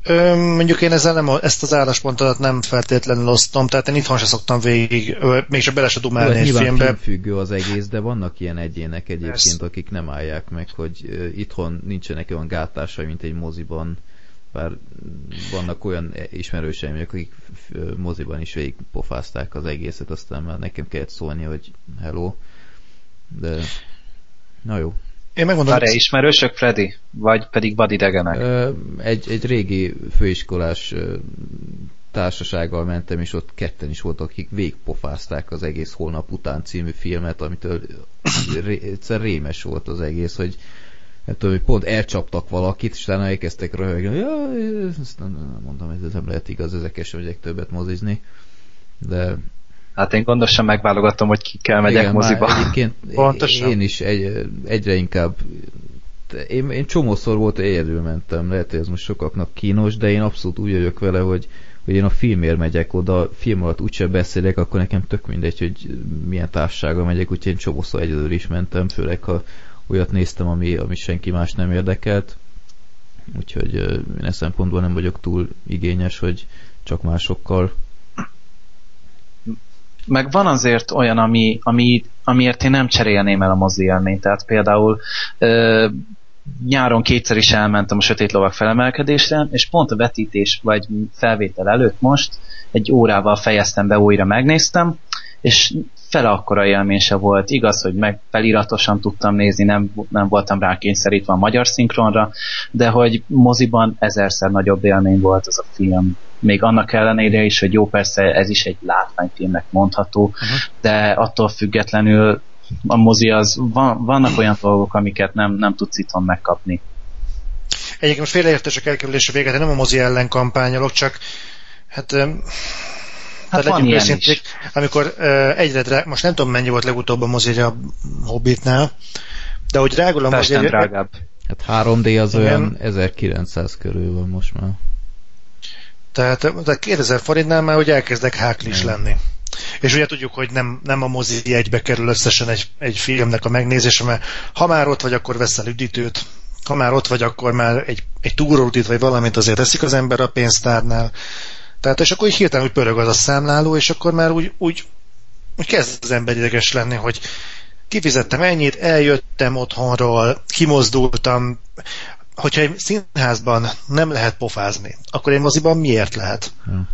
Ö, mondjuk én ezzel nem, ezt az álláspontot nem feltétlenül osztom, tehát én itthon se szoktam végig, mégsem bele se dumálni egy filmbe. függő az egész, de vannak ilyen egyének egyébként, Persze. akik nem állják meg, hogy itthon nincsenek olyan gátásai, mint egy moziban bár vannak olyan ismerőseim, akik moziban is végig pofázták az egészet, aztán már nekem kellett szólni, hogy hello, de na jó. Én megmondom. Várj, ismerősök, Freddy? Vagy pedig vadidegenek? Egy, egy régi főiskolás társasággal mentem, és ott ketten is voltak, akik végpofázták az egész Holnap után című filmet, amitől egyszer rémes volt az egész, hogy nem tudom, hogy pont elcsaptak valakit, és utána elkezdtek röhögni, ja, ezt nem, mondom, ez nem lehet igaz, ezek sem megyek többet mozizni, de Hát én gondosan megválogatom, hogy ki kell megyek Igen, moziba. Egyébként Pontosan. én is egy, egyre inkább én, én csomószor volt, egyedül mentem, lehet, hogy ez most sokaknak kínos, de én abszolút úgy vagyok vele, hogy hogy én a filmért megyek oda, film alatt úgyse beszélek, akkor nekem tök mindegy, hogy milyen társasággal megyek, úgyhogy én csomószor egyedül is mentem, főleg ha olyat néztem, ami, ami senki más nem érdekelt. Úgyhogy én e szempontból nem vagyok túl igényes, hogy csak másokkal. Meg van azért olyan, ami, ami, amiért én nem cserélném el a mozi élményt. Tehát például ö, nyáron kétszer is elmentem a Sötét Lovak felemelkedésre, és pont a vetítés vagy felvétel előtt most egy órával fejeztem be, újra megnéztem, és fele akkora élmény se volt. Igaz, hogy meg feliratosan tudtam nézni, nem, nem voltam rá kényszerítve a magyar szinkronra, de hogy moziban ezerszer nagyobb élmény volt az a film. Még annak ellenére is, hogy jó, persze ez is egy látványfilmnek mondható, uh-huh. de attól függetlenül a mozi az, van, vannak olyan dolgok, amiket nem, nem tudsz itthon megkapni. Egyébként most félreértések elkerülése véget, nem a mozi ellen kampányolok, csak hát Hát van ilyen őszinték, is. amikor uh, egyre drág, most nem tudom mennyi volt legutóbb a mozi a Hobbitnál, de hogy drágul a mozi... drágább. Hát 3D az Igen. olyan 1900 körül van most már. Tehát, tehát 2000 forintnál már hogy elkezdek háklis lenni. És ugye tudjuk, hogy nem, nem a mozi egybe kerül összesen egy, egy filmnek a megnézése, mert ha már ott vagy, akkor veszel üdítőt, ha már ott vagy, akkor már egy, egy túrórutit vagy valamit azért teszik az ember a pénztárnál. Tehát, és akkor így hirtelen úgy pörög az a számláló, és akkor már úgy, úgy, úgy kezd az ember ideges lenni, hogy kifizettem ennyit, eljöttem otthonról, kimozdultam, hogyha egy színházban nem lehet pofázni, akkor egy moziban miért lehet? Hmm.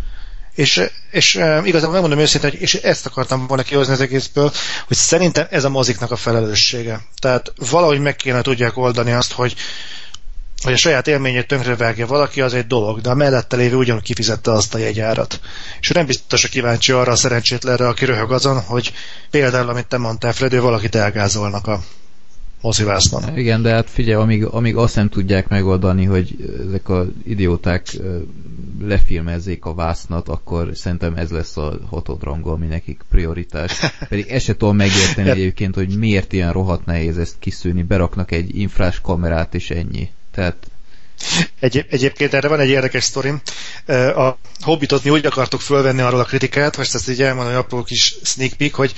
És, és igazából megmondom őszintén, hogy és ezt akartam volna kihozni az egészből, hogy szerintem ez a moziknak a felelőssége. Tehát valahogy meg kéne tudják oldani azt, hogy, hogy a saját élményét tönkrevágja valaki, az egy dolog, de a mellette lévő ugyanúgy kifizette azt a jegyárat. És nem biztos, hogy kíváncsi arra a szerencsétlenre, aki röhög azon, hogy például, amit te mondtál, Fredő, valakit elgázolnak a mozivásznon. Igen, de hát figyelj, amíg, amíg azt nem tudják megoldani, hogy ezek az idióták lefilmezzék a vásznat, akkor szerintem ez lesz a hatodrangú, ami nekik prioritás. Pedig ezt se tudom megérteni egyébként, hogy miért ilyen rohadt nehéz ezt kiszűrni. Beraknak egy infrás kamerát, és ennyi. Tehát egy, egyébként erre van egy érdekes sztorim. A Hobbitot mi úgy akartuk fölvenni arról a kritikát, most ezt így elmondom, apró kis sneak peek, hogy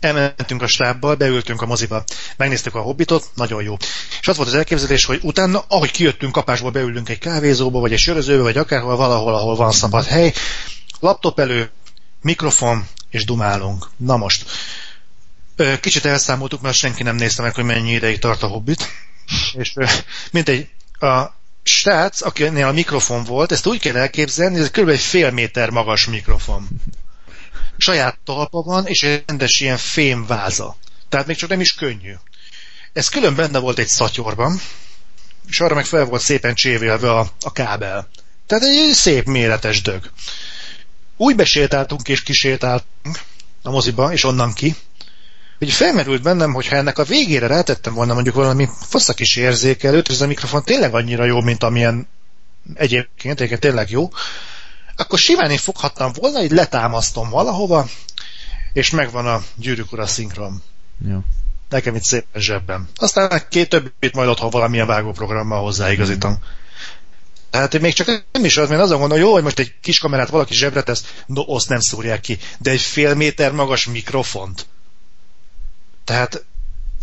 elmentünk a stábbal, beültünk a moziba, megnéztük a Hobbitot, nagyon jó. És az volt az elképzelés, hogy utána, ahogy kijöttünk kapásból, beülünk egy kávézóba, vagy egy sörözőbe, vagy akárhol, valahol, ahol van szabad hely, laptop elő, mikrofon, és dumálunk. Na most, kicsit elszámoltuk, mert senki nem nézte meg, hogy mennyi ideig tart a Hobbit, és mindegy, a srác, akinél a mikrofon volt, ezt úgy kell elképzelni, hogy ez kb. egy fél méter magas mikrofon saját talpa van, és egy rendes ilyen fémváza. Tehát még csak nem is könnyű. Ez külön benne volt egy szatyorban, és arra meg fel volt szépen csévélve a, a kábel. Tehát egy szép méretes dög. Úgy besétáltunk és kisétáltunk a moziba, és onnan ki, hogy felmerült bennem, hogy ha ennek a végére rátettem volna mondjuk valami fasz kis érzékelőt, ez a mikrofon tényleg annyira jó, mint amilyen egyébként, egyébként tényleg jó, akkor simán én foghattam volna, hogy letámasztom valahova, és megvan a gyűrűk ura szinkron. Jó. Nekem itt szépen zsebben. Aztán két többit majd otthon valamilyen vágóprogrammal hozzáigazítom. Tehát még csak nem is az, mert azon gondolom, jó, hogy most egy kis kamerát valaki zsebre tesz, no, azt nem szúrják ki, de egy fél méter magas mikrofont. Tehát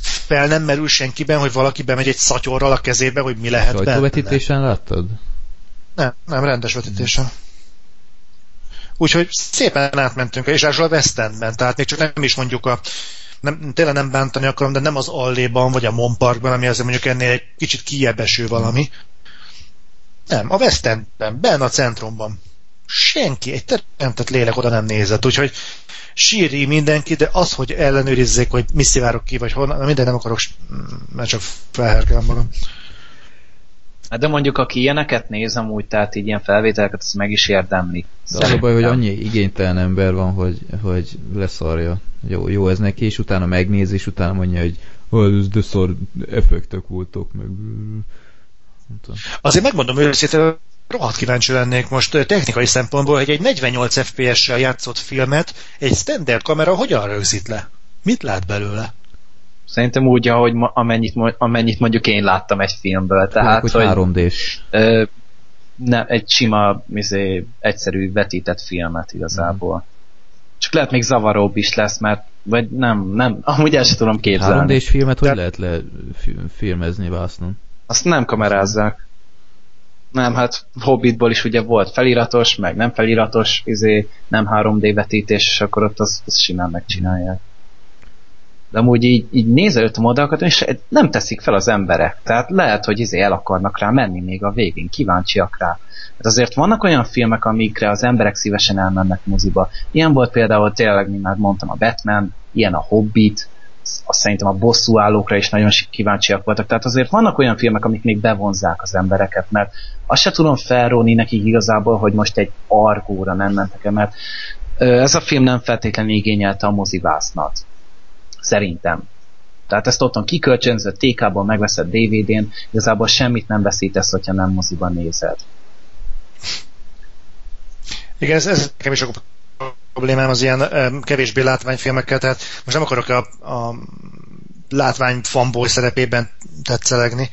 fel nem merül senkiben, hogy valaki bemegy egy szatyorral a kezébe, hogy mi lehet benne. Sajtóvetítésen láttad? Nem, nem, rendes vetítésen. Úgyhogy szépen átmentünk, és a West Endben, tehát még csak nem is mondjuk a nem, tényleg nem bántani akarom, de nem az Alléban vagy a Monparkban, ami azért mondjuk ennél egy kicsit kiebb eső valami, Nem, a West Endben, benne a centrumban. Senki, egy teremtett lélek oda nem nézett, úgyhogy síri mindenki, de az, hogy ellenőrizzék, hogy mi szivárok ki, vagy honnan, minden nem akarok, mert csak felherkelem magam. Hát de mondjuk, aki ilyeneket néz amúgy, tehát így ilyen felvételeket, az meg is érdemli. De az a baj, hogy annyi igénytelen ember van, hogy, hogy leszarja. Jó, jó ez neki, és utána megnézi, és utána mondja, hogy ez de szar effektek voltak, meg... Azért megmondom őszintén, rohadt kíváncsi lennék most technikai szempontból, hogy egy 48 FPS-sel játszott filmet egy standard kamera hogyan rögzít le? Mit lát belőle? Szerintem úgy, ahogy amennyit, amennyit mondjuk én láttam egy filmből. Tehát, hogy, hogy 3 d ö, ne, egy sima, izé, egyszerű vetített filmet igazából. Mm. Csak lehet még zavaróbb is lesz, mert vagy nem, nem, amúgy el sem tudom képzelni. 3 d filmet hogy lehet le filmezni vásznon? Azt nem kamerázzák. Nem, hát Hobbitból is ugye volt feliratos, meg nem feliratos, izé, nem 3D vetítés, és akkor ott azt, azt simán megcsinálják de amúgy így, így nézelőtt a modelleket, és nem teszik fel az emberek. Tehát lehet, hogy izé el akarnak rá menni még a végén, kíváncsiak rá. Hát azért vannak olyan filmek, amikre az emberek szívesen elmennek moziba. Ilyen volt például tényleg, mint már mondtam, a Batman, ilyen a Hobbit, azt szerintem a bosszúállókra is nagyon kíváncsiak voltak. Tehát azért vannak olyan filmek, amik még bevonzák az embereket, mert azt se tudom felróni nekik igazából, hogy most egy argóra nem mentek el, mert ez a film nem feltétlenül igényelte a mozivásznat. Szerintem. Tehát ezt otthon kikölcsönzött, TK-ból megveszed DVD-n, igazából semmit nem veszítesz, hogyha nem moziban nézed. Igen, ez, ez nekem is problémám az ilyen kevésbé látványfilmekkel, tehát most nem akarok a, a látvány fanboy szerepében tetszelegni,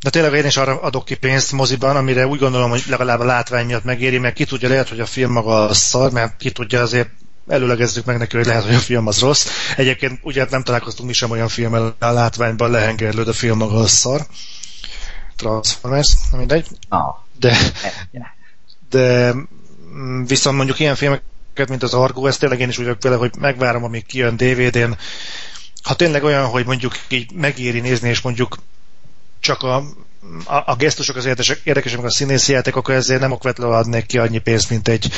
de tényleg én is arra adok ki pénzt moziban, amire úgy gondolom, hogy legalább a látvány miatt megéri, mert ki tudja, lehet, hogy a film maga szar, mert ki tudja azért előlegezzük meg neki, hogy lehet, hogy a film az rossz. Egyébként ugye nem találkoztunk mi sem olyan filmmel a látványban lehengerlőd a film maga a szar. Transformers, nem mindegy. De, de mm, viszont mondjuk ilyen filmeket, mint az Argo, ezt tényleg én is úgy vagyok vele, hogy megvárom, amíg kijön DVD-n. Ha tényleg olyan, hogy mondjuk így megéri nézni, és mondjuk csak a, a, a gesztusok az érdekesek, érdekesek, a színészi játék, akkor ezért nem okvetlenül adnék ki annyi pénzt, mint egy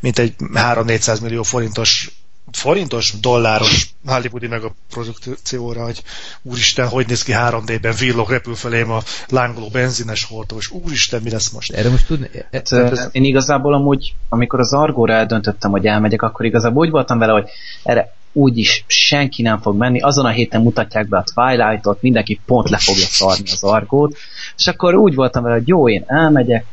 mint egy 3-400 millió forintos forintos, dolláros hollywoodi meg a produkcióra, hogy úristen, hogy néz ki 3D-ben, villog, repül felém a lángoló benzines hordó, és úristen, mi lesz most? Erre most tudni... Hát, ez... Én igazából amúgy, amikor az Argóra eldöntöttem, hogy elmegyek, akkor igazából úgy voltam vele, hogy erre úgyis senki nem fog menni, azon a héten mutatják be a Twilight-ot, mindenki pont le fogja szarni az Argót, és akkor úgy voltam vele, hogy jó, én elmegyek,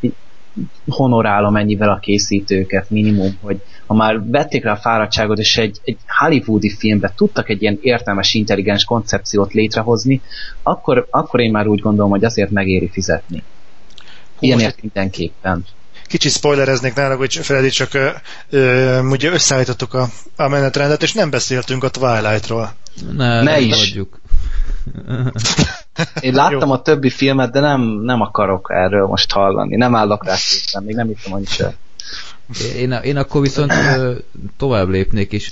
honorálom ennyivel a készítőket minimum, hogy ha már vették rá a fáradtságot, és egy, egy hollywoodi filmbe tudtak egy ilyen értelmes, intelligens koncepciót létrehozni, akkor, akkor én már úgy gondolom, hogy azért megéri fizetni. Ilyenért mindenképpen. Kicsit spoilereznék nála, hogy Freddy csak ö, ö, ugye összeállítottuk a, a menetrendet, és nem beszéltünk a Twilight-ról. Ne, ne is. Adjuk. Én láttam a többi filmet, de nem, nem akarok erről most hallani. Nem állok rá szépen, még nem hittem hogy se. Én, én akkor viszont tovább lépnék, és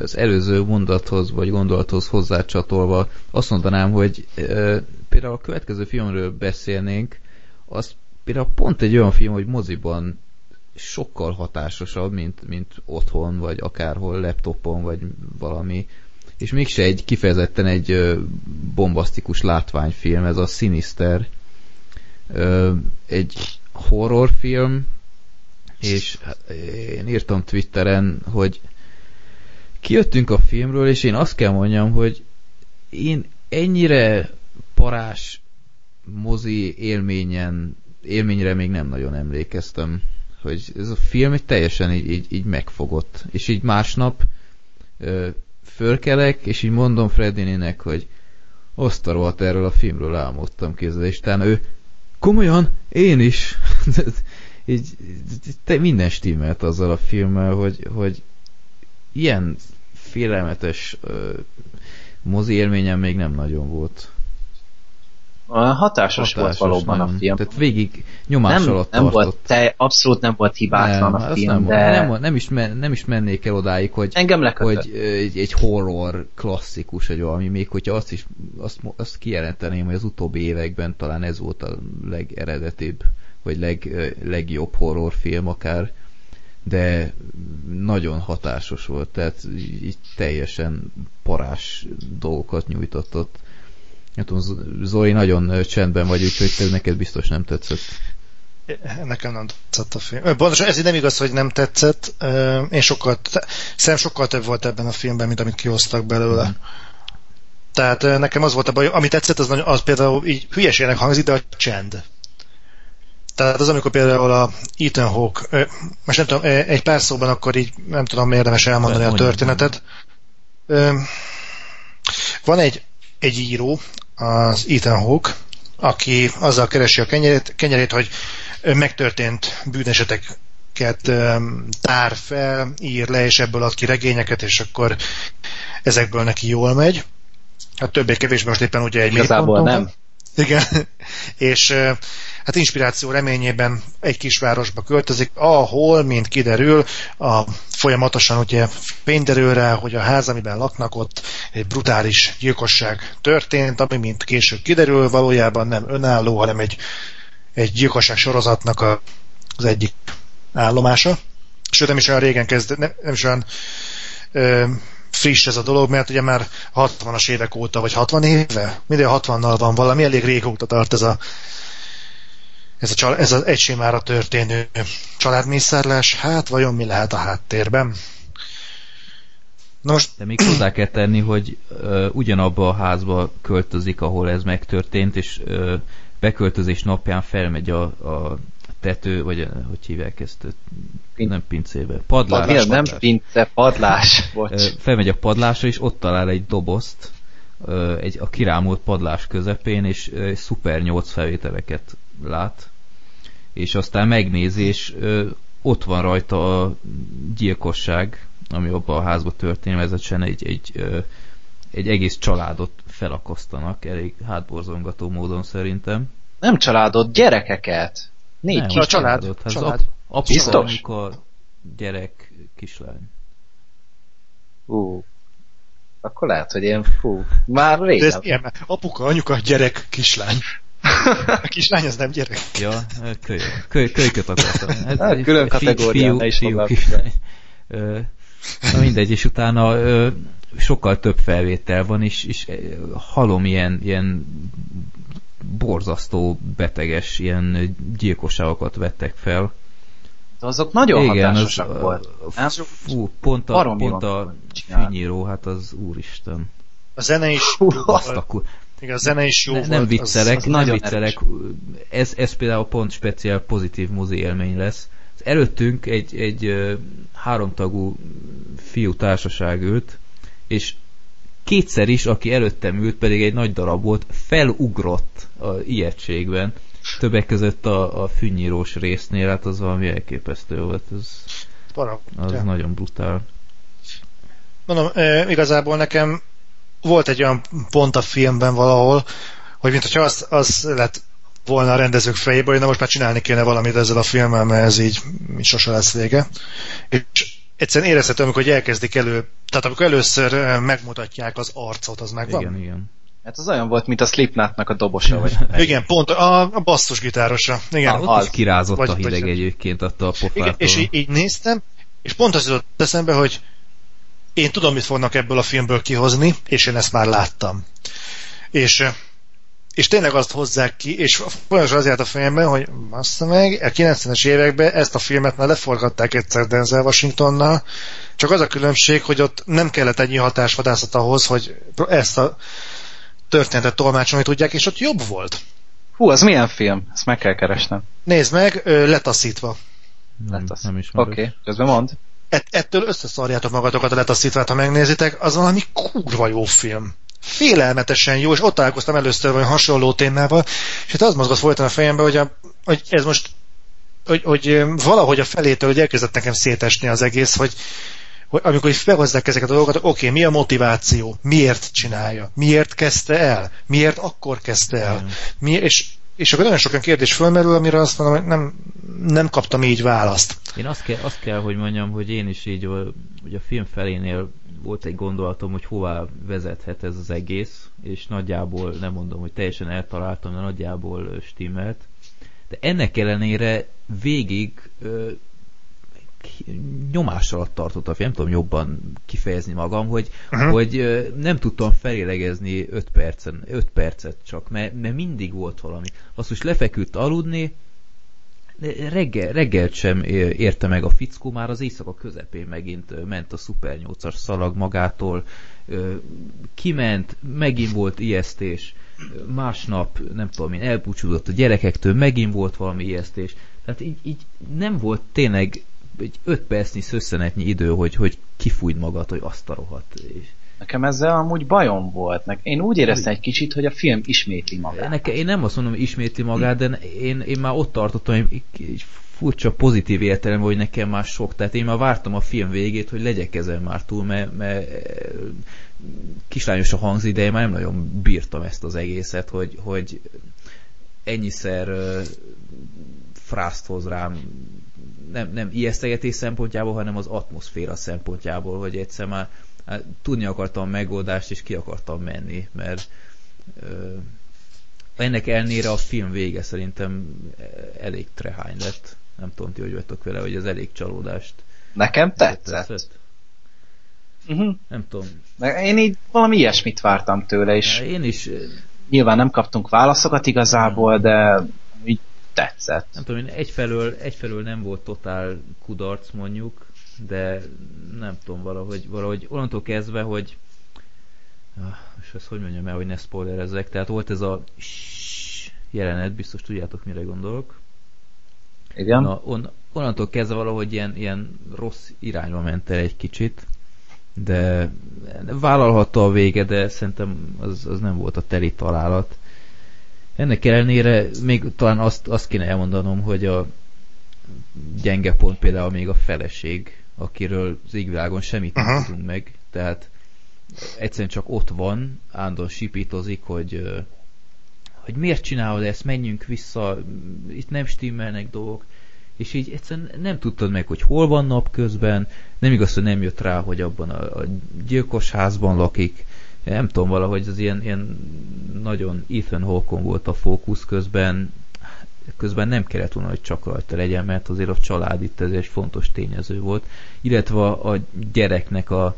az előző mondathoz vagy gondolathoz hozzácsatolva azt mondanám, hogy például a következő filmről beszélnénk, az például pont egy olyan film, hogy moziban sokkal hatásosabb, mint, mint otthon, vagy akárhol, laptopon, vagy valami és mégse egy kifejezetten egy bombasztikus látványfilm, ez a Sinister. Egy horrorfilm, és én írtam Twitteren, hogy kijöttünk a filmről, és én azt kell mondjam, hogy én ennyire parás mozi élményen, élményre még nem nagyon emlékeztem, hogy ez a film egy teljesen így, így, így megfogott. És így másnap fölkelek, és így mondom Fredinének, hogy a erről a filmről álmodtam kézzel, és ő komolyan, én is. így, te minden stimmelt azzal a filmmel, hogy, hogy ilyen félelmetes uh, mozi élményem még nem nagyon volt. Hatásos, hatásos volt valóban nagyon. a film. Tehát végig nyomás nem, alatt nem tartott. volt, te, abszolút nem volt hibátlan nem, a film, nem, de... nem, nem, is men, nem is mennék el odáig, hogy, Engem lekötött. hogy egy, egy horror klasszikus, vagy valami, még hogyha azt is azt, azt kijelenteném, hogy az utóbbi években talán ez volt a legeredetibb, vagy leg, legjobb horrorfilm akár, de nagyon hatásos volt, tehát így teljesen parás dolgokat nyújtott ott. Nem tudom, Zoli nagyon csendben vagy, úgyhogy te neked biztos nem tetszett. Nekem nem tetszett a film. Pontosan ez nem igaz, hogy nem tetszett. Én sokkal, szem sokkal több volt ebben a filmben, mint amit kihoztak belőle. Mm. Tehát nekem az volt a baj, ami tetszett, az, az például így hülyeségnek hangzik, de a csend. Tehát az, amikor például a Ethan Hawke, most nem tudom, egy pár szóban akkor így nem tudom érdemes elmondani a Mondjam, történetet. Ö, Van egy, egy író, az Ethan Hawke, aki azzal keresi a kenyerét, kenyerét hogy megtörtént bűneseteket tár fel, ír le, és ebből ad ki regényeket, és akkor ezekből neki jól megy. Hát többé-kevésbé most éppen ugye egy Igazából nem. van. Igen. és hát inspiráció reményében egy kisvárosba költözik, ahol, mint kiderül, a, folyamatosan ugye fény derül rá, hogy a ház, amiben laknak, ott egy brutális gyilkosság történt, ami, mint később kiderül, valójában nem önálló, hanem egy, egy gyilkosság sorozatnak a, az egyik állomása. Sőt, nem is olyan régen kezd, nem, nem is olyan ö, friss ez a dolog, mert ugye már 60-as évek óta, vagy 60 éve, minden 60-nal van valami, elég régóta tart ez a ez, a, csal- ez az egy sémára történő családmészárlás, hát vajon mi lehet a háttérben? Na most, De még hozzá kell tenni, hogy ö, ugyanabba a házba költözik, ahol ez megtörtént, és ö, beköltözés napján felmegy a, a tető, vagy hogy hívják ezt? Pin- Nem pincébe. Padlás. Padlás, nem padlás. pince, padlás. Bocs. Felmegy a padlásra, és ott talál egy dobozt egy, a kirámult padlás közepén, és ö, szuper 8 felvételeket lát, és aztán megnézi, és ö, ott van rajta a gyilkosság, ami abban a házban történik, vezetsen egy, egy, ö, egy egész családot felakasztanak, elég hátborzongató módon szerintem. Nem családot, gyerekeket. Négy Nem, kis a család. családot. Hát család. Az ap, apa, Biztos? anyuka, gyerek, kislány. Ú. Akkor lehet, hogy én fú, már de ez régen. ilyen, apuka, anyuka, gyerek, kislány. A kislány az nem gyerek. Ja, köly, köly, kölyköt akartam. Hát, Hát, külön ne is fiú, kislány. Na mindegy, és utána ö, sokkal több felvétel van, és, és halom ilyen, ilyen borzasztó, beteges, ilyen gyilkosságokat vettek fel. De azok nagyon Igen, hatásosak az, volt. Nem? Fú, pont a, pont a fűnyíró, hát az úristen. A zene is Hú, Azt a ku- Igen, a zene is jó ne, volt. nem az- viccelek, az nem nagyon viccelek. Ez, ez például pont speciál pozitív mozi élmény lesz. Előttünk egy, egy háromtagú fiú társaság ült, és kétszer is, aki előttem ült, pedig egy nagy darab volt, felugrott a ijegységben. Többek között a, a fűnyírós résznél, hát az valami elképesztő volt. Ez, Para- az Ja. nagyon brutál. Mondom, igazából nekem volt egy olyan pont a filmben valahol, hogy mintha az, az lett volna a rendezők fejében, hogy na most már csinálni kéne valamit ezzel a filmmel, mert ez így, sose lesz vége. És egyszerűen érezhető, amikor hogy elkezdik elő, tehát amikor először megmutatják az arcot, az megvan. Igen, igen. Hát az olyan volt, mint a Slipknotnak a dobosa, vagy Igen, pont a, a basszusgitárosa. Igen. Ah, ott az. is kirázott Vagy- a hideg vagy- egyébként attól a Igen, pofától. és így, így néztem, és pont az jutott eszembe, hogy én tudom, mit fognak ebből a filmből kihozni, és én ezt már láttam. És, eh, és tényleg azt hozzák ki, és folyamatosan az járt a fejemben, hogy bassza meg, a 90-es években ezt a filmet már leforgatták egyszer Denzel Washingtonnal, csak az a különbség, hogy ott nem kellett ennyi hatásvadászat ahhoz, hogy ezt a történetet tolmácsolni tudják, és ott jobb volt. Hú, az milyen film? Ezt meg kell keresnem. Nézd meg, letaszítva. nem, az- nem Oké, ismerős. okay. közben mond. Et, ettől összeszarjátok magatokat a letaszítvát, ha megnézitek, az valami kurva jó film. Félelmetesen jó, és ott találkoztam először vagy hasonló témával, és hát az mozgott folyton a fejembe, hogy, a, hogy ez most hogy, hogy valahogy a felétől hogy elkezdett nekem szétesni az egész, hogy hogy amikor is behozzák ezeket a dolgokat, oké, okay, mi a motiváció, miért csinálja, miért kezdte el, miért akkor kezdte el, mi, és, és akkor nagyon sok olyan kérdés fölmerül, amire azt mondom, hogy nem, nem kaptam így választ. Én azt kell, azt kell, hogy mondjam, hogy én is így, hogy a film felénél volt egy gondolatom, hogy hová vezethet ez az egész, és nagyjából, nem mondom, hogy teljesen eltaláltam, de nagyjából stimmelt. De ennek ellenére végig ö, nyomás alatt tartott a film, nem tudom jobban kifejezni magam, hogy, uh-huh. hogy ö, nem tudtam felélegezni 5 percen, 5 percet csak, mert, mert mindig volt valami. Azt most lefeküdt aludni, reggel, reggelt sem érte meg a fickó, már az éjszaka közepén megint ment a Super 8-as szalag magától, kiment, megint volt ijesztés, másnap, nem tudom én, elbúcsúzott a gyerekektől, megint volt valami ijesztés. Tehát így, így nem volt tényleg egy öt percnyi szösszenetnyi idő, hogy, hogy kifújd magad, hogy azt a rohadt. És Nekem ezzel amúgy bajom volt. Én úgy éreztem egy kicsit, hogy a film ismétli magát. Nekem, én nem azt mondom, hogy ismétli magát, de én, én már ott tartottam, hogy egy furcsa pozitív értelem, hogy nekem már sok. Tehát én már vártam a film végét, hogy legyek ezen már túl, mert, mert kislányos a hangzik, de én már nem nagyon bírtam ezt az egészet, hogy, hogy ennyiszer frászt hoz rám nem, nem ijesztegetés szempontjából, hanem az atmoszféra szempontjából, hogy egyszer már hát, tudni akartam a megoldást, és ki akartam menni, mert ö, ennek elnére a film vége szerintem elég trehány lett. Nem tudom ti, hogy vagytok vele, hogy az elég csalódást. Nekem tetszett. tetszett? Uh-huh. Nem tudom. Én így valami ilyesmit vártam tőle, és én is. Nyilván nem kaptunk válaszokat igazából, de így tetszett. Nem tudom, én egyfelől, egyfelől nem volt totál kudarc mondjuk, de nem tudom, valahogy, valahogy onnantól kezdve, hogy ah, és ezt hogy mondjam el, hogy ne spoilerezzek, tehát volt ez a jelenet, biztos tudjátok, mire gondolok. Igen. Na, on, onnantól kezdve valahogy ilyen, ilyen rossz irányba ment el egy kicsit, de vállalhatta a vége, de szerintem az, az nem volt a teli találat. Ennek ellenére még talán azt, azt kéne elmondanom, hogy a gyenge pont például még a feleség, akiről az égvilágon semmit nem tudunk meg, tehát egyszerűen csak ott van, ándon sipítozik, hogy hogy miért csinálod ezt, menjünk vissza, itt nem stimmelnek dolgok, és így egyszerűen nem tudtad meg, hogy hol van napközben, nem igaz, hogy nem jött rá, hogy abban a, a gyilkos házban lakik, nem tudom, valahogy az ilyen, ilyen nagyon Ethan Hawke volt a fókusz közben, közben nem kellett volna, hogy csak rajta legyen, mert azért a család itt ez egy fontos tényező volt, illetve a, a gyereknek a,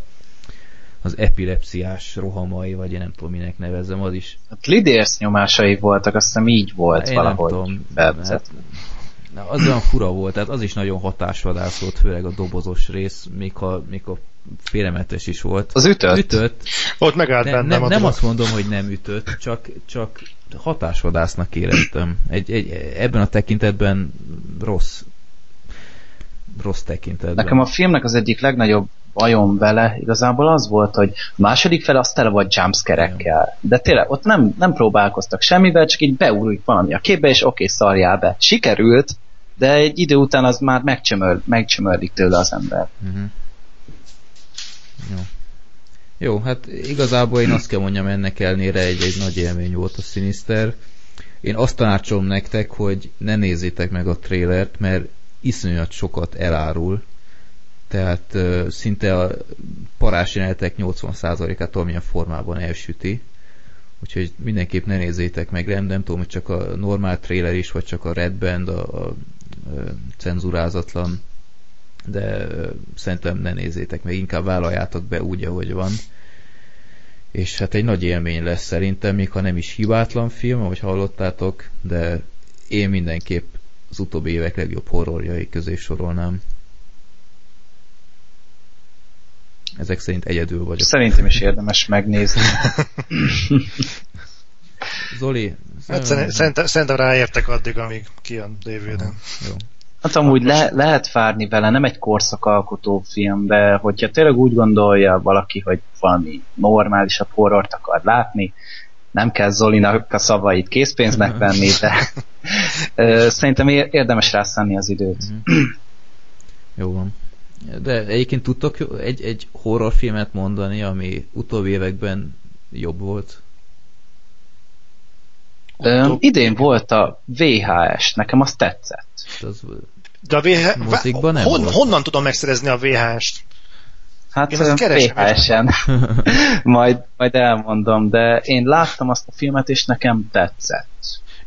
az epilepsziás rohamai, vagy én nem tudom, minek nevezzem, az is. Hát lidérsz nyomásai voltak, azt hiszem így volt én valahogy. Nem tudom, hát, az olyan fura volt, tehát az is nagyon hatásvadász volt, főleg a dobozos rész, még ha, még a félelmetes is volt. Az ütött? Ütött. Ott megállt ne, bennem nem, nem azt mondom, hogy nem ütött, csak, csak hatásvadásznak éreztem. Egy, egy, ebben a tekintetben rossz rossz tekintetben. Nekem a filmnek az egyik legnagyobb bajom vele igazából az volt, hogy második fel azt tele volt jumpscare-ekkel. De tényleg ott nem, nem próbálkoztak semmivel, csak így beúrjuk valami a képbe, és oké, okay, szarjál be. Sikerült, de egy idő után az már megcsömör, megcsömörlik tőle az ember. Uh-huh. Jó. Jó, hát igazából én azt kell mondjam, ennek elnére egy, egy nagy élmény volt a Sinister. Én azt tanácsolom nektek, hogy ne nézzétek meg a trélert, mert iszonyat sokat elárul. Tehát uh, szinte a parásjelenetek 80%-át valamilyen formában elsüti. Úgyhogy mindenképp ne nézzétek meg, nem, nem tudom, hogy csak a normál trailer is, vagy csak a Red Band, a, a, a cenzurázatlan de szerintem ne nézzétek meg, inkább vállaljátok be úgy, ahogy van. És hát egy nagy élmény lesz szerintem, még ha nem is hibátlan film, ahogy hallottátok, de én mindenképp az utóbbi évek legjobb horrorjai közé sorolnám. Ezek szerint egyedül vagyok. Szerintem is érdemes megnézni. Zoli? Hát szerintem, szerintem ráértek addig, amíg kijön DVD-en. Jó. Hát amúgy le, lehet várni vele, nem egy korszakalkotó film, de hogyha tényleg úgy gondolja valaki, hogy valami normálisabb horrort akar látni, nem kell Zolinak a szavait készpénznek venni, de szerintem érdemes rászánni az időt. Jó van. De egyébként tudtok egy, egy horrorfilmet mondani, ami utóbbi években jobb volt? Ö, idén volt a VHS, nekem az tetszett. Az, De a VH... Mozikban nem hon, volt. honnan tudom megszerezni a VHS-t? Hát Én. VHS-en. majd, majd elmondom, de én láttam azt a filmet, és nekem tetszett.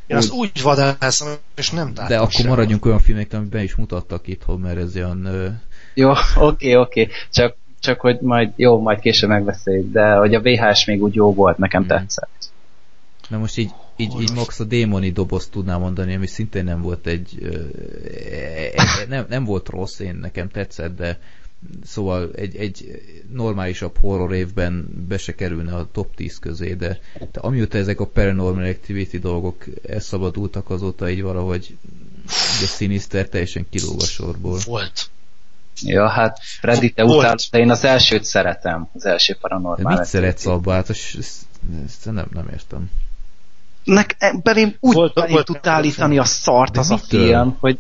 Én azt úgy vadászom, és nem láttam de akkor maradjunk olyan filmek, amit be is mutattak itthon, mert ez olyan... Jó, oké, oké. Csak, csak hogy majd, jó, majd később megbeszéljük, de hogy a VHS még úgy jó volt, nekem Mhm. tetszett. Na most így, így, így max a démoni dobozt tudnám mondani, ami szintén nem volt egy... Ö, e- nem, nem volt rossz, én nekem tetszett, de szóval egy, egy normálisabb horror évben be se kerülne a top 10 közé, de, de amióta ezek a paranormal activity dolgok elszabadultak, azóta így valahogy de Sinister teljesen kilóg a sorból. Volt. Ja, hát Freddy, te utálod, de én az elsőt szeretem, az első De paranormál. mit szeretsz abba? Hát ezt, ezt, ezt nem, nem értem. Nek, belém úgy Volt- volt, volt- tud állítani a szart az a film, hogy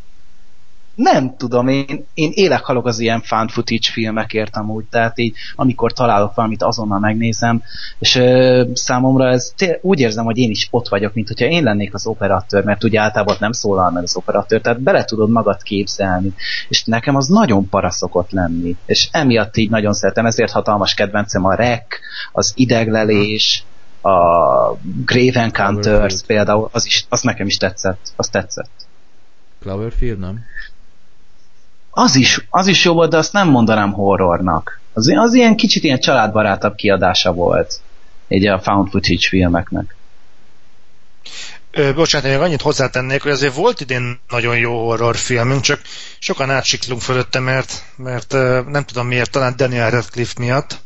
nem tudom, én, én élek halok az ilyen fan footage filmekért amúgy, tehát így amikor találok valamit, azonnal megnézem, és ö, számomra ez úgy érzem, hogy én is ott vagyok, mint hogyha én lennék az operatőr, mert ugye általában nem szólal meg az operatőr, tehát bele tudod magad képzelni, és nekem az nagyon para szokott lenni, és emiatt így nagyon szeretem, ezért hatalmas kedvencem a rek, az ideglelés, a Grave Encounters például, az, is, az nekem is tetszett, az tetszett. Cloverfield, nem? Az is, az is jó volt, de azt nem mondanám horrornak. Az, az ilyen kicsit ilyen családbarátabb kiadása volt. Egy a found footage filmeknek. Ö, bocsánat, én még annyit hozzátennék, hogy azért volt idén nagyon jó horrorfilmünk, csak sokan átsiklunk fölötte, mert, mert nem tudom miért, talán Daniel Radcliffe miatt.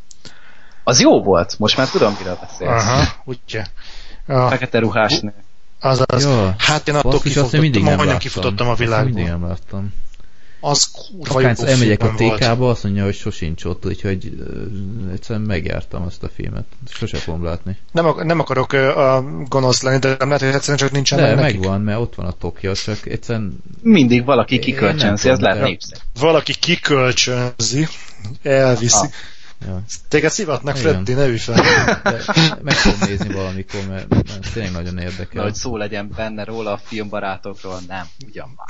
Az jó volt, most már tudom, miről beszélsz. Aha, ugye. A, Fekete ruhás nő. azaz. Ja. Hát én attól nem majdnem kifutottam a én mindig világból. nem láttam. Az kurva jó elmegyek a. TK-ba, azt mondja, hogy sosincs ott, úgyhogy egyszerűen megjártam azt a filmet. Sose fogom látni. Nem, ak- nem akarok a gonosz lenni, de nem lehet, hogy egyszerűen csak nincsen De meg nekik. megvan, mert ott van a Tokyo, csak egyszerűen Mindig valaki kikölcsönzi, ez lehet népszerű. Valaki kikölcsönzi, elviszi. Aha. ja. Téged szivatnak. Freddy, ne ülj fel. Meg fogom nézni valamikor, mert, mert tényleg nagyon érdekel. Na, hogy szó legyen benne róla a filmbarátokról, nem, ugyan már.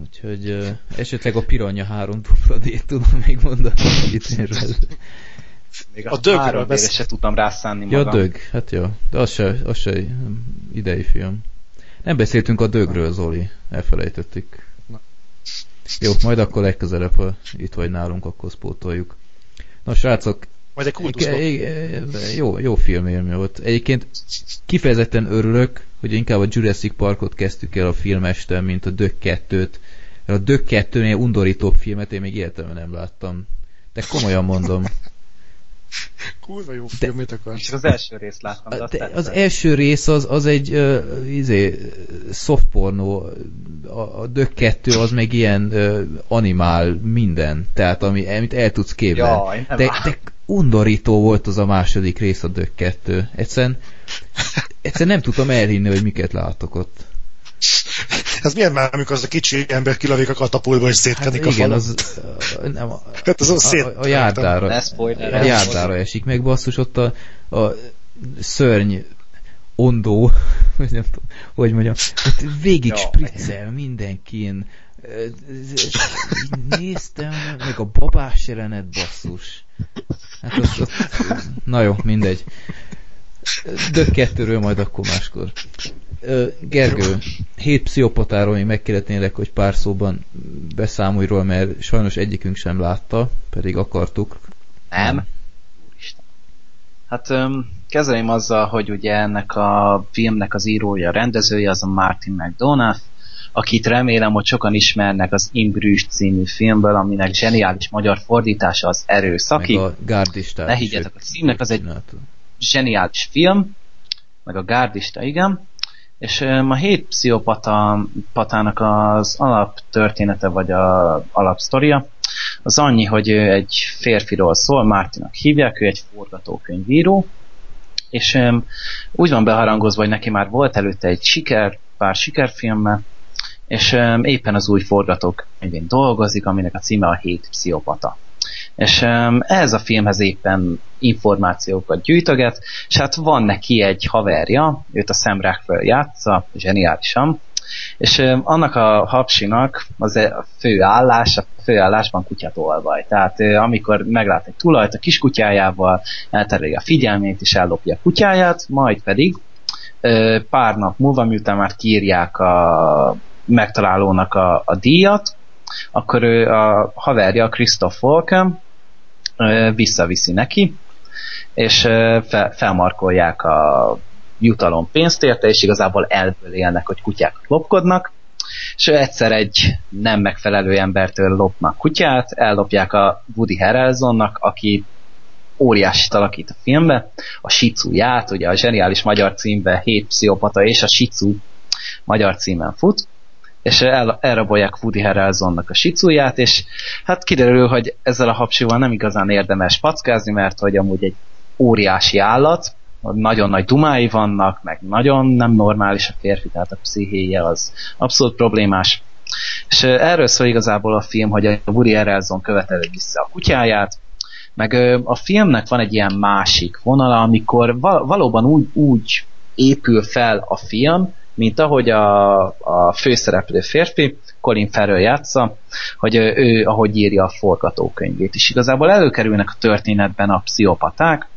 Úgyhogy uh, esetleg a Piranya 3 dupladét tudom még mondani idénről. Még A a, dögről besz- se tudtam rászánni Ja, magam. dög, hát jó. De az se, az se idei film. Nem beszéltünk a dögről, Zoli. Elfelejtettük. Jó, majd akkor legközelebb, ha itt vagy nálunk, akkor spótoljuk. Na, srácok, Majd egy kultuszba. Jó, jó filmélmény volt. Egyébként kifejezetten örülök, hogy inkább a Jurassic Parkot kezdtük el a filmesten, mint a Dök 2-t. Mert a Dök 2-nél undorítóbb filmet én még életemben nem láttam. De komolyan mondom. Kurva jó film, mit akarsz? És az első részt láttam, de De az első rész az, az egy uh, izé, soft pornó, a, a Dök 2 az meg ilyen uh, animál minden, tehát ami, amit el tudsz képzelni. Jaj, de, de undorító volt az a második rész a Dök 2. Egyszerűen, egyszerűen nem tudtam elhinni, hogy miket látok ott. Ez milyen már, amikor az a kicsi ember kilavik a katapultba, és Hát szétkenik a igen, falon? az, nem, a, Hát az a a, szét... a, a járdára, a járdára esik meg, basszus, ott a, a szörny ondó, vagy nem tudom, hogy mondjam, ott végig Ja. spriccel mindenkin. Néztem, meg a babás jelenet, basszus. Hát az, az, na jó, mindegy. Dök kettőről majd akkor máskor. Gergő, hét pszichopatáról még megkérdetnélek, hogy pár szóban beszámolj róla, mert sajnos egyikünk sem látta, pedig akartuk. Nem? Úristen. Hát öm, kezeljem azzal, hogy ugye ennek a filmnek az írója, a rendezője az a Martin McDonough, akit remélem, hogy sokan ismernek az Imbrüs című filmből, aminek zseniális magyar fordítása az erőszaki. Meg a gárdistát. Ne higgyetek, a címnek az egy zseniális film, meg a gárdista, igen, és a hét pszichopata patának az alaptörténete, vagy a alapsztoria, az annyi, hogy ő egy férfiról szól, Mártinak hívják, ő egy forgatókönyvíró, és úgy van beharangozva, hogy neki már volt előtte egy siker, pár sikerfilme, és éppen az új forgatókönyvén dolgozik, aminek a címe a Hét Pszichopata. És um, a filmhez éppen információkat gyűjtöget, és hát van neki egy haverja, őt a Sam Rockwell játsza, zseniálisan, és annak a hapsinak az e, a fő állás, a fő állásban kutyát olvaj. Tehát amikor meglát egy tulajt a kiskutyájával, eltereli a figyelmét és ellopja a kutyáját, majd pedig pár nap múlva, miután már kírják a megtalálónak a, a díjat, akkor ő a haverja, Christoph Walken visszaviszi neki, és fel, felmarkolják a jutalom pénzt érte, és igazából elből élnek, hogy kutyákat lopkodnak, és egyszer egy nem megfelelő embertől lopnak kutyát, ellopják a Woody Harrelsonnak, aki óriási alakít a filmbe, a Shitsuját, ugye a zseniális magyar címben Hét pszichopata és a Shitsu magyar címen fut, és el, elrabolják Woody Harrelsonnak a sicuját, és hát kiderül, hogy ezzel a hapsival nem igazán érdemes packázni, mert hogy amúgy egy óriási állat, nagyon nagy dumái vannak, meg nagyon nem normális a férfi, tehát a pszichéje az abszolút problémás. És erről szól igazából a film, hogy a Woody Harrelson követeli vissza a kutyáját, meg a filmnek van egy ilyen másik vonala, amikor valóban úgy, úgy épül fel a film, mint ahogy a, a főszereplő férfi, Colin Farrell játsza, hogy ő, ahogy írja a forgatókönyvét is. Igazából előkerülnek a történetben a pszichopaták,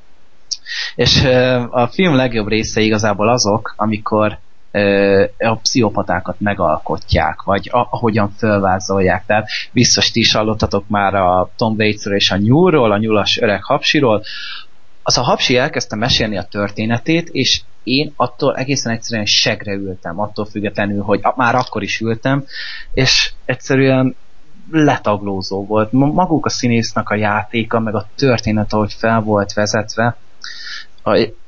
és a film legjobb része igazából azok, amikor a pszichopatákat megalkotják, vagy ahogyan fölvázolják. Tehát biztos ti is hallottatok már a Tom waits és a nyúlról, a nyulas öreg hapsiról. Az a hapsi elkezdte mesélni a történetét, és én attól egészen egyszerűen segre ültem, attól függetlenül, hogy már akkor is ültem, és egyszerűen letaglózó volt. Maguk a színésznek a játéka, meg a történet, ahogy fel volt vezetve,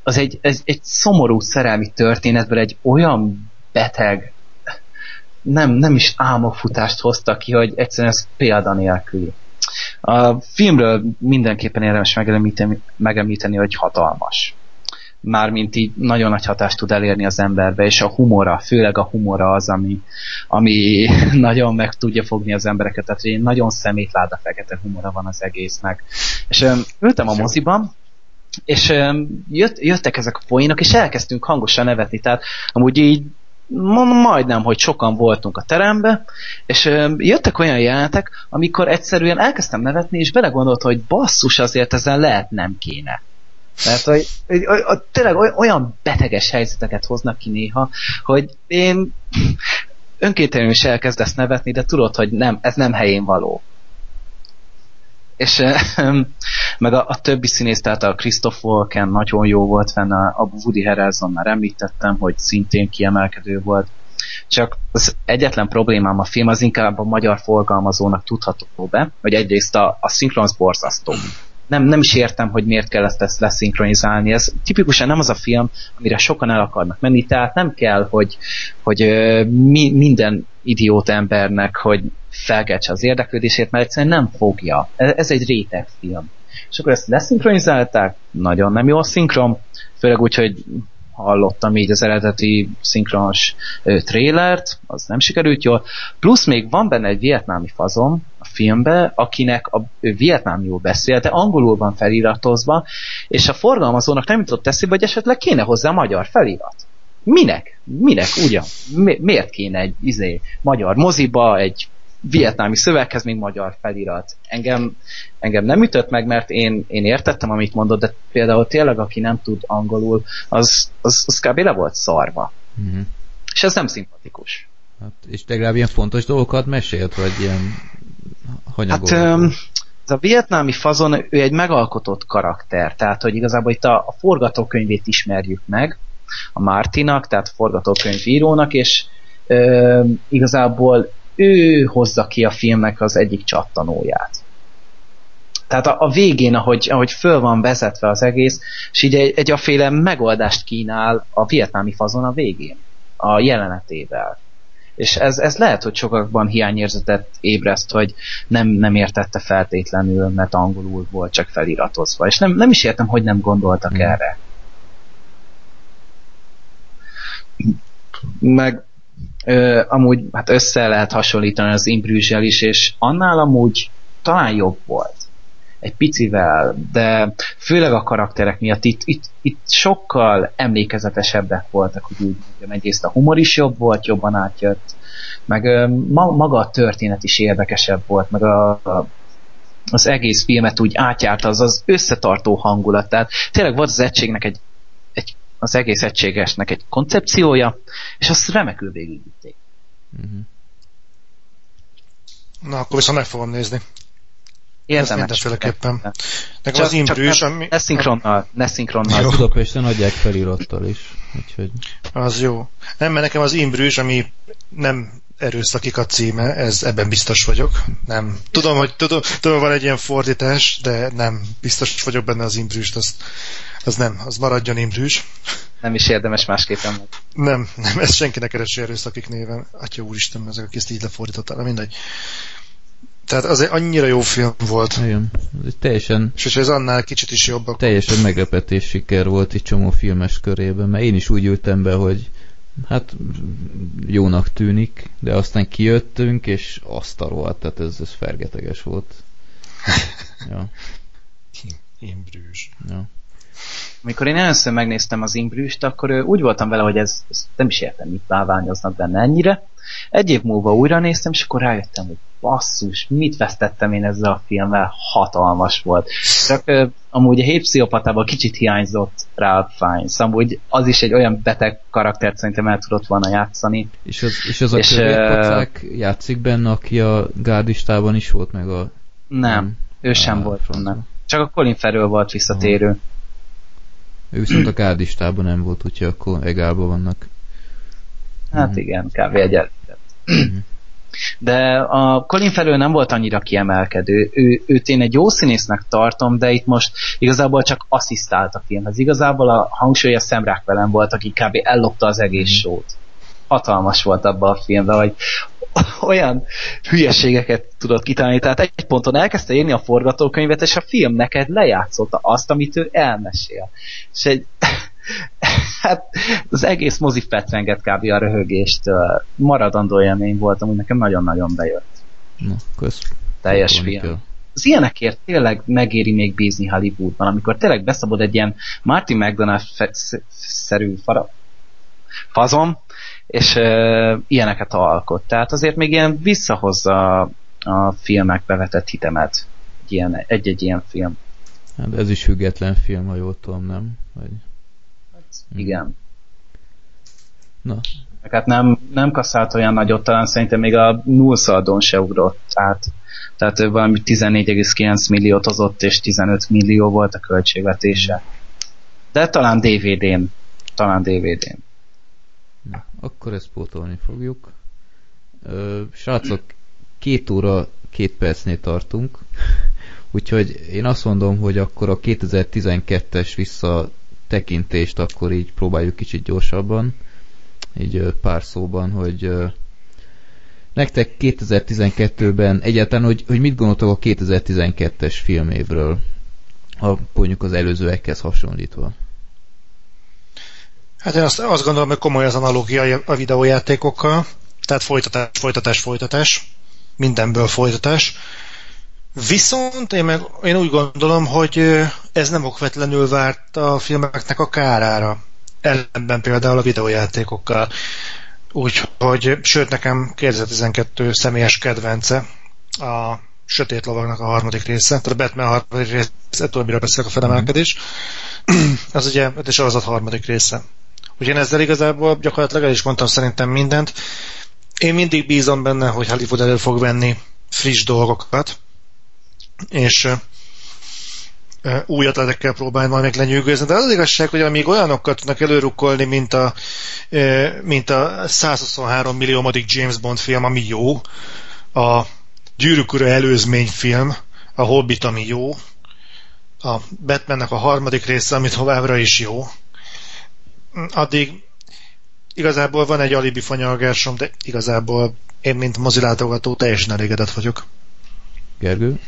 az egy, ez egy szomorú szerelmi történetből egy olyan beteg, nem, nem is álmokfutást hozta ki, hogy egyszerűen ez példa nélküli. A filmről mindenképpen érdemes megemlíteni, megemlíteni hogy hatalmas. Mármint így nagyon nagy hatást tud elérni az emberbe, és a humora, főleg a humora az, ami, ami nagyon meg tudja fogni az embereket, tehát egy nagyon szemétláda fekete humora van az egésznek. És ültem a moziban, és jött, jöttek ezek a poénok, és elkezdtünk hangosan nevetni, tehát amúgy így majdnem, hogy sokan voltunk a terembe, és jöttek olyan jelenetek, amikor egyszerűen elkezdtem nevetni, és belegondolt, hogy basszus, azért ezen lehet nem kéne. Mert hogy, hogy, hogy, hogy tényleg olyan beteges helyzeteket hoznak ki néha, hogy én önkéntelenül is elkezdesz nevetni, de tudod, hogy nem, ez nem helyén való. És meg a, a többi színész, tehát a Christoph Walken nagyon jó volt fenn, a Woody Harrelson már említettem, hogy szintén kiemelkedő volt. Csak az egyetlen problémám a film az inkább a magyar forgalmazónak tudható be, hogy egyrészt a, a szinkronz borzasztó nem, nem is értem, hogy miért kell ezt, leszinkronizálni. Ez tipikusan nem az a film, amire sokan el akarnak menni, tehát nem kell, hogy, hogy mi, minden idiót embernek, hogy felkeltse az érdeklődését, mert egyszerűen nem fogja. Ez egy réteg film. És akkor ezt leszinkronizálták, nagyon nem jó a szinkron, főleg úgy, hogy hallottam így az eredeti szinkronos trélert, az nem sikerült jól. Plusz még van benne egy vietnámi fazom a filmbe, akinek a vietnámiul beszél, de angolul van feliratozva, és a forgalmazónak nem jutott eszébe, hogy esetleg kéne hozzá magyar felirat. Minek? Minek? Ugyan? Mi, miért kéne egy izé, magyar moziba, egy vietnámi szöveghez még magyar felirat. Engem, engem nem ütött meg, mert én, én értettem, amit mondott, de például tényleg, aki nem tud angolul, az, az, az kb. le volt szarva. Uh-huh. És ez nem szimpatikus. Hát, és legalább ilyen fontos dolgokat mesélt, vagy ilyen Hát ez a vietnámi fazon, ő egy megalkotott karakter, tehát hogy igazából itt a, a forgatókönyvét ismerjük meg, a Martinak, tehát forgatókönyvírónak, és ö, igazából ő hozza ki a filmnek az egyik csattanóját. Tehát a, a végén, ahogy, ahogy föl van vezetve az egész, és így egy, egy aféle megoldást kínál a vietnámi fazon a végén, a jelenetével. És ez, ez lehet, hogy sokakban hiányérzetet ébreszt, hogy nem, nem értette feltétlenül, mert angolul volt csak feliratozva. És nem, nem is értem, hogy nem gondoltak mm. erre. Meg Ö, amúgy hát össze lehet hasonlítani az Imbrüzsel is, és annál amúgy talán jobb volt. Egy picivel, de főleg a karakterek miatt itt, itt, itt sokkal emlékezetesebbek voltak, hogy úgy mondjam, egyrészt a humor is jobb volt, jobban átjött, meg ö, ma, maga a történet is érdekesebb volt, meg a, a az egész filmet úgy átjárt az az összetartó hangulat. Tehát tényleg volt az egységnek egy, egy az egész egységesnek egy koncepciója, és azt remekül végigvitték. Uh-huh. Na, akkor viszont meg fogom nézni. Érdemes. Mindenféleképpen. Nekem az imbrűs, ami... Ne szinkronnal, ne szinkronnal. Jó. Budapesten adják felirattal is. Úgyhogy... Az jó. Nem, mert nekem az imbrűs, ami nem erőszakik a címe, ez ebben biztos vagyok. Nem. Tudom, hogy tudom, tudom, van egy ilyen fordítás, de nem biztos vagyok benne az imbrűst, az, az nem, az maradjon imbrűs. Nem is érdemes másképpen meg. Nem, nem, ez senkinek keresi erőszakik néven. Atya úristen, ezek, aki ezt így lefordította, mindegy. Tehát azért annyira jó film volt. Igen. Ez teljesen... És ez annál kicsit is jobb. Akkor... Teljesen meglepetés siker volt egy csomó filmes körében, mert én is úgy ültem be, hogy hát jónak tűnik, de aztán kijöttünk, és azt a rohadt, tehát ez, ez fergeteges volt. ja. Imbrűs. Ja. Amikor én először megnéztem az Imbrűst, akkor úgy voltam vele, hogy ez, ez nem is értem, mit báványoznak benne ennyire. Egy év múlva újra néztem, és akkor rájöttem, hogy basszus, mit vesztettem én ezzel a filmmel, hatalmas volt. Csak ö, amúgy a hétpszichopatában kicsit hiányzott Ralph Fiennes, amúgy az is egy olyan beteg karaktert szerintem el tudott volna játszani. És az, és az a és, uh, játszik benne, aki a gárdistában is volt, meg a... Nem, ő sem volt benne. Csak a Colin Farrell volt visszatérő. Uh. Ő viszont a gárdistában nem volt, úgyhogy akkor egálban vannak. Hát uh-huh. igen, kb. egy uh-huh. De a Colin Farrell nem volt annyira kiemelkedő. Ő, őt én egy jó színésznek tartom, de itt most igazából csak asszisztált a filmhez. Igazából a hangsúlya Sam velem volt, aki kb. ellopta az egész mm. sót. Hatalmas volt abban a filmben, hogy olyan hülyeségeket tudott kitalálni. Tehát egy ponton elkezdte írni a forgatókönyvet, és a film neked lejátszotta azt, amit ő elmesél. És egy, hát az egész mozi fetrenget kb. a röhögést maradandó élmény volt, ami nekem nagyon-nagyon bejött. Na, kösz. Teljes film. Az ilyenekért tényleg megéri még bízni Hollywoodban, amikor tényleg beszabod egy ilyen Martin McDonald-szerű fara, fazom, és uh, ilyeneket alkot. Tehát azért még ilyen visszahozza a filmek bevetett hitemet egy-egy ilyen film. Hát ez is független film, ha jól tudom, nem? Vagy... Hmm. Igen. Na. Hát nem, nem kasszált olyan nagyot, talán szerintem még a nullszaldon se ugrott át. Tehát ő valami 14,9 milliót hozott, és 15 millió volt a költségvetése. De talán DVD-n. Talán DVD-n. Akkor ezt pótolni fogjuk. Ö, srácok, két óra, két percnél tartunk. Úgyhogy én azt mondom, hogy akkor a 2012-es vissza tekintést akkor így próbáljuk kicsit gyorsabban, így pár szóban, hogy nektek 2012-ben egyáltalán, hogy, hogy mit gondoltok a 2012-es filmévről, ha mondjuk az előzőekhez hasonlítva? Hát én azt, azt gondolom, hogy komoly az analógia a videójátékokkal, tehát folytatás, folytatás, folytatás, mindenből folytatás. Viszont én, meg, én úgy gondolom, hogy ez nem okvetlenül várt a filmeknek a kárára. Ellenben például a videójátékokkal. Úgyhogy, sőt nekem 2012 személyes kedvence a Sötét Lovagnak a harmadik része, tehát a Batman a harmadik része, ettől mire beszélek a felemelkedés, az ugye a sorozat harmadik része. Úgyhogy én ezzel igazából gyakorlatilag el is mondtam szerintem mindent. Én mindig bízom benne, hogy Hollywood elő fog venni friss dolgokat, és új ötletekkel próbálni majd meg lenyűgözni, de az, az igazság, hogy amíg olyanokat tudnak előrukkolni, mint a, mint a 123 milliómodik James Bond film, ami jó, a Gyűrűk Ura előzményfilm, a Hobbit, ami jó, a Batmannek a harmadik része, amit továbbra is jó, addig igazából van egy alibi fanyalgásom, de igazából én, mint mozilátogató, teljesen elégedett vagyok. Gergő?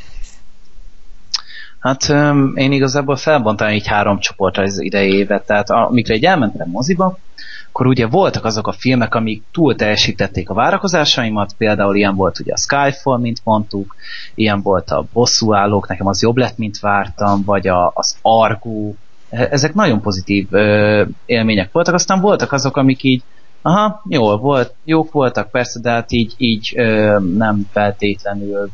Hát én igazából felbontam így három csoportra az idei évet, tehát amikre egy elmentem moziba, akkor ugye voltak azok a filmek, amik túl teljesítették a várakozásaimat, például ilyen volt ugye a Skyfall, mint mondtuk, ilyen volt a Bosszúállók, nekem az jobb lett, mint vártam, vagy a, az Argo, ezek nagyon pozitív ö, élmények voltak, aztán voltak azok, amik így aha, jól volt, jók voltak, persze, de hát így, így ö, nem feltétlenül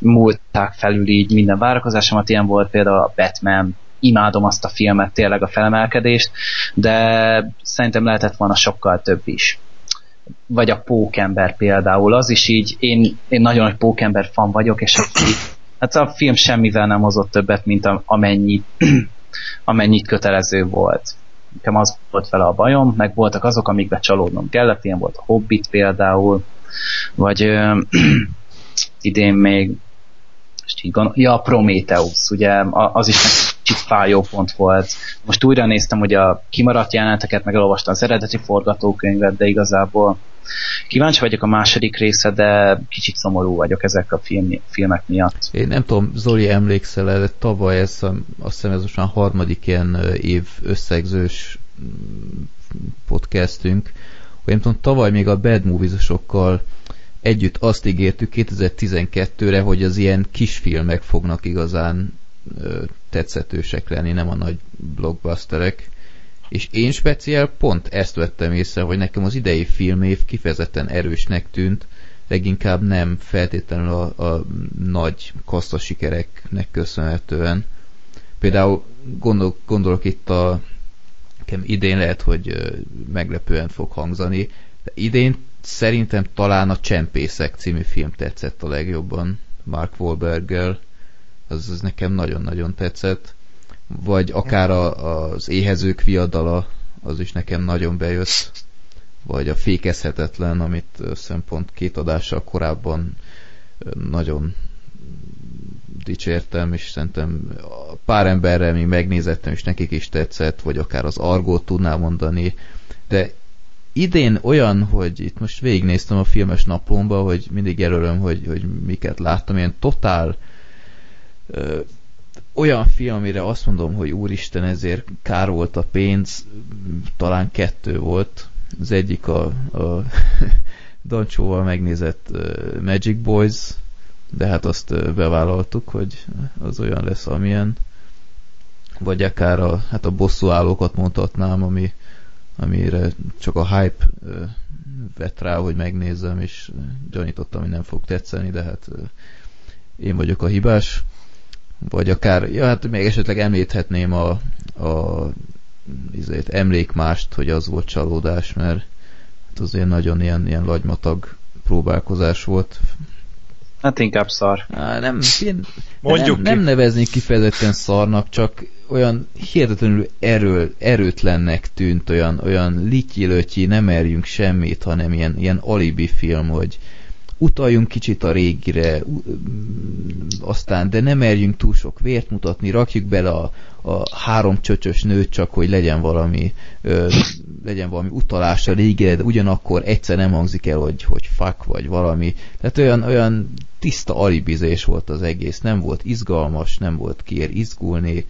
múlták felül így minden várakozásomat, ilyen volt például a Batman, imádom azt a filmet, tényleg a felemelkedést, de szerintem lehetett volna sokkal több is. Vagy a Pókember például, az is így, én, én nagyon nagy Pókember fan vagyok, és hát a film semmivel nem hozott többet, mint a, amennyit, amennyit kötelező volt. Nekem az volt vele a bajom, meg voltak azok, amikbe csalódnom kellett, ilyen volt a Hobbit például, vagy ö, idén még most így gondol, ja, Prometheus, ugye az is kicsit fájó pont volt. Most újra néztem, hogy a kimaradt jeleneteket, meg elolvastam az eredeti forgatókönyvet, de igazából kíváncsi vagyok a második része, de kicsit szomorú vagyok ezek a film, filmek miatt. Én nem tudom, Zoli emlékszel de tavaly ez azt hiszem ez most már harmadik ilyen év összegzős mm, podcastünk, hogy nem tudom, tavaly még a Bad Movies-osokkal együtt azt ígértük 2012-re, hogy az ilyen kisfilmek fognak igazán tetszetősek lenni, nem a nagy blockbusterek. És én speciál pont ezt vettem észre, hogy nekem az idei filmév kifejezetten erősnek tűnt, leginkább nem feltétlenül a, a nagy kassza sikereknek köszönhetően. Például gondol, gondolok itt a nekem idén lehet, hogy meglepően fog hangzani, de idén szerintem talán a Csempészek című film tetszett a legjobban Mark Wahlberggel. Az, az nekem nagyon-nagyon tetszett. Vagy akár a, az Éhezők viadala, az is nekem nagyon bejött. Vagy a Fékezhetetlen, amit szempont két adással korábban nagyon dicsértem, és szerintem pár emberrel még megnézettem, és nekik is tetszett, vagy akár az Argót tudnám mondani, de idén olyan, hogy itt most végignéztem a filmes naplomba, hogy mindig jelölöm, hogy, hogy miket láttam, ilyen totál ö, olyan film, amire azt mondom, hogy úristen, ezért kár volt a pénz, talán kettő volt. Az egyik a, a Dancsóval megnézett Magic Boys, de hát azt bevállaltuk, hogy az olyan lesz, amilyen. Vagy akár a, hát a bosszú állókat mondhatnám, ami amire csak a hype vett rá, hogy megnézzem, és gyanítottam, hogy nem fog tetszeni, de hát én vagyok a hibás. Vagy akár, ja, hát még esetleg említhetném a, a izét, emlékmást, hogy az volt csalódás, mert hát azért nagyon ilyen, ilyen lagymatag próbálkozás volt. Hát inkább szar. Á, nem, én, Mondjuk nem, nem neveznék kifejezetten szarnak, csak olyan hihetetlenül erő, erőtlennek tűnt, olyan, olyan lityi nem merjünk semmit, hanem ilyen, ilyen alibi film, hogy utaljunk kicsit a régire, aztán, de nem merjünk túl sok vért mutatni, rakjuk bele a, a három csöcsös nőt csak, hogy legyen valami ö, legyen valami utalás a régire, de ugyanakkor egyszer nem hangzik el, hogy, hogy fuck, vagy valami. Tehát olyan, olyan tiszta alibizés volt az egész, nem volt izgalmas, nem volt kiér izgulni,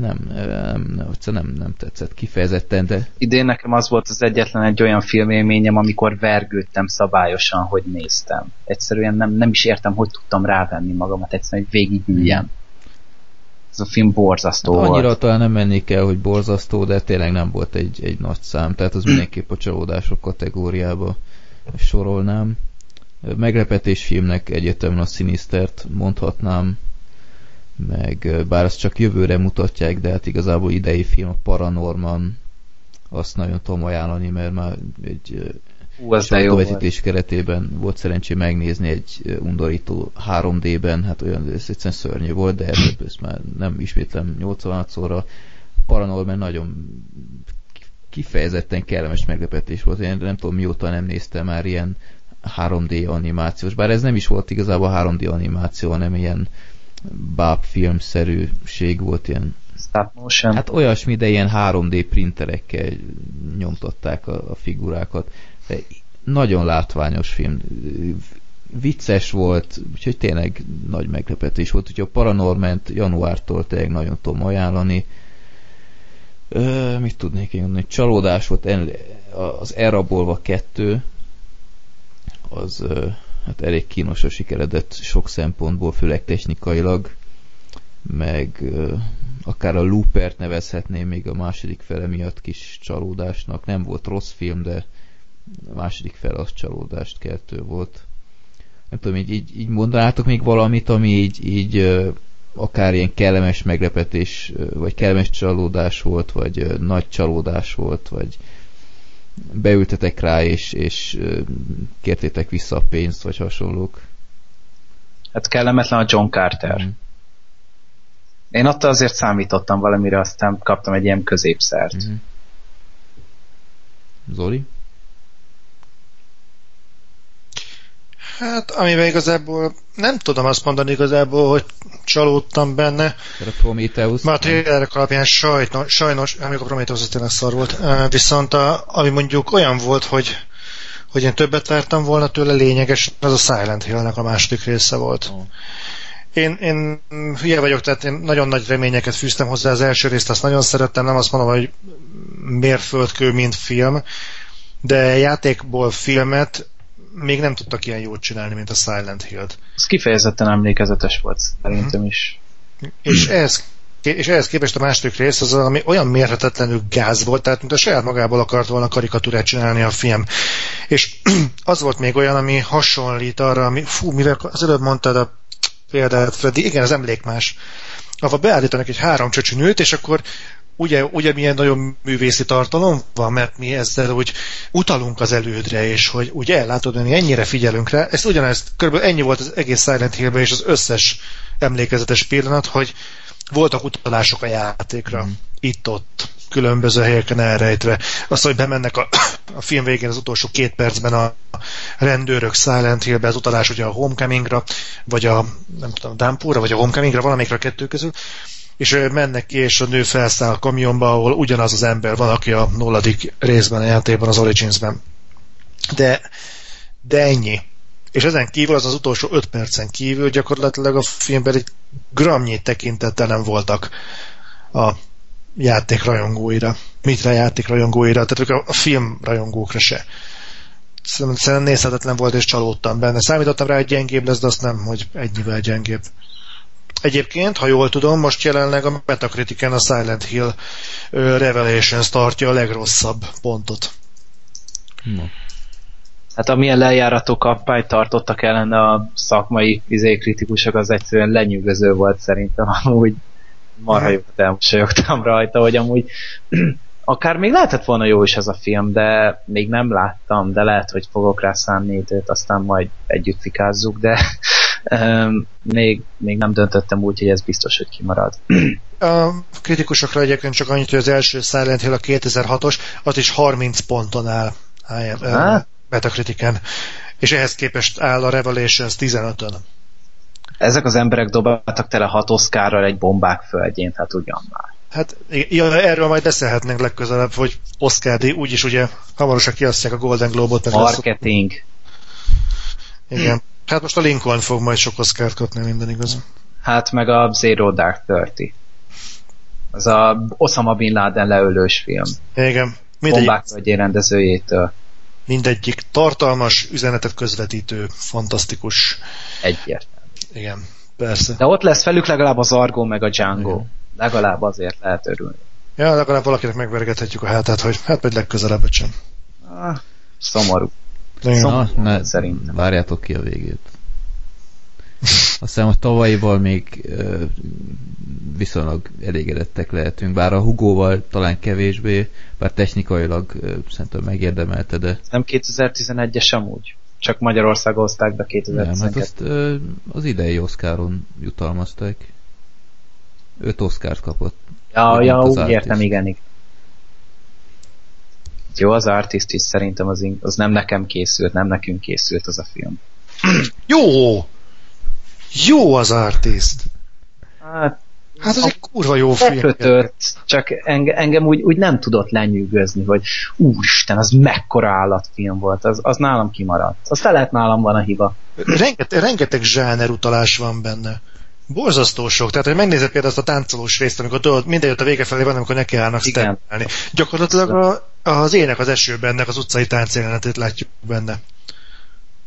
nem, nem, nem, nem, nem tetszett kifejezetten, de... Idén nekem az volt az egyetlen egy olyan filmélményem, amikor vergődtem szabályosan, hogy néztem. Egyszerűen nem, nem is értem, hogy tudtam rávenni magamat, egyszerűen, hogy végigüljem. Ez a film borzasztó hát annyira volt. talán nem mennék el, hogy borzasztó, de tényleg nem volt egy, egy nagy szám, tehát az mindenképp a csalódások kategóriába sorolnám. Meglepetés filmnek egyetemben a Sinistert mondhatnám, meg bár azt csak jövőre mutatják, de hát igazából idei film a Paranorman, azt nagyon tudom ajánlani, mert már egy Ú, az vetítés keretében volt szerencsé megnézni egy undorító 3D-ben, hát olyan ez egyszerűen szörnyű volt, de ezt, ezt már nem ismétlem 86-szorra. Paranorman nagyon kifejezetten kellemes meglepetés volt. Én nem tudom mióta nem néztem már ilyen 3D animációs, bár ez nem is volt igazából 3D animáció, hanem ilyen báb filmszerűség volt ilyen Stop motion. Hát olyasmi, de ilyen 3D printerekkel nyomtatták a, a figurákat. De nagyon látványos film. Vicces volt, úgyhogy tényleg nagy meglepetés volt. Úgyhogy a Paranorment januártól tényleg nagyon tudom ajánlani. Ö, mit tudnék én mondani? Csalódás volt, az Elrabolva 2 az hát elég kínosra sikeredett sok szempontból, főleg technikailag, meg akár a Loopert nevezhetném még a második fele miatt kis csalódásnak. Nem volt rossz film, de a második fele az csalódást keltő volt. Nem tudom, így, így, így mondanátok még valamit, ami így, így akár ilyen kellemes meglepetés, vagy kellemes csalódás volt, vagy nagy csalódás volt, vagy beültetek rá, és, és kértétek vissza a pénzt, vagy hasonlók. Hát kellemetlen a John Carter. Mm. Én ott azért számítottam valamire, aztán kaptam egy ilyen középszert. Mm-hmm. Zoli? Hát, amivel igazából nem tudom azt mondani igazából, hogy csalódtam benne. A Prometheus. Mert a trailerek alapján sajnos, sajnos amikor a Prometheus tényleg szar volt, viszont a, ami mondjuk olyan volt, hogy hogy én többet vártam volna tőle, lényeges, az a Silent Hill-nek a második része volt. Oh. Én, én hülye vagyok, tehát én nagyon nagy reményeket fűztem hozzá az első részt, azt nagyon szerettem, nem azt mondom, hogy mérföldkő, mint film, de játékból filmet még nem tudtak ilyen jót csinálni, mint a Silent Hill-t. Ez kifejezetten emlékezetes volt, szerintem is. És ez és ehhez képest a második rész az, ami olyan mérhetetlenül gáz volt, tehát mint a saját magából akart volna karikatúrát csinálni a film. És az volt még olyan, ami hasonlít arra, ami, fú, mivel az előbb mondtad a példát, Freddy, igen, az emlék más. Ahol beállítanak egy három csöcsönőt, és akkor ugye, ugye milyen nagyon művészi tartalom van, mert mi ezzel úgy utalunk az elődre, és hogy ugye ellátod, hogy mi ennyire figyelünk rá. Ez ugyanezt, körülbelül ennyi volt az egész Silent hill és az összes emlékezetes pillanat, hogy voltak utalások a játékra. Mm. Itt-ott, különböző helyeken elrejtve. Azt, hogy bemennek a, a film végén az utolsó két percben a rendőrök Silent Hillbe, az utalás ugye a Homecomingra, vagy a, nem tudom, Dampura, vagy a Homecomingra, valamelyikre a kettő közül, és mennek ki, és a nő felszáll a kamionba, ahol ugyanaz az ember van, aki a nulladik részben a játékban, az Originsben. De, de ennyi. És ezen kívül, az az utolsó öt percen kívül gyakorlatilag a filmben egy gramnyi tekintettel nem voltak a játék rajongóira. Mitre játék rajongóira, tehát a film rajongókra se. Szerintem nézhetetlen volt, és csalódtam benne. Számítottam rá, hogy gyengébb lesz, de azt nem, hogy ennyivel gyengébb. Egyébként, ha jól tudom, most jelenleg a Metacritiken a Silent Hill Revelations tartja a legrosszabb pontot. No. Hát amilyen lejárató kampányt tartottak ellen a szakmai izé, kritikusok, az egyszerűen lenyűgöző volt szerintem amúgy. Marha jót elmosolyogtam rajta, hogy amúgy akár még lehetett volna jó is ez a film, de még nem láttam, de lehet, hogy fogok rá szánni időt, aztán majd együtt fikázzuk, de még, még nem döntöttem úgy, hogy ez biztos, hogy kimarad. A kritikusokra egyébként csak annyit, hogy az első Silent Hill a 2006-os, az is 30 ponton áll. áll Metacritiken, és ehhez képest áll a Revelations 15-ön. Ezek az emberek dobáltak tele hat Oscarral egy bombák földjén, hát ugyan már. Hát ja, erről majd beszélhetnénk legközelebb, hogy Oscar díj, úgyis ugye hamarosan kiasztják a Golden Globe-ot. Marketing. Lesz. Igen. Hát most a Lincoln fog majd sok Oscar-t kapni, minden igaz. Hát meg a Zero Dark Thirty. Az a Osama Bin Laden leölős film. Igen. Mindegyik, Bombák rendezőjétől. Mindegyik tartalmas, üzenetet közvetítő, fantasztikus. Egyértelmű. Igen, persze. De ott lesz felük legalább az Argo meg a Django. Igen. Legalább azért lehet örülni. Ja, legalább valakinek megvergethetjük a hátát, hogy hát vagy legközelebb sem. Ah, szomorú. Szomorú, Na, ne, szerintem. Várjátok ki a végét. Azt hiszem, hogy tavalyival még uh, viszonylag elégedettek lehetünk, bár a Hugóval talán kevésbé, bár technikailag uh, szerintem megérdemelte, de... Nem 2011-es amúgy? Csak Magyarország hozták be 2012 Nem, hát azt uh, az idei Oscaron jutalmazták. Öt Oscárt kapott. Ja, ja úgy artist. értem, igen, igen. Jó, az Artist is szerintem az, az nem nekem készült, nem nekünk készült az a film. Jó! Jó az Artist! Hát, Hát ez egy kurva jó film. Kötött, csak enge, engem úgy, úgy nem tudott lenyűgözni, hogy úristen, az mekkora állatfilm volt, az, az nálam kimaradt. Az lehet nálam van a hiba. Rengeteg, rengeteg zsáner utalás van benne. Borzasztó sok. Tehát, hogy megnézed például azt a táncolós részt, amikor tudod, minden jött a vége felé van, amikor nekiállnak sztemmelni. Gyakorlatilag a Az ének az esőben, ennek az utcai táncjelenetét látjuk benne.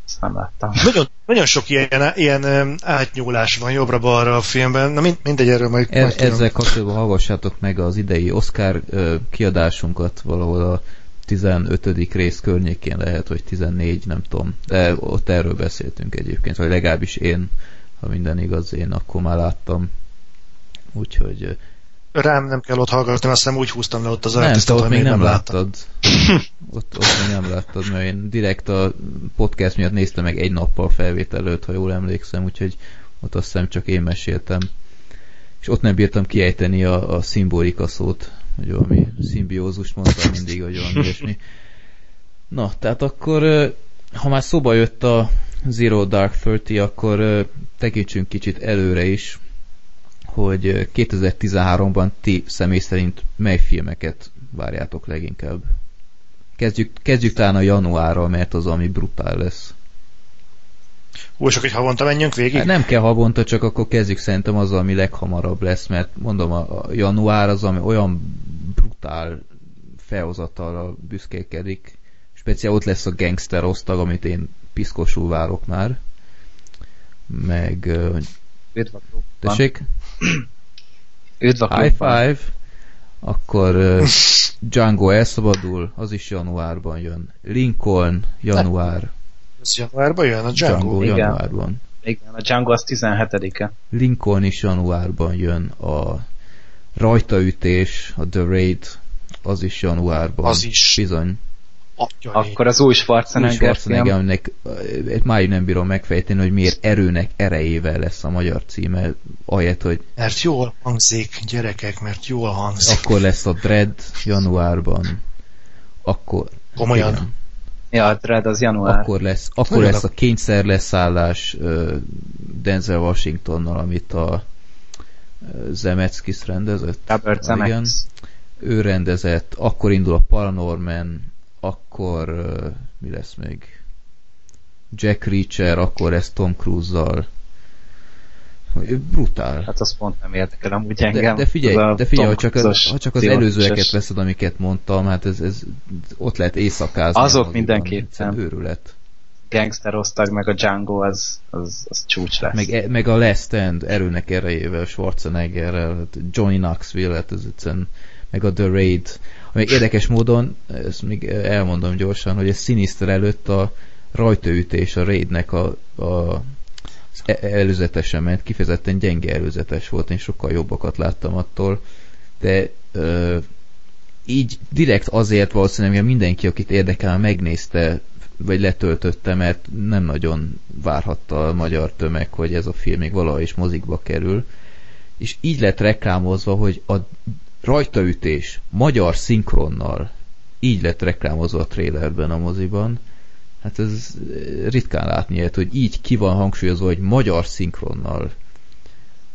Ezt nem láttam. Nagyon, nagyon sok ilyen, ilyen átnyúlás van jobbra-balra a filmben. Na mind, mindegy, erről majd, e, majd Ezzel kapcsolatban hallgassátok meg az idei Oscar kiadásunkat valahol a 15. rész környékén lehet, vagy 14, nem tudom. De ott erről beszéltünk egyébként, vagy legalábbis én, ha minden igaz, én akkor már láttam. Úgyhogy... Rám nem kell ott hallgatni, azt hiszem úgy húztam le ott az Nem, te ott még nem, nem láttad. ott, ott még nem láttad, mert én direkt a podcast miatt néztem meg egy nappal felvétel előtt, ha jól emlékszem, úgyhogy ott azt hiszem csak én meséltem. És ott nem bírtam kiejteni a, a szimbolika szót, hogy valami szimbiózus mondtam mindig, hogy valami ilyesmi. Na, tehát akkor, ha már szóba jött a Zero Dark Thirty, akkor tekintsünk kicsit előre is, hogy 2013-ban ti személy szerint mely filmeket várjátok leginkább? Kezdjük, kezdjük talán a januárral, mert az, ami brutál lesz. Úgy csak egy havonta menjünk végig? Hát nem kell havonta, csak akkor kezdjük szerintem az, ami leghamarabb lesz, mert mondom, a, a január az, ami olyan brutál felhozatalra büszkékedik. Speciál ott lesz a gangster osztag, amit én piszkosul várok már. Meg... Üdv Tessék? Üdv a High five! Akkor uh, Django elszabadul, az is januárban jön. Lincoln, január. Ez januárban jön a Django? Django Igen. januárban. Igen, a Django az 17-e. Lincoln is januárban jön. A rajtaütés, a The Raid, az is januárban. Az is. Bizony. Atyai. Akkor az új Schwarzenegger Schwarzenegger, film. aminek eh, máig nem bírom megfejteni, hogy miért erőnek erejével lesz a magyar címe, ahelyett, hogy Mert jól hangzik, gyerekek, mert jól hangzik. akkor lesz a Dread januárban. Akkor... Komolyan? igen. Ja, a Dread az január. Akkor lesz, akkor Nagyon lesz a kényszer leszállás uh, Denzel Washingtonnal, amit a uh, Zemeckis rendezett. Robert. Zemeckis. Ő rendezett, akkor indul a Paranorman, akkor uh, mi lesz még? Jack Reacher, akkor lesz Tom Cruise-zal. Brutál. Hát az pont nem érdekel amúgy De, engem. de figyelj, Az a de figyelj, ha csak, az, ha csak az előzőeket veszed, amiket mondtam, hát ez, ez ott lehet éjszakázni. Azok mindenképpen. Őrület. Gangster osztag, meg a Django az, az, az csúcs lesz. Meg, e- meg a Last Stand erőnek erejével, Schwarzeneggerrel, hát Johnny Knoxville, hát ez egyszerűen, meg a The Raid. Még érdekes módon, ezt még elmondom gyorsan, hogy a Sinister előtt a rajtaütés a Raidnek a, a előzetesen ment, kifejezetten gyenge előzetes volt, én sokkal jobbakat láttam attól, de ö, így direkt azért valószínűleg mindenki, akit érdekel, megnézte, vagy letöltötte, mert nem nagyon várhatta a magyar tömeg, hogy ez a film még valaha is mozikba kerül. És így lett reklámozva, hogy a rajtaütés magyar szinkronnal így lett reklámozva a trailerben a moziban. Hát ez ritkán látni ilyet, hogy így ki van hangsúlyozva, hogy magyar szinkronnal.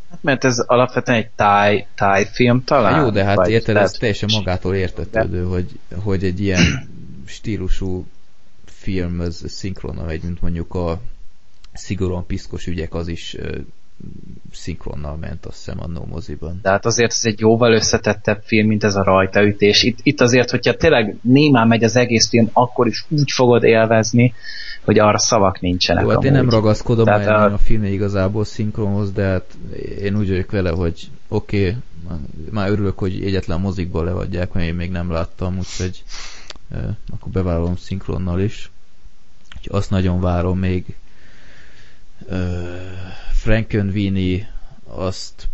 Hát mert ez alapvetően egy táj, táj film talán? Hát jó, de hát érted, ez teljesen magától értetődő, hogy, hogy egy ilyen stílusú film az szinkronnal megy, mint mondjuk a szigorúan piszkos ügyek, az is szinkronnal ment, azt hiszem, annó moziban. De hát azért ez egy jóval összetettebb film, mint ez a rajtaütés. Itt, itt azért, hogyha tényleg némán megy az egész film, akkor is úgy fogod élvezni, hogy arra szavak nincsenek. Jó, hát én nem ragaszkodom Tehát már a- a... filmje igazából szinkronhoz, de hát én úgy vagyok vele, hogy oké, okay, már örülök, hogy egyetlen mozikból leadják, mert én még nem láttam, úgyhogy eh, akkor bevállalom szinkronnal is. Úgyhogy azt nagyon várom még. Frankenweenie, azt,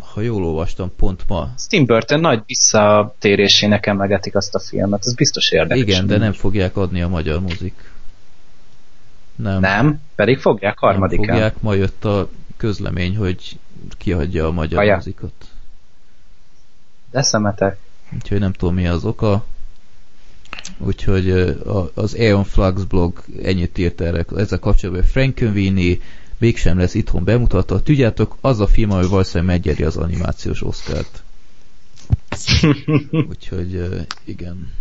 ha jól olvastam, pont ma. Tim Burton nagy visszatérésének emlegetik azt a filmet, ez biztos érdekes. Igen, de nem fogják adni a magyar mozik. Nem. Nem, pedig fogják nem harmadikán. fogják, ma jött a közlemény, hogy kiadja a magyar Ajá. mozikot. De szemetek. Úgyhogy nem tudom mi az oka. Úgyhogy az Aeon Flux blog ennyit írt erre, ezzel kapcsolatban, hogy Frankenweenie mégsem lesz itthon bemutatva. Tudjátok, az a film, ami valószínűleg megnyeri az animációs oszkárt. Úgyhogy igen.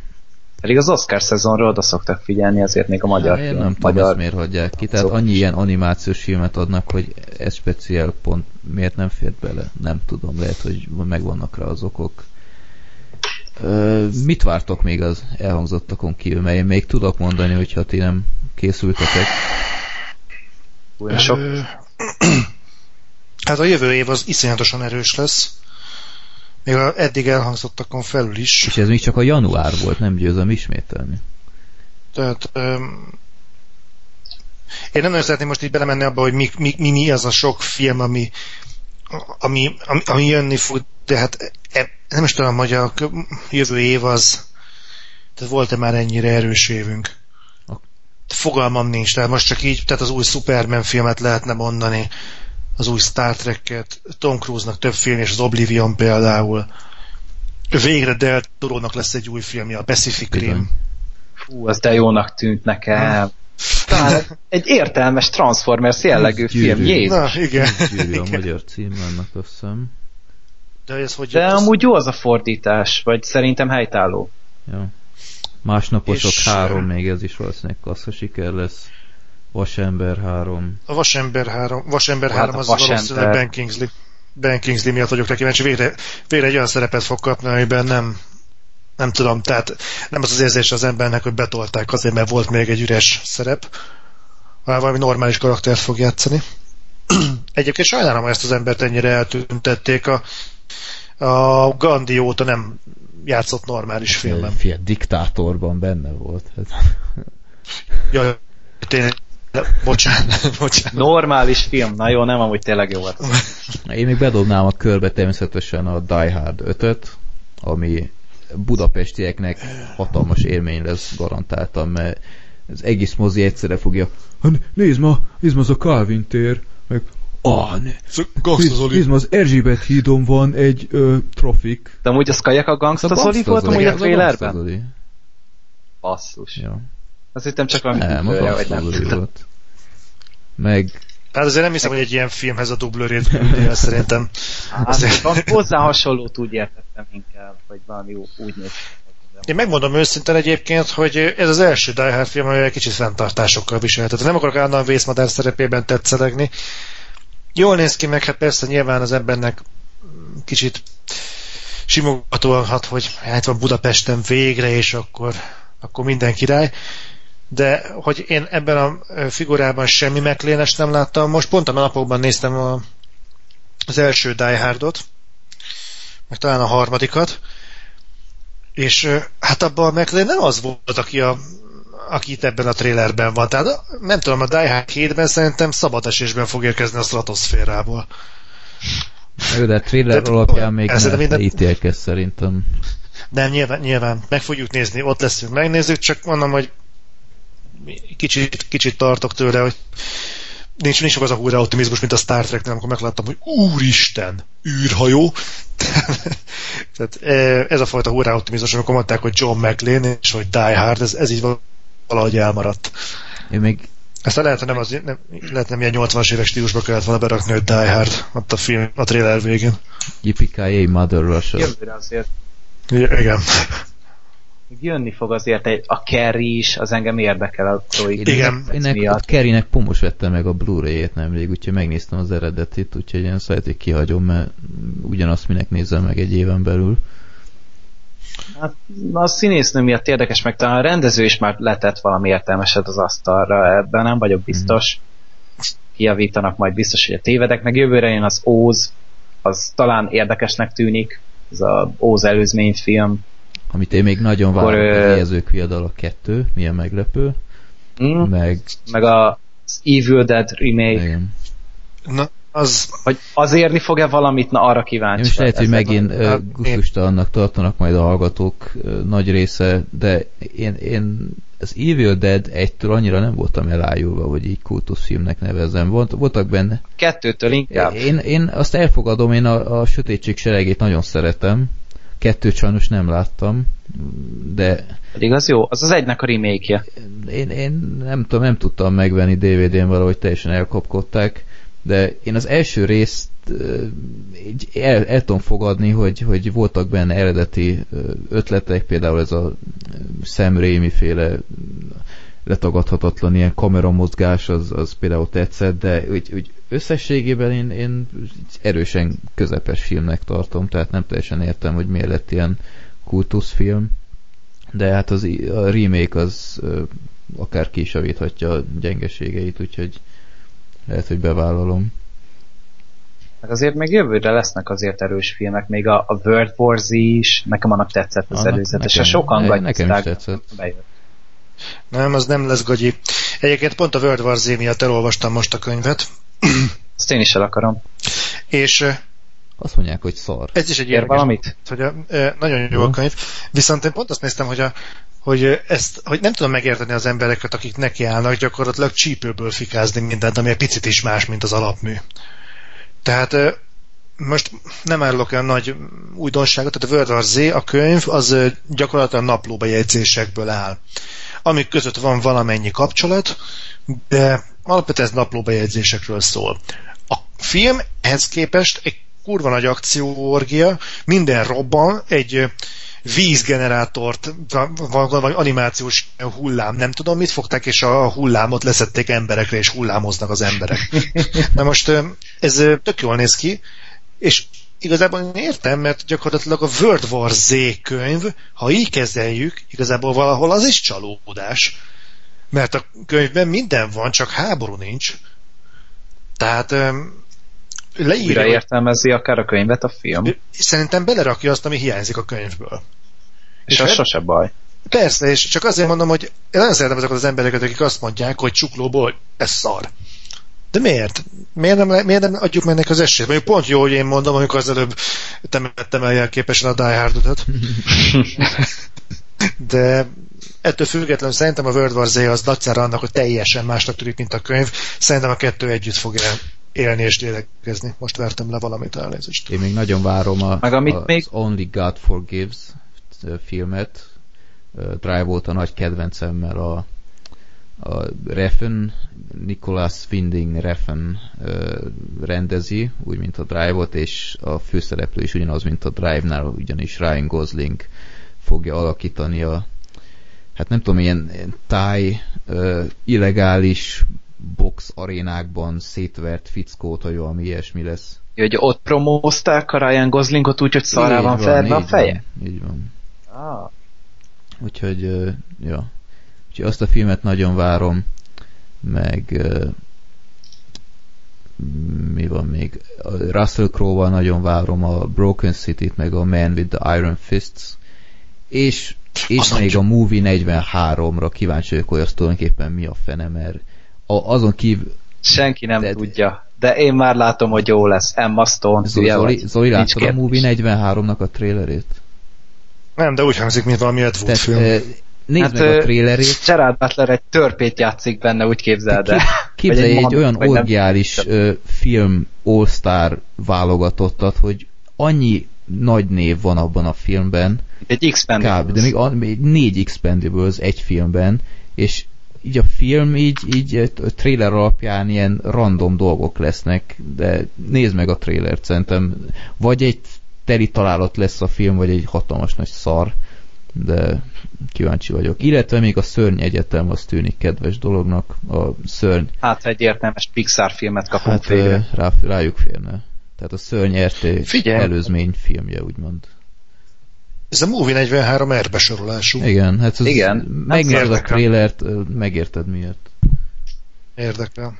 Pedig az Oscar szezonról oda szoktak figyelni, azért még a magyar Én film. nem tudom, magyar... ezt miért hagyják ki. Tehát Szóval- annyi ilyen animációs filmet adnak, hogy ez speciál pont miért nem fért bele. Nem tudom, lehet, hogy megvannak rá az okok. Mit vártok még az elhangzottakon kívül? Mert én még tudok mondani, hogyha ti nem készültetek. Olyan sok. Hát a jövő év az iszonyatosan erős lesz. Még a eddig elhangzottakon felül is. És ez még csak a január volt, nem győzöm ismételni. Tehát öm, én nem nagyon szeretném most így belemenni abba, hogy mi, mi, mi, mi az a sok film, ami, ami, ami, ami jönni fog, de hát e, nem is tudom, hogy a jövő év az tehát volt-e már ennyire erős évünk. Fogalmam nincs, tehát most csak így, tehát az új Superman filmet lehetne mondani, az új Star Trek-et, Tom Cruise-nak több film, és az Oblivion például. Végre Del Toro-nak lesz egy új filmje, a Pacific. Rim. Fú, az de jónak tűnt nekem. Talán egy értelmes Transformers jellegű Gyűrű. film, Jézus. Na, igen. Gyűrű a magyar cím, annak azt hiszem. De ez hogy De jött? Az- amúgy jó az a fordítás, vagy szerintem helytálló. Ja. Másnaposok És, három, még ez is valószínűleg kassza siker lesz. Vasember három. A Vasember 3, Vasember Hát 3 a az Vasember. valószínűleg Ben Kingsley. Ben Kingsley miatt vagyok rá kíváncsi. Végre, végre egy olyan szerepet fog kapni, amiben nem nem tudom, tehát nem az az érzés az embernek, hogy betolták azért, mert volt még egy üres szerep, hanem valami normális karaktert fog játszani. Egyébként sajnálom, hogy ezt az embert ennyire eltüntették. A, a Gandhi óta nem játszott normális filmben. Fia, diktátorban benne volt. Hát. Jaj, tényleg, bocsánat, bocsánat. Normális film, na jó, nem, amúgy tényleg jó volt. Én még bedobnám a körbe természetesen a Die Hard 5-öt, ami budapestieknek hatalmas élmény lesz garantáltan, mert az egész mozi egyszerre fogja "Hát nézd ma, nézd ma az a Calvin tér, meg ma az Erzsébet hídon van egy ö, trafik. De amúgy az Kajak a Gangsta Az a Zoli volt Gangsta amúgy a Gangsta trailerben? Basszus. Ja. Azt hittem csak valami Nem, a tükröje, vagy Gangsta nem volt. Meg Hát azért nem hiszem, hogy egy ilyen filmhez a dublőrét küldi el, szerintem. Hát, van hozzá hasonlót úgy értettem inkább, vagy valami úgy néz. Én megmondom őszintén egyébként, hogy ez az első Die Hard film, amely egy kicsit fenntartásokkal viselt. Tehát nem akarok állandóan vészmadár szerepében tetszelegni. Jól néz ki meg, hát persze nyilván az embernek kicsit simogatóan hat, hogy hát van Budapesten végre, és akkor, akkor minden király. De hogy én ebben a figurában semmi meglénes nem láttam. Most pont a napokban néztem a, az első Die Hardot, meg talán a harmadikat, és hát abban a McLean nem az volt, aki, a, aki itt ebben a trailerben van. Tehát nem tudom, a Die Hard 7-ben szerintem szabad esésben fog érkezni a stratoszférából. Jó, de a trailer Tehát alapján még persze, de ne minden- ítélkezz szerintem. Nem, nyilván, nyilván meg fogjuk nézni, ott leszünk, megnézzük, csak mondom, hogy kicsit, kicsit tartok tőle, hogy nincs, nincs az a húrá optimizmus, mint a Star Trek-nél, amikor megláttam, hogy úristen, űrhajó. Tehát eh, ez a fajta húrá optimizmus, amikor mondták, hogy John McLean, és hogy Die Hard, ez, ez így valahogy elmaradt. Én még Aztán lehet, hogy nem, az, nem, lehet nem ilyen 80-as évek stílusba kellett volna berakni, hogy Die Hard ott a film, a trailer végén. Yippee Mother Russia. Jövőre azért I- Igen. jönni fog azért egy, a Kerry is, az engem érdekel a Troy Igen. Én ennek, a Kerrynek pomos vette meg a Blu-ray-ét nemrég, úgyhogy megnéztem az eredetit, úgyhogy én szóval kihagyom, mert ugyanazt minek nézem meg egy éven belül. Hát, a színésznő miatt érdekes, meg talán a rendező is már letett valami értelmeset az asztalra, ebben nem vagyok biztos. Kijavítanak majd biztos, hogy a tévedek, meg jövőre jön az Óz, az talán érdekesnek tűnik, ez a Óz előzményfilm. Amit én még nagyon várok, az éjezők viadala 2, milyen meglepő, Mm, meg meg a az Evil Dead remake, igen. Na, az hogy az érni fog-e valamit, na arra kíváncsi. Most lehet, hogy megint uh, gusztustalannak tartanak majd a hallgatók nagy része, de én, én az Evil Dead egytől annyira nem voltam elájulva, hogy így kultuszfilmnek nevezem. Volt, voltak benne. Kettőtől inkább. Én, én azt elfogadom, én a, a Sötétség seregét nagyon szeretem. Kettőt sajnos nem láttam, de Pedig az jó, az az egynek a remake-je. én, én nem tudom, nem tudtam megvenni DVD-n valahogy teljesen elkapkodták, de én az első részt ö, így el, el tudom fogadni, hogy, hogy voltak benne eredeti ö, ötletek, például ez a Sam Raimi féle letagadhatatlan ilyen kameramozgás, az, az például tetszett, de úgy, úgy összességében én, én erősen közepes filmnek tartom, tehát nem teljesen értem, hogy miért lett ilyen kultuszfilm, de hát az, a remake az akár ki is javíthatja a gyengeségeit, úgyhogy lehet, hogy bevállalom. Meg azért még jövőre lesznek azért erős filmek, még a, a World War Z is, nekem annak tetszett az előzetes, és sokan ne, nekem is tetszett. Bejött. Nem, az nem lesz gagyi. Egyébként pont a World War Z miatt elolvastam most a könyvet. Ezt én is el akarom. És azt mondják, hogy szar. Ez is egy Ér valamit? Hogy a, nagyon jó a könyv. Viszont én pont azt néztem, hogy, a, hogy, ezt, hogy nem tudom megérteni az embereket, akik nekiállnak gyakorlatilag csípőből fikázni mindent, ami egy picit is más, mint az alapmű. Tehát most nem árulok olyan nagy újdonságot, tehát a World War Z, a könyv, az gyakorlatilag naplóbejegyzésekből áll. Amik között van valamennyi kapcsolat, de alapvetően ez naplóbejegyzésekről szól. A film ehhez képest egy kurva nagy akcióorgia, minden robban, egy vízgenerátort, vagy animációs hullám, nem tudom mit fogták, és a hullámot leszették emberekre, és hullámoznak az emberek. Na most ez tök jól néz ki, és igazából én értem, mert gyakorlatilag a World War Z könyv, ha így kezeljük, igazából valahol az is csalódás. Mert a könyvben minden van, csak háború nincs. Tehát leírja... Újra értelmezi akár a könyvet a film. Szerintem belerakja azt, ami hiányzik a könyvből. És, és az sose baj. Persze, és csak azért mondom, hogy én nagyon szeretem azokat az embereket, akik azt mondják, hogy csuklóból ez szar. De miért? Miért nem, miért nem adjuk meg neki az esélyt? Mondjuk pont jó, hogy én mondom, amikor az előbb temettem el jelképesen a Die Hard-otat. De ettől függetlenül szerintem a World War Z az nagyszára annak, hogy teljesen másnak tűnik, mint a könyv. Szerintem a kettő együtt fog élni és lélegezni. Most vertem le valamit elnézést. Én még nagyon várom a, Meg amit a, még... az Only God Forgives filmet. Drive volt a nagy kedvencemmel a, a Reffen, Nicholas Winding Reffen rendezi, úgy, mint a Drive-ot, és a főszereplő is ugyanaz, mint a Drive-nál, ugyanis Ryan Gosling fogja alakítani a hát nem tudom, ilyen, ilyen táj, illegális box arénákban szétvert fickót, vagy valami ilyesmi lesz. Hogy ott promózták a Ryan Goslingot úgy, hogy szará van felve a feje? Van, így van. Ah. Úgyhogy, ja. Úgyhogy azt a filmet nagyon várom, meg mi van még? Russell Crowe-val nagyon várom a Broken City-t, meg a Man with the Iron Fists, és, és még a Movie 43-ra kíváncsi vagyok, hogy az tulajdonképpen mi a fene, mert a, azon kívül... Senki nem de, tudja, de én már látom, hogy jó lesz. Emma Stone, Zoli, Zoli, Zoli láttad a Movie 43-nak a trailerét? Nem, de úgy hangzik, mint valami Ed Wood film. E, nézd hát, meg a trailerét. Gerard Butler egy törpét játszik benne, úgy képzeld el. Képzelj egy, egy olyan orgiális nem... film all-star válogatottat, hogy annyi nagy név van abban a filmben. Egy Expendables. de még, a, még négy Expendables egy filmben, és így a film így, így a trailer alapján ilyen random dolgok lesznek, de nézd meg a trailert, szerintem vagy egy teri találat lesz a film, vagy egy hatalmas nagy szar, de kíváncsi vagyok. Illetve még a Szörny Egyetem az tűnik kedves dolognak. A Szörny... Hát egy értelmes Pixar filmet kapunk hát, végre. Rá, rájuk férne. Tehát a Szörny RT Figyelj. előzmény filmje, úgymond. Ez a Movie 43 erbesorolású. Igen, hát ez Igen, megnézed a trailert, megérted miért. Érdekel.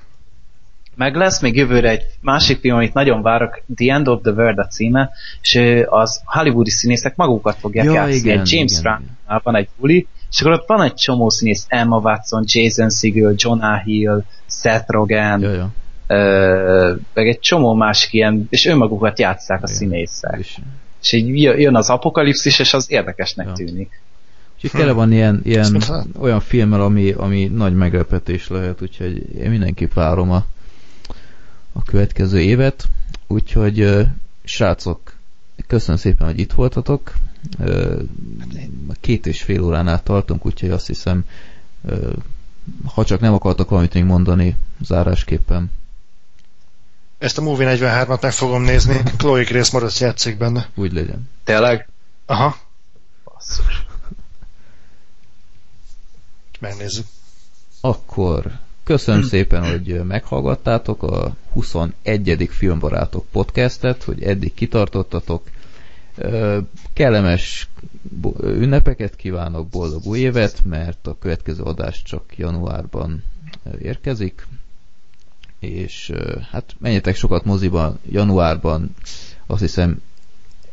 Meg lesz még jövőre egy másik film, amit nagyon várok, The End of the World a címe, és az hollywoodi színészek magukat fogják ja, játszani. Igen, egy James Brown van egy buli, és akkor ott van egy csomó színész, Emma Watson, Jason Segel, Jonah Hill, Seth Rogen, ja, ja. Ö, meg egy csomó másik ilyen, és önmagukat játszák a színészek. És, és így jön az apokalipszis, és az érdekesnek ja. tűnik. Úgyhogy tele van ilyen, ilyen olyan filmmel, ami, ami nagy meglepetés lehet, úgyhogy én mindenképp várom a, a következő évet. Úgyhogy srácok, köszönöm szépen, hogy itt voltatok. Két és fél óránál tartunk, úgyhogy azt hiszem, ha csak nem akartok valamit még mondani zárásképpen. Ezt a Movie 43-at meg fogom nézni. Chloe Grace Moretz játszik benne. Úgy legyen. Tényleg? Aha. Basszus. Megnézzük. Akkor köszönöm hm. szépen, hogy meghallgattátok a 21. Filmbarátok podcastet, hogy eddig kitartottatok. Kellemes ünnepeket kívánok, boldog új évet, mert a következő adás csak januárban érkezik, és hát menjetek sokat moziban januárban, azt hiszem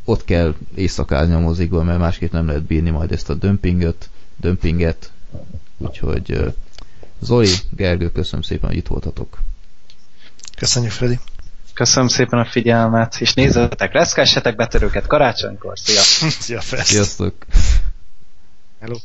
ott kell éjszakázni a mozikban, mert másképp nem lehet bírni majd ezt a dömpinget, dömpinget, úgyhogy Zoli, Gergő, köszönöm szépen, hogy itt voltatok. Köszönjük, Freddy. Köszönöm szépen a figyelmet, és nézzetek, reszkessetek betörőket karácsonykor. Szia! Szia, Sziasztok! Hello!